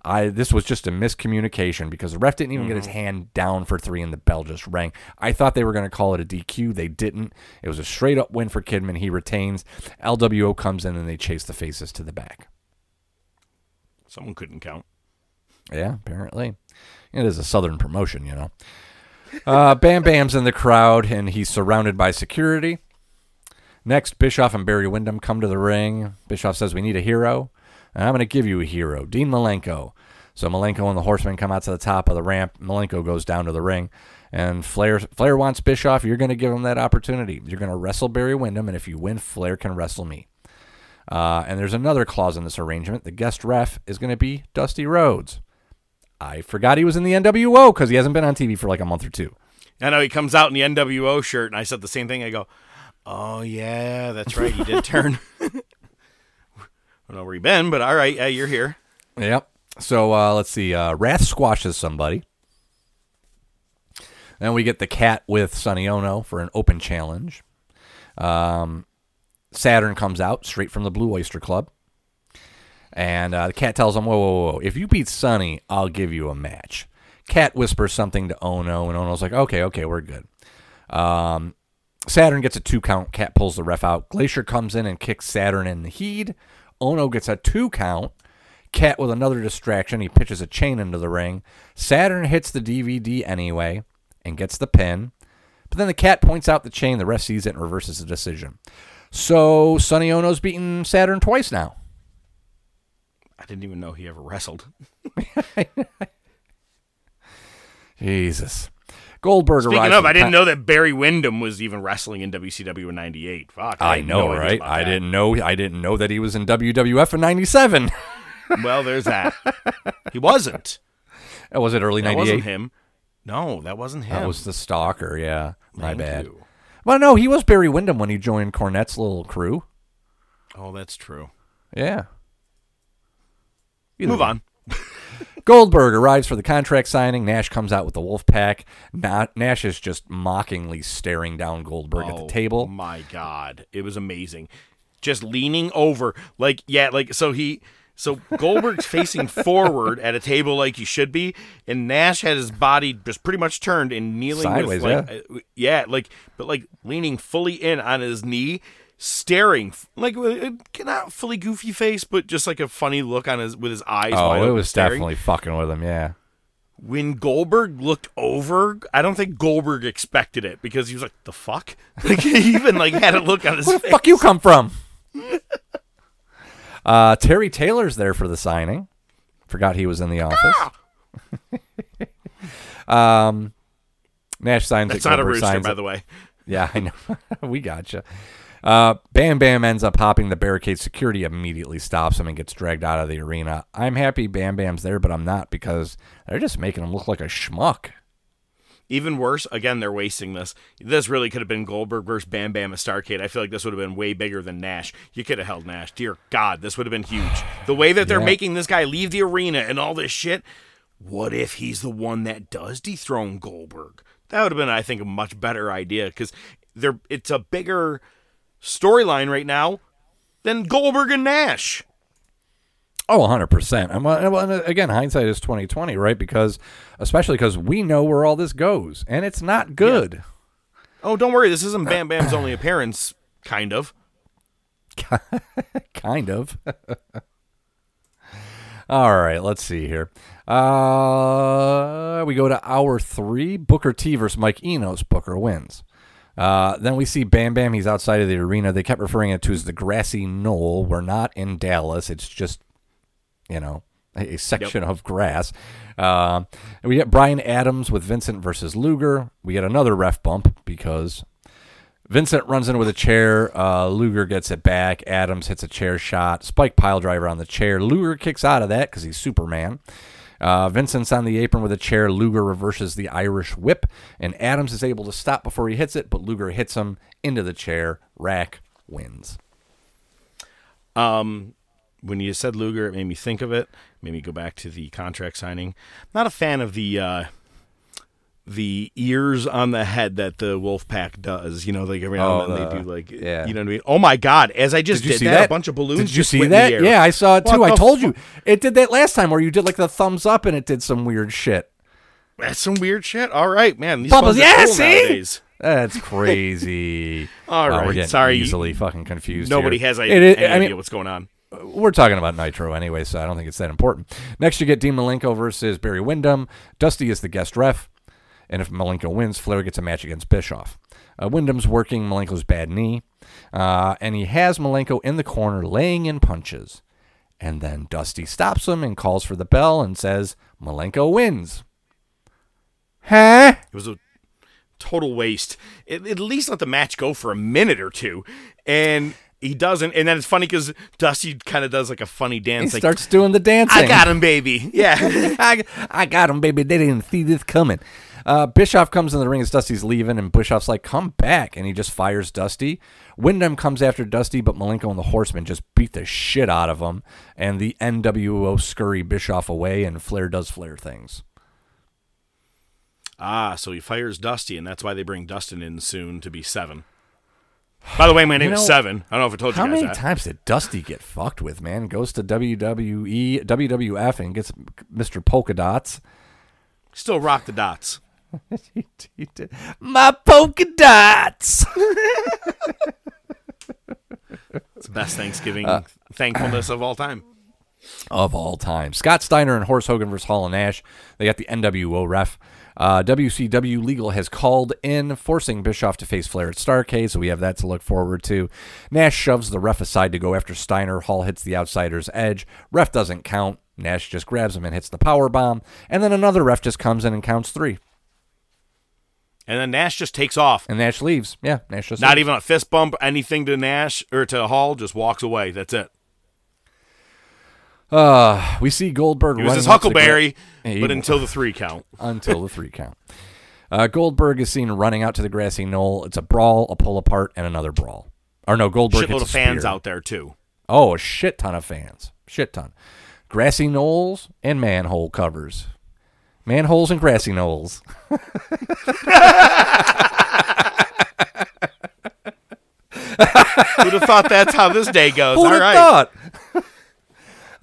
C: I this was just a miscommunication because the ref didn't even get his hand down for three and the bell just rang. I thought they were going to call it a DQ. They didn't. It was a straight up win for Kidman. He retains. LWO comes in and they chase the faces to the back.
B: Someone couldn't count.
C: Yeah, apparently. It is a southern promotion, you know. Uh, Bam Bam's in the crowd and he's surrounded by security. Next, Bischoff and Barry Windham come to the ring. Bischoff says, We need a hero. I'm going to give you a hero, Dean Malenko. So Malenko and the Horsemen come out to the top of the ramp. Malenko goes down to the ring. And Flair, Flair wants Bischoff. You're going to give him that opportunity. You're going to wrestle Barry Windham. And if you win, Flair can wrestle me. Uh, and there's another clause in this arrangement. The guest ref is going to be Dusty Rhodes. I forgot he was in the NWO because he hasn't been on TV for like a month or two.
B: I know he comes out in the NWO shirt, and I said the same thing. I go, "Oh yeah, that's right. He did turn." I don't know where you've been, but all right, yeah, you're here.
C: Yep. So uh, let's see. Uh, Wrath squashes somebody. Then we get the cat with Sonny Onoo for an open challenge. Um, Saturn comes out straight from the Blue Oyster Club. And uh, the cat tells him, whoa, whoa, whoa. If you beat Sonny, I'll give you a match. Cat whispers something to Onoo, and Onoo's like, okay, okay, we're good. Um, Saturn gets a two count. Cat pulls the ref out. Glacier comes in and kicks Saturn in the heed. Onoo gets a two count. Cat with another distraction. He pitches a chain into the ring. Saturn hits the DVD anyway and gets the pin. But then the cat points out the chain. The ref sees it and reverses the decision. So Sonny Onoo's beaten Saturn twice now.
B: I didn't even know he ever wrestled.
C: Jesus. Goldberg
B: Speaking
C: arrives.
B: of, I didn't know that Barry Windham was even wrestling in WCW in '98. Fuck,
C: I
B: had
C: know,
B: no
C: right? I
B: that.
C: didn't know. I didn't know that he was in WWF in '97.
B: Well, there's that. he wasn't.
C: Uh, was it early
B: That wasn't him. No, that wasn't him.
C: That was the stalker. Yeah, my
B: Thank
C: bad.
B: you.
C: Well, no, he was Barry Windham when he joined Cornette's little crew.
B: Oh, that's true.
C: Yeah. Either
B: Move
C: way.
B: on.
C: Goldberg arrives for the contract signing. Nash comes out with the wolf pack. Nash is just mockingly staring down Goldberg at the table. Oh.
B: My God, it was amazing. Just leaning over, like yeah, like so he So Goldberg's facing forward at a table like you should be, and Nash had his body just pretty much turned and kneeling
C: Sideways,
B: with like, uh, yeah, like but like leaning fully in on his knee, staring like uh, not fully goofy face, but just like a funny look on his with his eyes. wide
C: Oh, it was
B: staring.
C: definitely fucking with him. Yeah.
B: when Goldberg looked over. I don't think Goldberg expected it because he was like, "The fuck!" Like he even like had a look on his
C: Where the
B: face.
C: fuck you come from? uh, Terry Taylor's there for the signing. Forgot he was in the office. um, Nash signs
B: That's
C: it.
B: not a
C: Goldberg
B: rooster, by the way.
C: Yeah, I know. we gotcha. Uh, Bam Bam ends up hopping the barricade. Security immediately stops him and gets dragged out of the arena. I'm happy Bam Bam's there, but I'm not because they're just making him look like a schmuck.
B: Even worse, again, they're wasting this. This really could have been Goldberg versus Bam Bam at Starcade. I feel like this would have been way bigger than Nash. You could have held Nash. Dear God, this would have been huge. The way that they're
C: Yeah.
B: making this guy leave the arena and all this shit. What if he's the one that does dethrone Goldberg? That would have been, I think, a much better idea because they're it's a bigger storyline right now than Goldberg and Nash.
C: Oh, 100%. And well, and again, hindsight is 2020, right? Because especially because we know where all this goes and it's not good.
B: Oh, don't worry, this isn't Bam Bam's only appearance. Kind of.
C: kind of. All right, let's see here. Uh, we go to hour three. Booker T versus Mike Enos. Booker wins. Uh, then we see Bam Bam. He's outside of the arena. They kept referring it to as the grassy knoll. We're not in Dallas. It's just, you know, a, a section of grass. Uh, we get Brian Adams with Vincent versus Luger. We get another ref bump because Vincent runs in with a chair. Uh, Luger gets it back. Adams hits a chair shot. Spike pile driver on the chair. Luger kicks out of that because he's Superman. Uh, Vincent's on the apron with a chair. Luger reverses the Irish whip, and Adams is able to stop before he hits it, but Luger hits him into the chair. Rack wins.
B: Um, when you said Luger, it made me think of it. Made me go back to the contract signing. Not a fan of the uh, the ears on the head that the wolf pack does. You know, like every now and
C: Oh,
B: then
C: the-
B: they do like,
C: yeah.
B: you know what I mean. Oh my God! As I just
C: Did
B: did
C: see
B: that,
C: that?
B: a bunch of balloons.
C: Did you see that?
B: the air.
C: Yeah, I saw it
B: What
C: too. I told
B: fu-
C: you. It did that last time where you did like the thumbs up and it did some weird shit.
B: That's some weird shit. All right, man. These
C: Bubbles, yeah,
B: cool
C: see?
B: nowadays.
C: That's crazy.
B: All right, sorry.
C: easily fucking confused.
B: Nobody
C: here.
B: has a,
C: It is-
B: any
C: I
B: idea what's going on.
C: we're talking about Nitro anyway, so I don't think it's that important. Next, you get Dean Malenko versus Barry Windham. Dusty is the guest ref, and if Malenko wins, Flair gets a match against Bischoff. Uh, Windham's working Malenko's bad knee, uh, and he has Malenko in the corner laying in punches. And then Dusty stops him and calls for the bell and says, Malenko wins. Huh?
B: It was a total waste. At, at least let the match go for a minute or two, and he doesn't. And then it's funny because Dusty kind of does like a funny
C: He
B: dance. like,
C: starts doing the dancing.
B: I got him, baby. Yeah.
C: I, I got him, baby. They didn't see this coming. Uh, Bischoff comes in the ring as Dusty's leaving, and Bischoff's like, come back. And he just fires Dusty. Windham comes after Dusty, but Malenko and the Horsemen just beat the shit out of him. And the NWO scurry Bischoff away, and Flair does Flair things.
B: ah, so he fires Dusty, and that's why they bring Dustin in soon to be seven. By the way, my name
C: You
B: is Seven. I don't know if I told you guys that.
C: How many times did Dusty get fucked with, man? Goes to WWE, WWF, and gets Mr. Polka Dots.
B: Still rock the dots.
C: He. My polka dots.
B: It's the best Thanksgiving
C: Uh,
B: thankfulness of all time.
C: of all time. Scott Steiner and Horse Hogan versus Hall and Nash. They got the NWO ref. Uh, WCW Legal has called in, forcing Bischoff to face Flair at Starcade, so we have that to look forward to. Nash shoves the ref aside to go after Steiner. Hall hits the outsider's edge. Ref doesn't count. Nash just grabs him and hits the power bomb, and then another ref just comes in and counts three.
B: And then Nash just takes off.
C: And Nash leaves. Yeah, Nash just
B: Not
C: leaves.
B: even a fist bump, anything to Nash or to Hall, just walks away. That's it.
C: Uh, we see Goldberg
B: It was
C: running
B: his
C: the gra-
B: Huckleberry, but until the three count.
C: until the three count. Uh, Goldberg is seen running out to the grassy knoll. It's a brawl, a pull apart, and another brawl. Or no, Goldberg
B: Shitload of fans
C: spear.
B: out there too.
C: Oh, a shit ton of fans. Shit ton. Grassy knolls and manhole covers. Manholes and grassy knolls.
B: Who'd have thought that's how this day goes?
C: Who'd
B: All
C: have
B: right.
C: thought?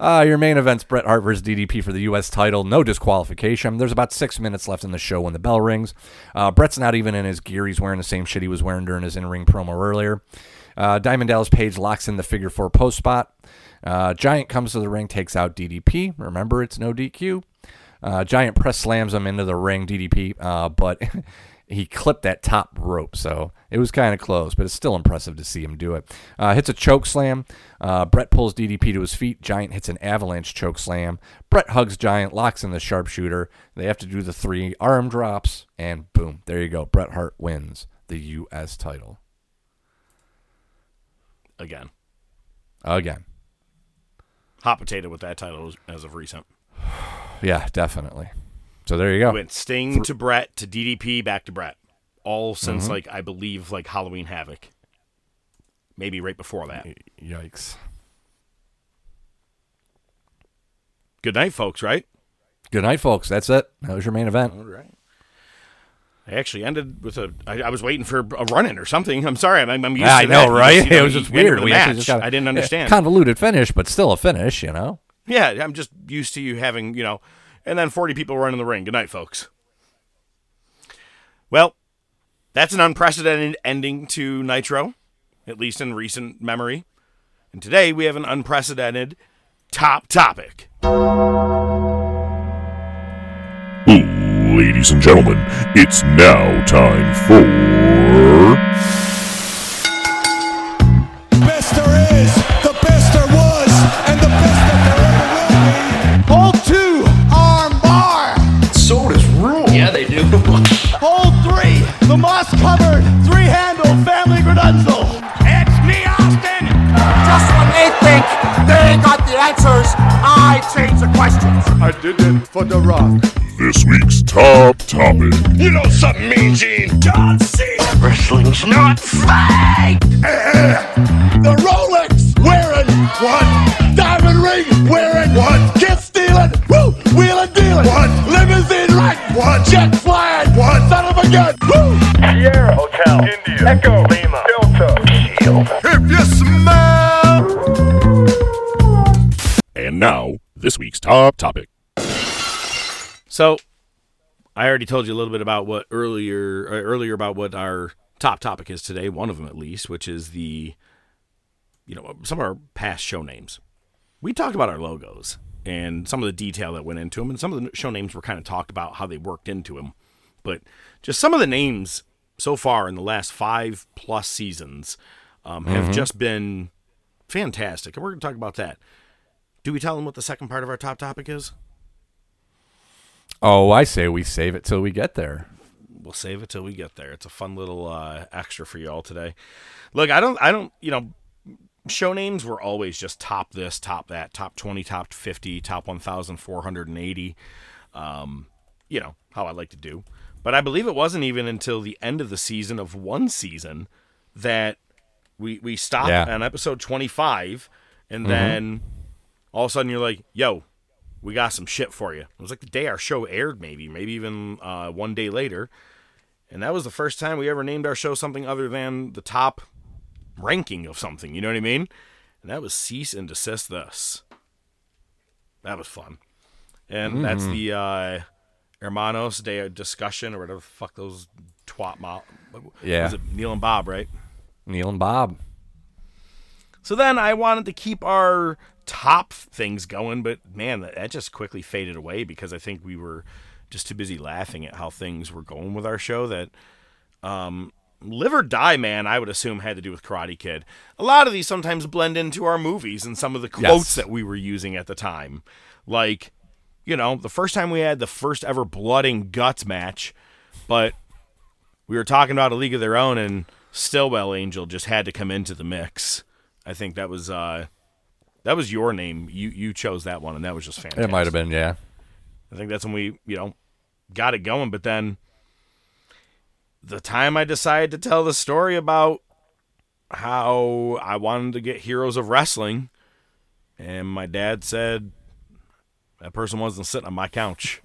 C: Uh, your main event's Bret Hart versus DDP for the U.S. title. No disqualification. There's about six minutes left in the show when the bell rings. Uh, Bret's not even in his gear. He's wearing the same shit he was wearing during his in-ring promo earlier. Uh, Diamond Dallas Page locks in the figure four post spot. Uh, Giant comes to the ring, takes out DDP. Remember, it's no DQ. Uh, Giant press slams him into the ring, DDP, uh, but he clipped that top rope, so it was kind of close, but it's still impressive to see him do it. Uh, hits a choke slam. Uh, Bret pulls DDP to his feet. Giant hits an avalanche choke slam. Bret hugs Giant, locks in the sharpshooter. They have to do the three arm drops, and boom, there you go. Bret Hart wins the U.S. title
B: Again,
C: again.
B: hot potato with that title as- as of recent.
C: Yeah, definitely. So there you go.
B: Went Sting to Bret to DDP back to Bret. All since
C: Mm-hmm.
B: like I believe like Halloween Havoc. Maybe right before that.
C: Yikes.
B: Good night, folks. Right?
C: Good night, folks. That's it. That was your main event.
B: All right. I actually ended with a. I, I was waiting for a run-in or something. I'm sorry. I'm, I'm used
C: I
B: to
C: know,
B: that.
C: Right?
B: just, you
C: it was just weird.
B: a
C: We actually
B: match.
C: just got
B: I didn't understand.
C: convoluted finish, but still a finish. You know.
B: Yeah, I'm just used to you having, you know, and then 40 people run in the ring. Good night, folks. Well, that's an unprecedented ending to Nitro, at least in recent memory. And today we have an unprecedented top topic.
E: Ladies and gentlemen, it's now time for.
A: The moss covered, three handle family gradunzel.
D: It's me, Austin.
F: Just when they think they got the answers, I change the questions.
A: I did it for The Rock.
E: This week's top topic.
A: You know something, Mean Gene?
D: John Cena.
F: Wrestling's not fake.
A: The Rolex wearing one, diamond ring wearing one, kiss stealing, woo, wheeling dealing, one, limousine right, one, jet flying, one, son of a gun, woo.
G: Sierra Hotel, India, Echo, Lima, Delta,
A: If you smell.
E: And now, this week's top topic.
B: So, I already told you a little bit about what earlier uh, earlier about what our top topic is today, one of them at least, which is the you know, some of our past show names. We talked about our logos and some of the detail that went into them and some of the show names were kind of talked about how they worked into them. But just some of the names so far in the last 5 plus seasons um, have just been fantastic. And we're going to talk about that. Do we tell them what the second part of our top topic is?
C: Oh, I say we save it till we get there.
B: we'll save it till we get there. It's a fun little uh, extra for you all today. Look, I don't, I don't, you know, show names were always just top this, top that, top twenty, top fifty, top one thousand four hundred and eighty. Um, you know how I like to do, but I believe it wasn't even until the end of the season of one season that we we stopped
C: Yeah.
B: on episode twenty five, and then all of a sudden you're like, yo. We got some shit for you. It was like the day our show aired, maybe, maybe even uh, one day later. And that was the first time we ever named our show something other than the top ranking of something. You know what I mean? And that was Cease and Desist This. That was fun. And that's
C: Mm-hmm.
B: the uh, Hermanos de Discussion or whatever the fuck those twat mo-
C: Yeah.
B: Was it Neil and Bob, right?
C: Neil and Bob.
B: So then I wanted to keep our top things going, but man, that, that just quickly faded away because I think we were just too busy laughing at how things were going with our show that um, Live or Die Man, I would assume, had to do with Karate Kid. A lot of these sometimes blend into our movies and some of the quotes
C: Yes.
B: that we were using at the time. Like, you know, the first time we had the first ever blood and guts match, but we were talking about a league of their own and Stillwell Angel just had to come into the mix. I think that was uh that was your name. You you chose that one and that was just fantastic.
C: It might have been, yeah.
B: I think that's when we, you know, got it going, but then the time I decided to tell the story about how I wanted to get Heroes of Wrestling and my dad said that person wasn't sitting on my couch.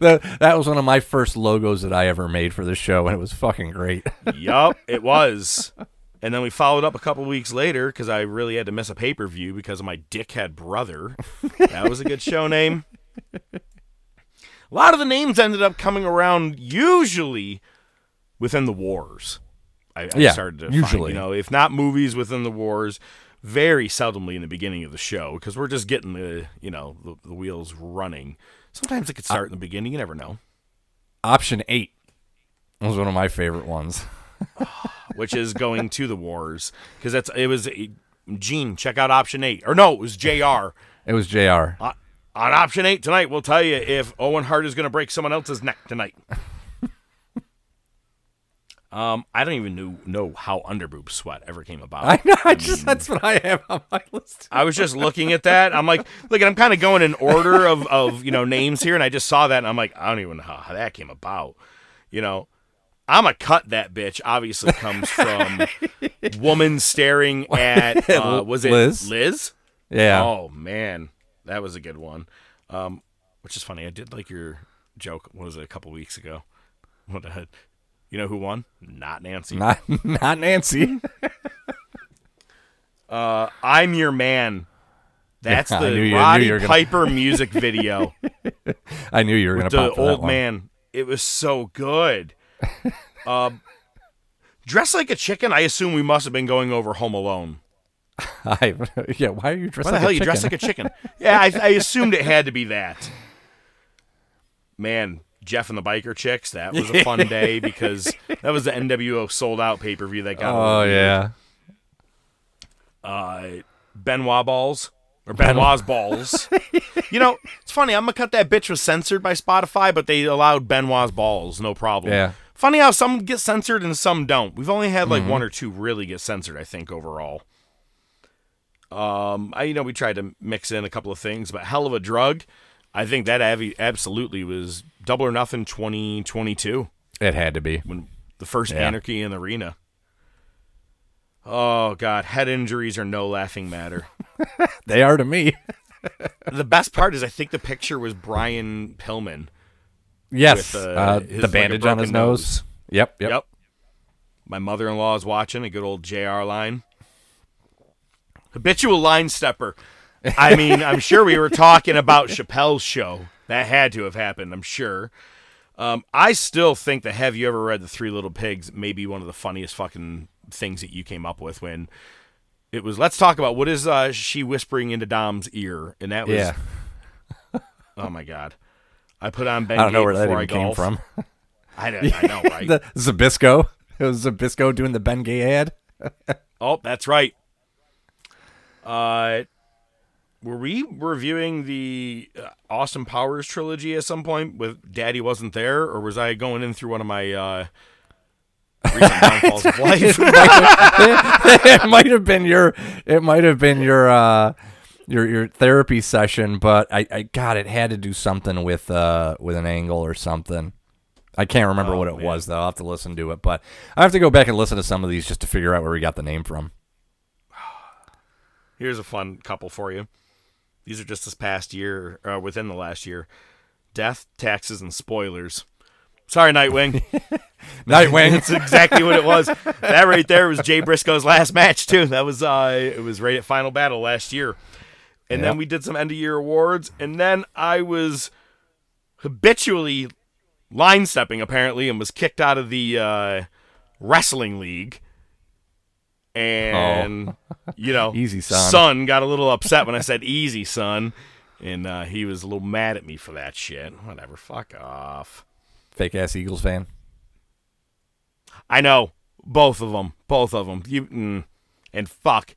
C: That, that was one of my first logos that I ever made for the show, and it was fucking great.
B: yup, it was. And then we followed up a couple weeks later because I really had to miss a pay per view because of my dickhead brother. that was a good show name. A lot of the names ended up coming around usually within the wars. I, I
C: Yeah,
B: started to find,
C: usually.
B: you know, if not movies within the wars, very seldomly in the beginning of the show because we're just getting the you know the, the wheels running. Sometimes it could start in the beginning. You never know.
C: Option eight was one of my favorite ones.
B: which is going to the wars because that's it was Gene. Check out option eight, or no, it was Jr.
C: It was Jr.
B: On, on option eight tonight, we'll tell you if Owen Hart is going to break someone else's neck tonight. Um, I don't even know know how underboob sweat ever came about.
C: I know. I just that's what I have on my list.
B: I was just looking at that. I'm like, look, I'm kind of going in order of, of you know names here, and I just saw that, and I'm like, I don't even know how, that came about. You know, I'm a cut that bitch. Obviously, comes from woman staring at uh, was it
C: Liz?
B: Liz?
C: Yeah.
B: Oh man, that was a good one. Um, which is funny. I did like your joke. What was it a couple weeks ago? What the You know who won? Not Nancy.
C: Not not Nancy.
B: Uh, I'm your man. That's
C: Yeah,
B: the
C: you-
B: Roddy
C: you were gonna-
B: Piper music video.
C: I knew you were going to
B: the
C: pop that
B: old man. It was so good. um, dressed like a chicken. I assume we must have been going over Home Alone.
C: I, yeah. Why are you dressed
B: Why the
C: like
B: hell
C: a
B: you dressed like a chicken? yeah, I, I assumed it had to be that. Man, Jeff and the Biker Chicks. That was a fun day because that was the NWO sold out pay per view that got.
C: Oh yeah.
B: uh, Benoit balls or Benoit's balls. you know, it's funny. I'm gonna cut that bitch was censored by Spotify, but they allowed Benoit's balls, no problem.
C: Yeah.
B: Funny how some get censored and some don't. We've only had
C: Mm-hmm.
B: like one or two really get censored, I think, overall. Um, I you know we tried to mix in a couple of things, but hell of a drug. I think that avi- absolutely was double or nothing 2022
C: It had to be.
B: when the first
C: Yeah.
B: anarchy in the arena. Oh god, head injuries are no laughing matter.
C: They are to me.
B: the best part is I think the picture was Brian Pillman.
C: Yes.
B: With, uh,
C: uh,
B: his,
C: the
B: like,
C: bandage on his nose.
B: nose.
C: Yep. Yep.
B: Yep. My mother-in-law is watching a good old JR line. Habitual line stepper. I mean, I'm sure we were talking about Chappelle's show. That had to have happened, I'm sure. Um, I still think that Have You Ever Read The Three Little Pigs may be one of the funniest fucking things that you came up with when it was, let's talk about what is uh, she whispering into Dom's ear. And that was,
C: Yeah.
B: oh my God. I put on Ben
C: I don't know where that even
B: I
C: came from.
B: I, don't- I know, right?
C: the Zbyszko. It was Zbyszko doing the Ben Gay ad.
B: Oh, that's right. Uh, were we reviewing the uh, Austin Powers trilogy at some point with Daddy wasn't there, or was I going in through one of my uh, recent downfalls of life?
C: it might have been your. It might have been your. uh your your therapy session, but I, I God, it had to do something with uh with an angle or something. I can't remember
B: Oh,
C: what it
B: man.
C: was though. I'll have to listen to it, but I have to go back and listen to some of these just to figure out where we got the name from.
B: Here's a fun couple for you. These are just this past year, uh, within the last year. Death, taxes, and spoilers. Sorry, Nightwing.
C: Nightwing.
B: That's exactly what it was. That right there was Jay Briscoe's last match too. That was uh it was right at Final Battle last year. And
C: Yep.
B: then we did some end of year awards and then I was habitually line stepping apparently and was kicked out of the uh wrestling league. And you know,
C: Oh. Easy, son.
B: Son got a little upset when I said easy, son. And uh, he was a little mad at me for that shit. Whatever, fuck off.
C: Fake ass Eagles fan.
B: I know both of them, both of them. You mm, and fuck.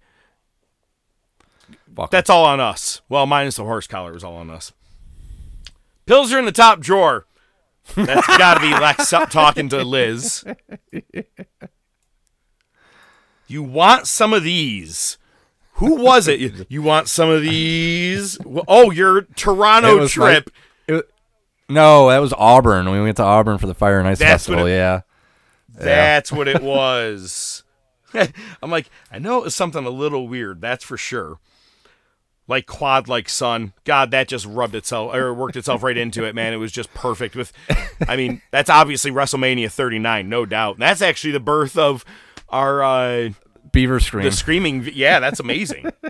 C: Fuck.
B: That's all on us. Well, minus the horse collar was all on us. Pills are in the top drawer. That's got to be Lex talking to Liz. You want some of these? Who was it? You, you want some of these? Oh, your Toronto trip.
C: like- it- no, that was Auburn. We went to Auburn for the Fire and Ice
B: That's
C: Festival.
B: it-
C: yeah.
B: That's what it was. I'm like, I know it was something a little weird, that's for sure. Like quad like sun. God, that just rubbed itself or worked itself right into it, man. It was just perfect with I mean, that's obviously WrestleMania 39, no doubt. And that's actually the birth of our uh
C: Beaver scream.
B: The screaming, yeah, that's amazing.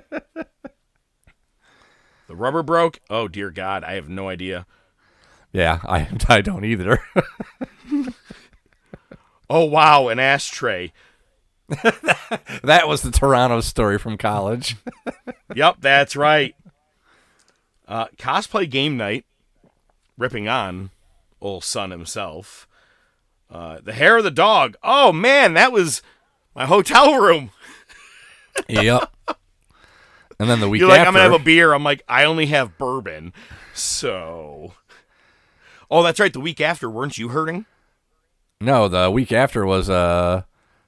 B: the rubber broke. Oh dear God, I have no idea.
C: yeah, I I don't either.
B: Oh wow, an ashtray.
C: that was the Toronto story from college.
B: Yep, that's right. Uh, cosplay game night, ripping on old son himself. Uh, the hair of the dog. Oh man, that was my hotel room.
C: yep. And then the week
B: You're like,
C: after,
B: I'm gonna have a beer. I'm like, I only have bourbon, so. Oh, that's right. The week after, weren't you hurting?
C: no, the week after was uh,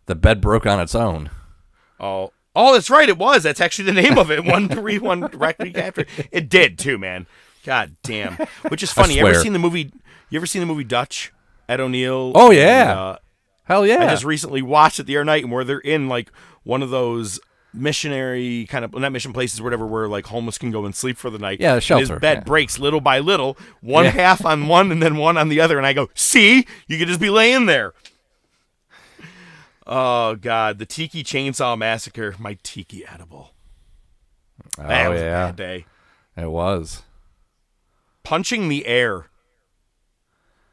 C: the bed broke on its own.
B: Oh, oh, that's right. It was. That's actually the name of it. One three one direct week after. It did too, man. God damn. Which is funny. You ever seen the movie? You ever seen the movie Dutch? Ed O'Neill.
C: Oh,
B: and,
C: yeah.
B: uh,
C: Hell yeah!
B: I just recently watched it the other night, and where they're in like one of those missionary kind of not mission places, whatever, where like homeless can go and sleep for the night.
C: Yeah, a
B: And
C: shelter,
B: his bed
C: yeah.
B: breaks little by little, one
C: Yeah.
B: half on one and then one on the other, and I go, "See, you could just be laying there." Oh God, the Tiki Chainsaw Massacre, my Tiki edible. Oh, that
C: oh
B: was a
C: yeah,
B: bad day.
C: it was.
B: Punching the air.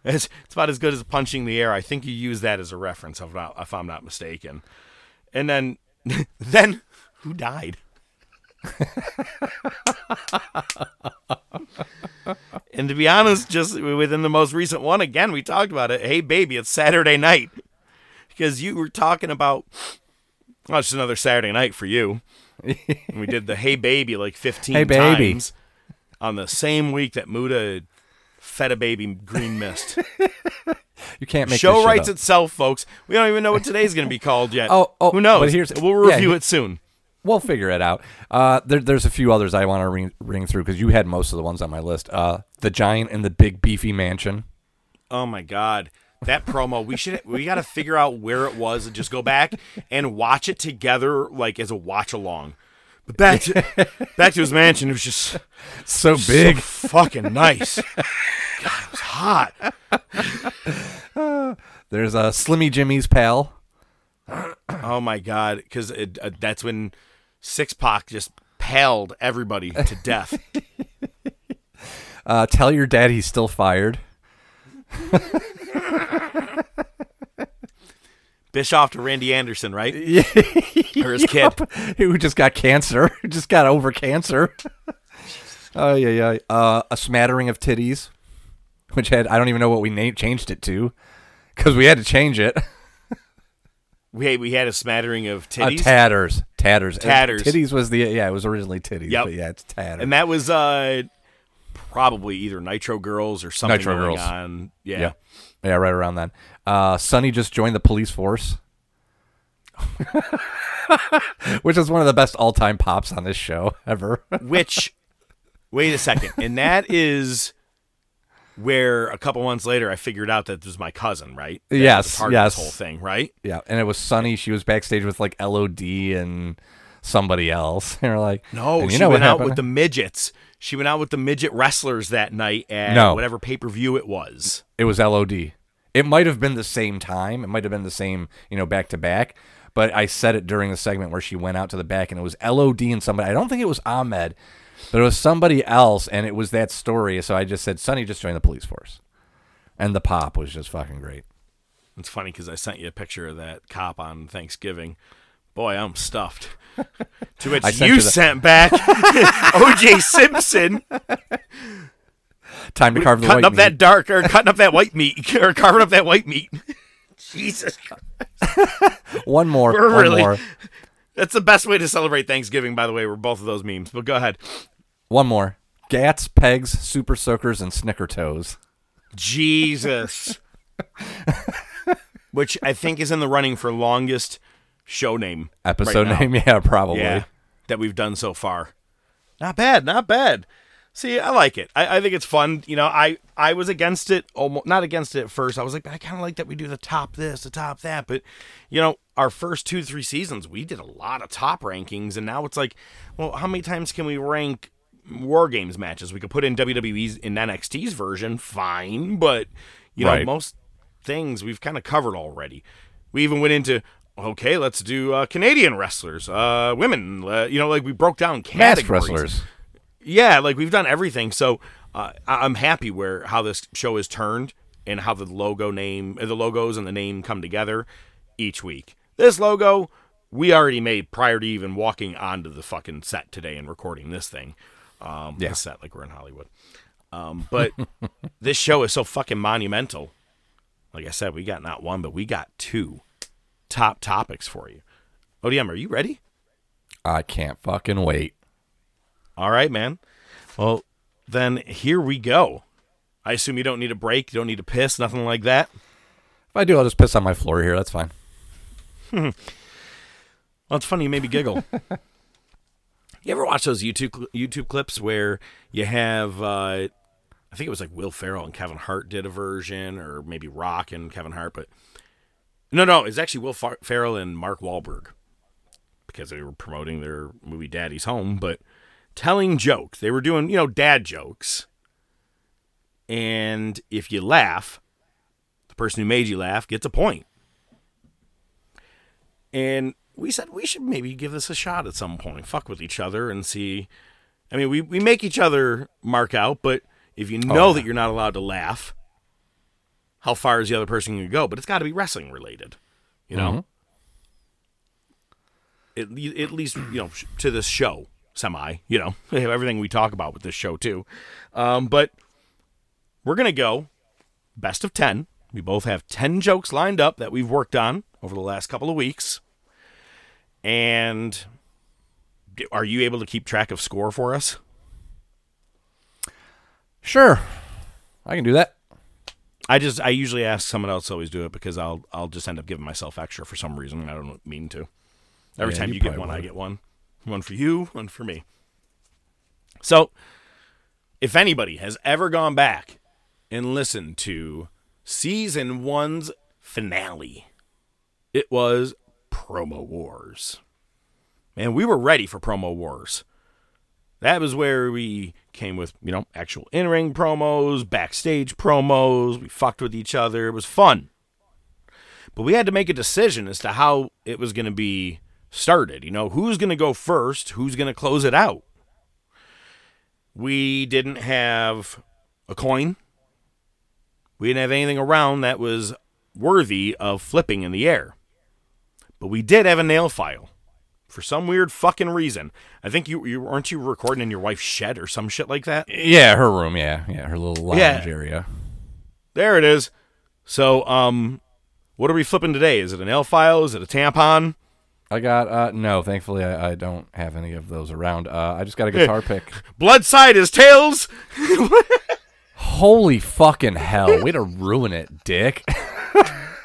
B: It's, it's about as good as punching the air. I think you use that as a reference, if, not, if I'm not mistaken. And then, then who died? and to be honest, just within the most recent one, again, we talked about it. Hey, baby, it's Saturday night. Because you were talking about, well, it's just another Saturday night for you. And we did the Hey Baby like 15
C: Hey, baby.
B: times on the same week that Muta fed a baby green mist.
C: You can't make
B: Show
C: this shit
B: writes
C: up.
B: itself, folks. We don't even know what today's going to be called yet.
C: Oh, oh,
B: who knows?
C: but here's-
B: we'll review
C: he-
B: it soon.
C: We'll figure it out. Uh, there, there's a few others I want to ring, ring through because you had most of the ones on my list. Uh, the giant in the big beefy mansion.
B: Oh my god, that promo! We should we got to figure out where it was and just go back and watch it together, like as a watch along. But back to back to his mansion. It was just
C: So
B: so
C: big.
B: fucking nice. God, it was hot.
C: There's a Slimmy Jimmy's pal.
B: Oh my god, because uh, that's when Six Pac just paled everybody to death.
C: Uh, tell your dad he's still fired.
B: Bischoff to Randy Anderson, right? Yeah. or his kid.
C: Who just got cancer? Just got over cancer? Oh yeah, yeah. Uh, a smattering of titties, which had I don't even know what we named changed it to, because we had to change it.
B: We we had a smattering of
C: Uh,
B: titties.
C: tatters, tatters, Uh,
B: Tatters.
C: Titties was the yeah. It was originally titties.
B: Yep.
C: But yeah, it's tatters.
B: and that was uh probably either Nitro Girls or something
C: Nitro
B: going
C: Girls.
B: on. Yeah.
C: yeah, yeah, right around then. Uh, Sunny just joined the police force, which is one of the best all-time pops on this show ever.
B: Which wait a second. And that is where a couple months later I figured out that this was my cousin, right? That
C: Yes,
B: was part
C: yes.
B: Of this whole thing, right?
C: Yeah, and it was Sunny. She was backstage with like LOD and somebody else. And we're like,
B: No,
C: and
B: she
C: you know
B: went
C: what
B: out
C: happened?
B: with the midgets. She went out with the midget wrestlers that night at
C: No.
B: whatever pay per view it was.
C: It was LOD. It might have been the same time. It might have been the same, you know, back to back. But I said it during the segment where she went out to the back, and it was LOD and somebody. I don't think it was Ahmed, but it was somebody else, and it was that story. So I just said, Sunny just joined the police force, and the pop was just fucking great.
B: It's funny because I sent you a picture of that cop on Thanksgiving. Boy, I'm stuffed. To which
C: I sent
B: you
C: the-
B: sent back OJ Simpson
C: Time to carve the
B: cutting
C: white
B: up that dark or cutting up that white meat or carving up that white meat. Jesus,
C: One more.
B: We're
C: one
B: really-
C: more.
B: that's the best way to celebrate Thanksgiving. By the way, were both of those memes. But go ahead.
C: One more. Gats, pegs, super soakers, and snicker toes.
B: Jesus, which I think is in the running for longest show name
C: Episode
B: right
C: name, yeah, probably.
B: Yeah, that we've done so far. Not bad, not bad. See, I like it. I, I think it's fun. You know, I I was against it, almost not against it at first. I was like, I kind of like that we do the top this, the top that. But you know, our first two three seasons, we did a lot of top rankings, and now it's like, well, how many times can we rank war games matches? We could put in WWE's in NXT's version, fine, but you know,
C: Right.
B: most things we've kind of covered already. We even went into Okay, let's do uh, Canadian wrestlers, uh, women. Uh, you know, like we broke down categories.
C: wrestlers.
B: Yeah, like we've done everything. So uh, I- I'm happy where how this show is turned and how the logo name, uh, the logos and the name come together each week. This logo we already made prior to even walking onto the fucking set today and recording this thing. Um,
C: Yeah.
B: the set like we're in Hollywood. Um, but this show is so fucking monumental. Like I said, we got not one, but we got two top topics for you. ODM, are you ready?
C: I can't fucking wait.
B: All right, man. Well, then here we go. I assume you don't need a break, you don't need to piss, nothing like that.
C: If I do, I'll just piss on my floor here. That's fine.
B: Well, it's funny you made me giggle. you ever watch those YouTube YouTube clips where you have uh, I think it was like Will Ferrell and Kevin Hart did a version, or maybe Rock and Kevin Hart, but no, no, it's actually Will Fer- Ferrell and Mark Wahlberg because they were promoting their movie Daddy's Home, but telling jokes. They were doing you know dad jokes, and if you laugh, the person who made you laugh gets a point. And we said we should maybe give this a shot at some point. Fuck with each other and see. I mean, we, we make each other mark out, but if you oh, know that you're not allowed to laugh, how far is the other person going to go? But it's got to be wrestling related, you know? At, le- at least, you know, to this show, semi, you know, we have everything we talk about with this show, too. Um, but we're going to go best of 10. We both have 10 jokes lined up that we've worked on over the last couple of weeks. And are you able to keep track of score for us?
C: Sure. I can do that.
B: I just I usually ask someone else to always do it because I'll I'll just end up giving myself extra for some reason. I don't mean to. Every
C: Yeah,
B: time
C: you
B: you, get one, I get one. One for you, one for me. So, if anybody has ever gone back and listened to season one's finale, it was Promo Wars. Man, we were ready for Promo Wars. That was where we came with, you know, actual in ring promos, backstage promos. We fucked with each other. It was fun. But we had to make a decision as to how it was going to be started. You know, who's going to go first? Who's going to close it out? We didn't have a coin. We didn't have anything around that was worthy of flipping in the air. But we did have a nail file for some weird fucking reason. I think you you aren't you recording in your wife's shed or some shit like that.
C: Yeah, her room. Yeah, yeah, her little lounge
B: Yeah.
C: area.
B: There it is. So, um, what are we flipping today? Is it an L file? Is it a tampon?
C: I got uh no, thankfully I, I don't have any of those around. Uh I just got a guitar pick.
B: Blood side is tails.
C: Holy fucking hell. Way to ruin it, dick.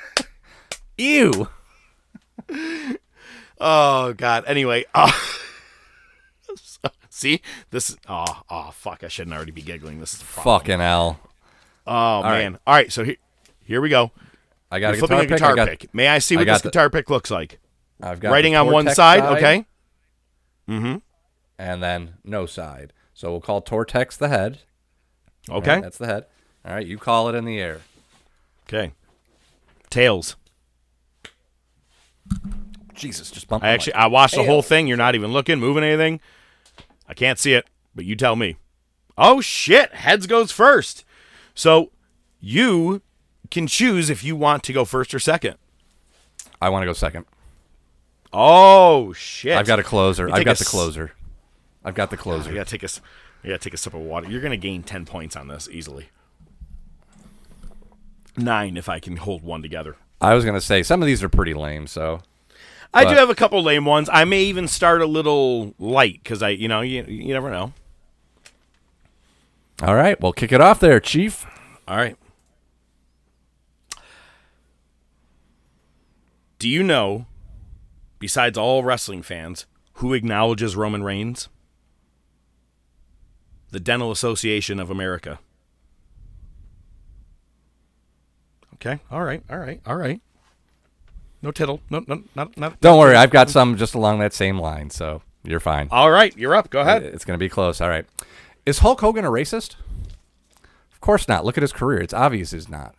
C: Ew.
B: Oh God. Anyway, uh, see this. Is, oh, oh, fuck! I shouldn't already be giggling. This is.
C: Fucking hell.
B: Oh
C: right.
B: man. All right. So here, here we go.
C: I got
B: You're
C: a
B: flipping
C: guitar,
B: a
C: pick.
B: guitar
C: I got,
B: pick. May I see what this
C: the-
B: guitar pick looks like?
C: I've got
B: Writing on one
C: Tortex
B: side. Okay.
C: Mm-hmm. And then no side. So we'll call Tortex the head.
B: Okay.
C: right, that's the head. All right, you call it in the air.
B: Okay. Tails.
C: Jesus, just bump
B: I actually I watched the whole thing. You're not even looking, moving anything. I can't see it, but you tell me. Oh shit! Heads goes first. So you can choose if you want to go first or second.
C: I want to go second.
B: Oh shit!
C: I've got a closer. I've got
B: a
C: the
B: s-
C: closer. I've got the ah,
B: I
C: closer.
B: gotta take a. s- I gotta take a sip of water. You're gonna gain ten points on this easily. Nine if I can hold one together.
C: I was gonna say some of these are pretty lame. So
B: I do have a couple lame ones. I may even start a little light because I, you know, you, you never know.
C: all right, well, kick it off there, Chief.
B: All right. Do you know, besides all wrestling fans, who acknowledges Roman Reigns? The Dental Association of America. Okay. All right. All right. All right. No tittle. No. No. Not. Not.
C: Don't worry, I've got some just along that same line, so you're fine.
B: All right. You're up. Go ahead.
C: It's gonna be close. All right. Is Hulk Hogan a racist? Of course not. Look at his career. It's obvious he's not.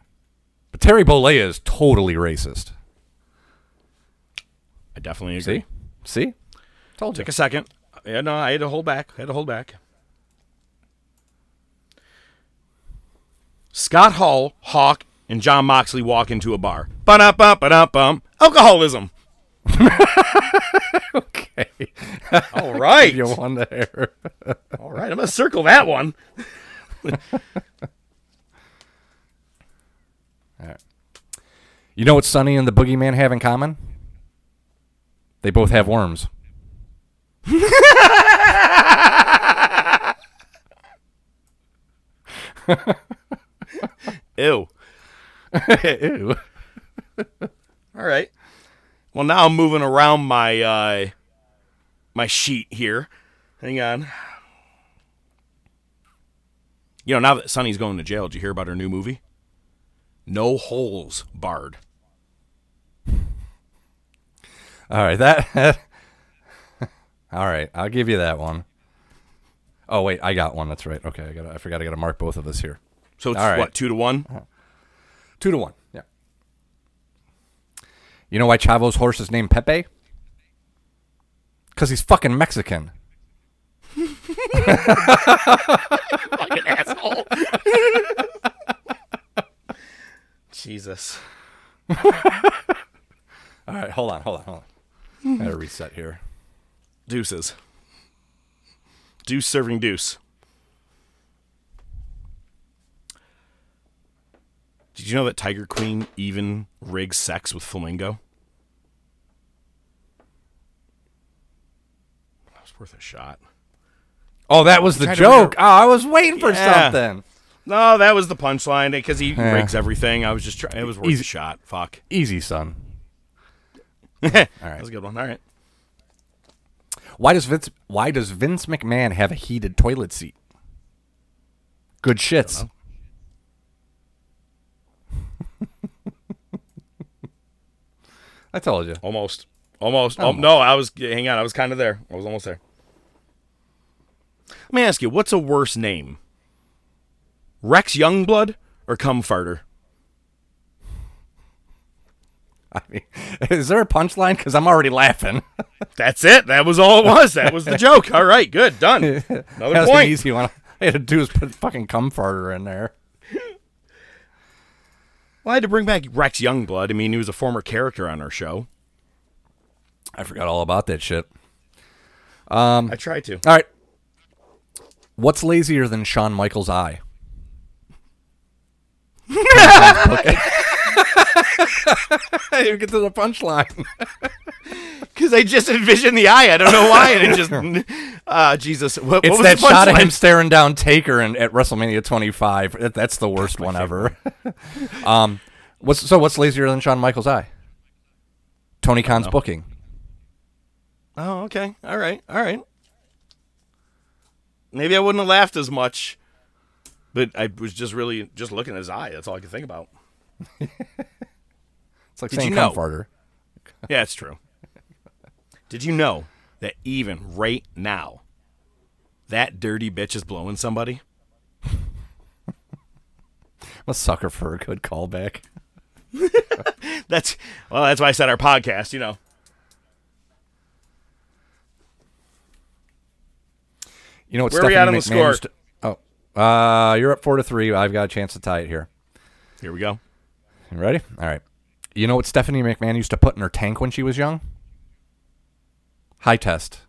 C: But Terry Bollea is totally racist.
B: I definitely agree.
C: See, see, told you.
B: Take a second. Yeah, no, I had to hold back. I had to hold back. Scott Hall, Hawk, and Jon Moxley walk into a bar. Ba-da-bum, ba-da-bum. Alcoholism.
C: okay.
B: All right.
C: you won there.
B: All right. I'm going to circle that one. All right.
C: You know what Sunny and the Boogeyman have in common? They both have worms.
B: Ew.
C: Ew.
B: All right. Well, now I'm moving around my uh, my sheet here. Hang on. You know, now that Sunny's going to jail, did you hear about her new movie? No holes barred.
C: All right, that. All right, I'll give you that one. Oh wait, I got one. That's right. Okay, I got. I forgot. I got to mark both of us here.
B: So it's
C: All right.
B: what two to one?
C: Two to one. Yeah. You know why Chavo's horse is named Pepe? Because he's fucking Mexican.
B: Fucking asshole. Jesus.
C: All right, hold on, hold on, hold on. I gotta reset here.
B: Deuces. Deuce serving deuce. Did you know that Tiger Queen even rigs sex with Flamingo? That was worth a shot.
C: Oh, that was the joke. Oh, I was waiting for
B: Yeah.
C: something.
B: No, that was the punchline because he
C: Yeah.
B: rigs everything. I was just trying. It was worth
C: Easy-
B: a shot. Fuck.
C: Easy, son.
B: All
C: right.
B: That was a good one. All right.
C: Why does Vince? Why does Vince McMahon have a heated toilet seat? Good shits. I told you.
B: Almost. Almost. Oh, no, I was. Hang on. I was kind of there. I was almost there. Let me ask you, what's a worse name? Rex Youngblood or Cumfarter?
C: I mean, is there a punchline? Because I'm already laughing.
B: That's it. That was all it was. That was the joke. All right, good. Done. Another
C: That was an
B: point.
C: easy one. I had to do was put fucking cum farter in there.
B: Well, I had to bring back Rex Youngblood. I mean, he was a former character on our show.
C: I forgot all about that shit.
B: Um, I tried to.
C: All right. What's lazier than Shawn Michaels' eye? I didn't get to the punchline.
B: Because I just envisioned the eye. I don't know why. And it just. Uh, Jesus. What, what
C: It's
B: was
C: that
B: the
C: shot of him staring down Taker in, at WrestleMania 25. That- That's the worst one ever. um, what's so? What's lazier than Shawn Michaels' eye? Tony Khan's booking.
B: Oh, okay. All right. All right. Maybe I wouldn't have laughed as much, but I was just really just looking at his eye. That's all I could think about.
C: It's like
B: Did
C: saying
B: you know?
C: farter.
B: Yeah, it's true. Did you know that even right now, that dirty bitch is blowing somebody?
C: I'm a sucker for a good callback.
B: That's well. That's why I said our podcast. You know.
C: You know what?
B: Where are we at on the score?
C: oh, uh, you're up four to three. I've got a chance to tie it here.
B: Here we go.
C: You ready? All right. You know what Stephanie McMahon used to put in her tank when she was young? High test.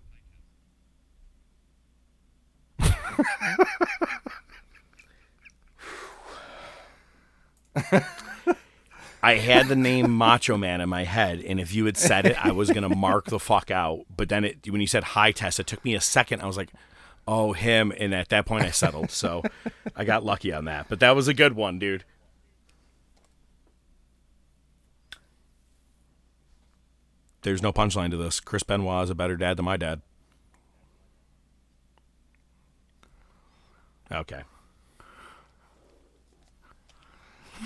B: I had the name Macho Man in my head, and if you had said it, I was gonna mark the fuck out. But then it, when you said high test, it took me a second. I was like, "Oh, him!" And at that point, I settled. So I got lucky on that. But that was a good one, dude. There's no punchline to this. Chris Benoit is a better dad than my dad. Okay.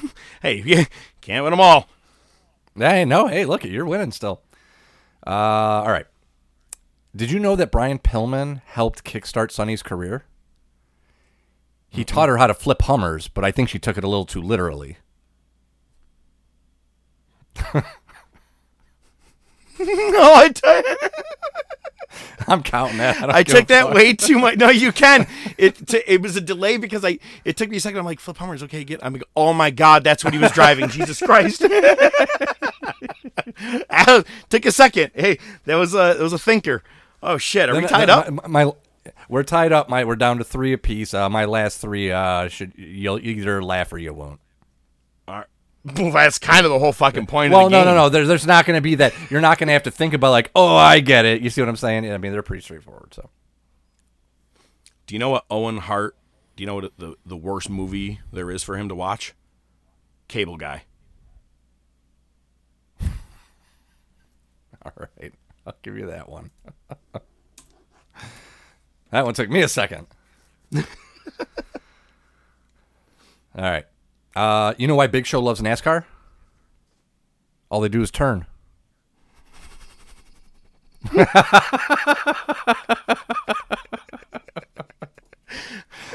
B: hey, you can't win them all.
C: Hey, no, hey, look, you're winning still. Uh, all right. Did you know that Brian Pillman helped kickstart Sunny's career? He taught her how to flip Hummers, but I think she took it a little too literally.
B: no, I, t-
C: I'm counting that. don't
B: I took that way too much. No, you can. It t- it was a delay because I it took me a second. I'm like, Flip Hummer's okay. Get. I'm like, oh my god, that's what he was driving. Jesus Christ. I- took a second. Hey, that was a that was a thinker. Oh shit, are we tied
C: then
B: up?
C: My, my- we're tied up. My we're down to three apiece. Uh, my last three uh, should you'll either laugh or you won't.
B: Well, that's kind of the whole fucking point
C: Well,
B: of the
C: no,
B: game.
C: no, no. There's there's not going to be that. You're not going to have to think about like, oh, I get it. You see what I'm saying? I mean, they're pretty straightforward. So
B: Do you know what Owen Hart? Do you know what the the worst movie there is for him to watch? Cable Guy.
C: all right, I'll give you that one. that one took me a second. all right. Uh, you know why Big Show loves NASCAR? All they do is turn.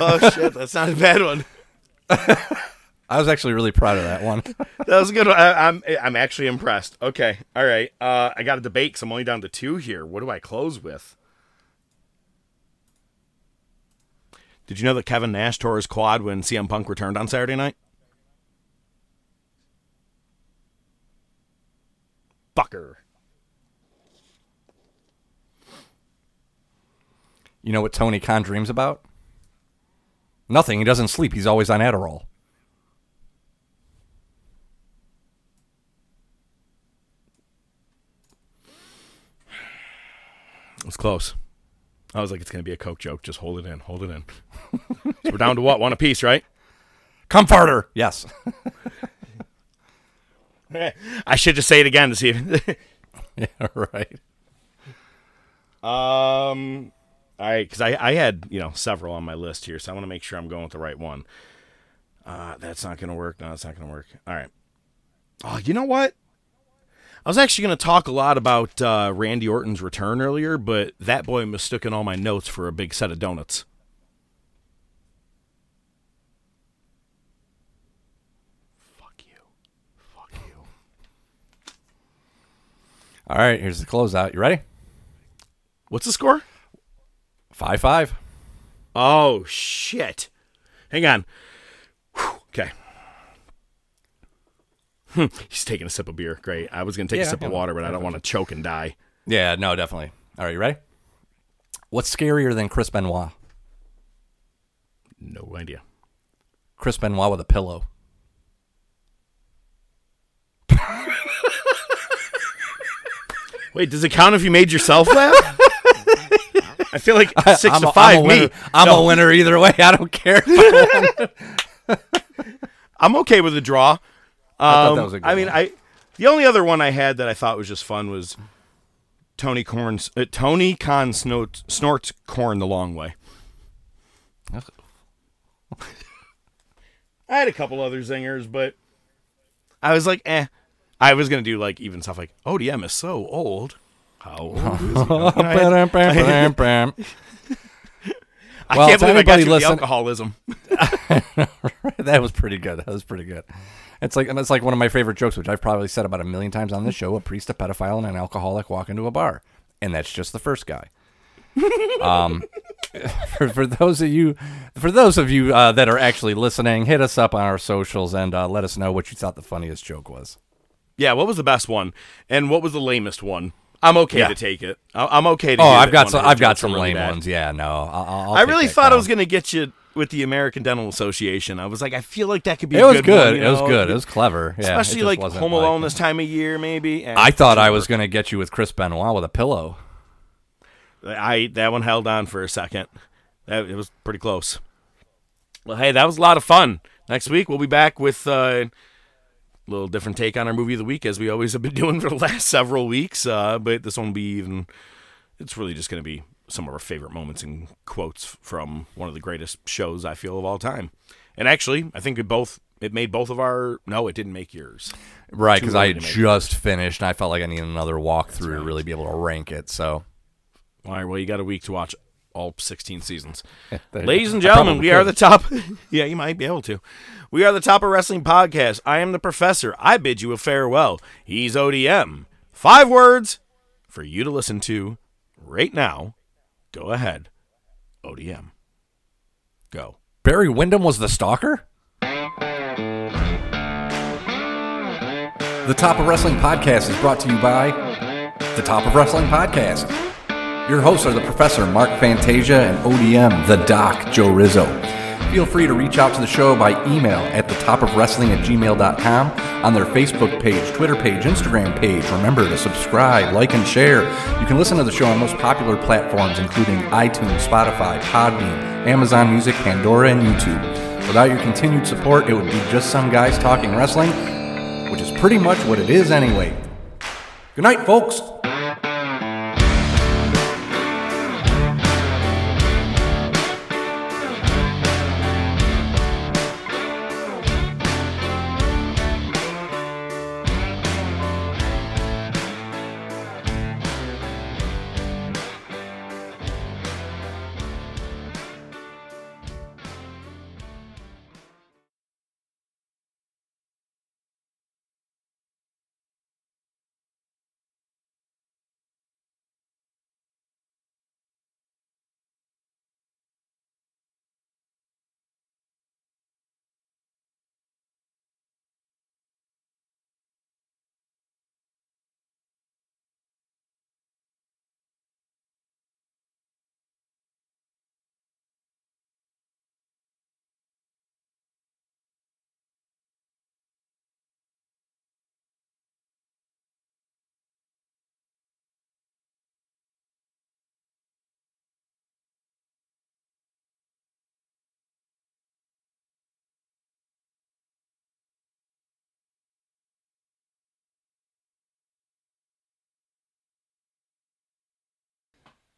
B: Oh shit, that's not a bad one.
C: I was actually really proud of that one.
B: That was a good. One. I, I'm I'm actually impressed. Okay, all right. Uh, I got a debate because I'm only down to two here. What do I close with? Did you know that Kevin Nash tore his quad when CM Punk returned on Saturday night? Fucker.
C: You know what Tony Khan dreams about? Nothing. He doesn't sleep. He's always on Adderall.
B: It was close. I was like, it's gonna be a coke joke. Just hold it in. Hold it in. so we're down to what? One apiece, right?
C: Come farther. Yes.
B: I should just say it again to see if.
C: yeah, right.
B: Um, all right, because I, I had you know several on my list here, so I want to make sure I'm going with the right one. Uh, that's not gonna work. No, that's not gonna work. All right. Oh, you know what? I was actually gonna talk a lot about uh, Randy Orton's return earlier, but that boy mistook in all my notes for a big set of donuts. Fuck you. Fuck you.
C: All right. Here's the closeout. You ready?
B: What's the score?
C: Five five.
B: Oh shit! Hang on. Whew, okay. Hmm, He's taking a sip of beer. Great. I was gonna take
C: Yeah,
B: a sip of water, but I don't want to choke and die.
C: Yeah. No. Definitely. All right. You ready? What's scarier than Chris Benoit?
B: No idea.
C: Chris Benoit with a pillow.
B: Wait, does it count if you made yourself laugh? I feel like 6
C: I'm
B: to
C: a-
B: five.
C: I'm a
B: me.
C: winner. I'm
B: No,
C: a winner either way. I don't care.
B: I'm okay with the draw. Um,
C: thought that was a good
B: I mean,
C: one.
B: I the only other one I had that I thought was just fun was Tony Corn's uh, Tony Khan snort, snorts corn the long way. I had a couple other zingers, but I was like, eh. I was gonna do like even stuff like ODM is so old. How old is he? You know, I, had-
C: Well,
B: I can't believe I got you with the
C: listen-
B: alcoholism.
C: that was pretty good. That was pretty good. It's like and it's like one of my favorite jokes, which I've probably said about a million times on this show. A priest, a pedophile, and an alcoholic walk into a bar, and that's just the first guy. um, for, for those of you, for those of you uh, that are actually listening, hit us up on our socials and uh, let us know what you thought the funniest joke was.
B: Yeah, what was the best one, and what was the lamest one? I'm okay
C: Yeah.
B: to take it. I- I'm okay to.
C: Oh, I've got some. I've got some
B: really
C: lame
B: bad.
C: ones. Yeah, no, I'll, I'll
B: I really thought I was gonna get you with the American Dental Association. I was like, I feel like that could be.
C: It
B: a
C: was
B: good.
C: good.
B: one, you
C: it was good. It was clever. Yeah,
B: especially like Home Alone
C: like-
B: this time of year, maybe. Eh,
C: I thought I was gonna get you with Chris Benoit with a pillow.
B: I that one held on for a second. That it was pretty close. Well, hey, that was a lot of fun. Next week we'll be back with uh, little different take on our movie of the week, as we always have been doing for the last several weeks. Uh, but this one will be even. It's really just going to be some of our favorite moments and quotes from one of the greatest shows I feel of all time. And actually, I think it both it made both of our. No, it didn't make yours.
C: Right, because I
B: early
C: had
B: to make
C: just finished and I felt like I needed another walkthrough to really be able to rank it. So,
B: All right, well, you got a week to watch all 16 seasons. Ladies and gentlemen, we are the top. yeah, you might be able to. We are the top of wrestling podcast. I am the professor. I bid you a farewell. He's ODM. Five words, for you to listen to right now. Go ahead. ODM. Go.
C: Barry Windham was the stalker? The Top of Wrestling Podcast is brought to you by The Top of Wrestling Podcast. Your hosts are the Professor Mark Fantasia and ODM, the Doc Joe Rizzo. Feel free to reach out to the show by email at the top of wrestling at gmail.com, on their Facebook page, Twitter page, Instagram page. Remember to subscribe, like, and share. You can listen to the show on most popular platforms, including iTunes, Spotify, Podbean, Amazon Music, Pandora, and YouTube. Without your continued support, it would be just some guys talking wrestling, which is pretty much what it is anyway. Good night, folks.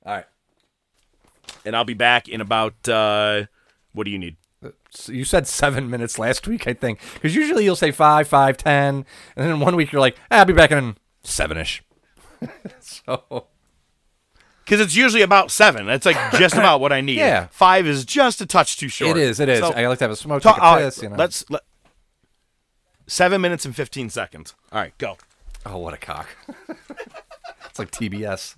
C: All right.
B: And I'll be back in about, uh, what do you need?
C: So you said seven minutes last week, I think, because usually you'll say five, five, ten, and then one week you're like, "Ah, "I'll be back in seven-ish." so
B: Because it's usually about seven. That's like just about what I need.
C: Yeah.
B: Five is just a touch too short.
C: it is, it is.
B: So-
C: I like to have a smoke,
B: Talk-
C: take a piss. You know.
B: Let's let, seven minutes and fifteen seconds. All right, go.
C: Oh, what a cock! it's like TBS.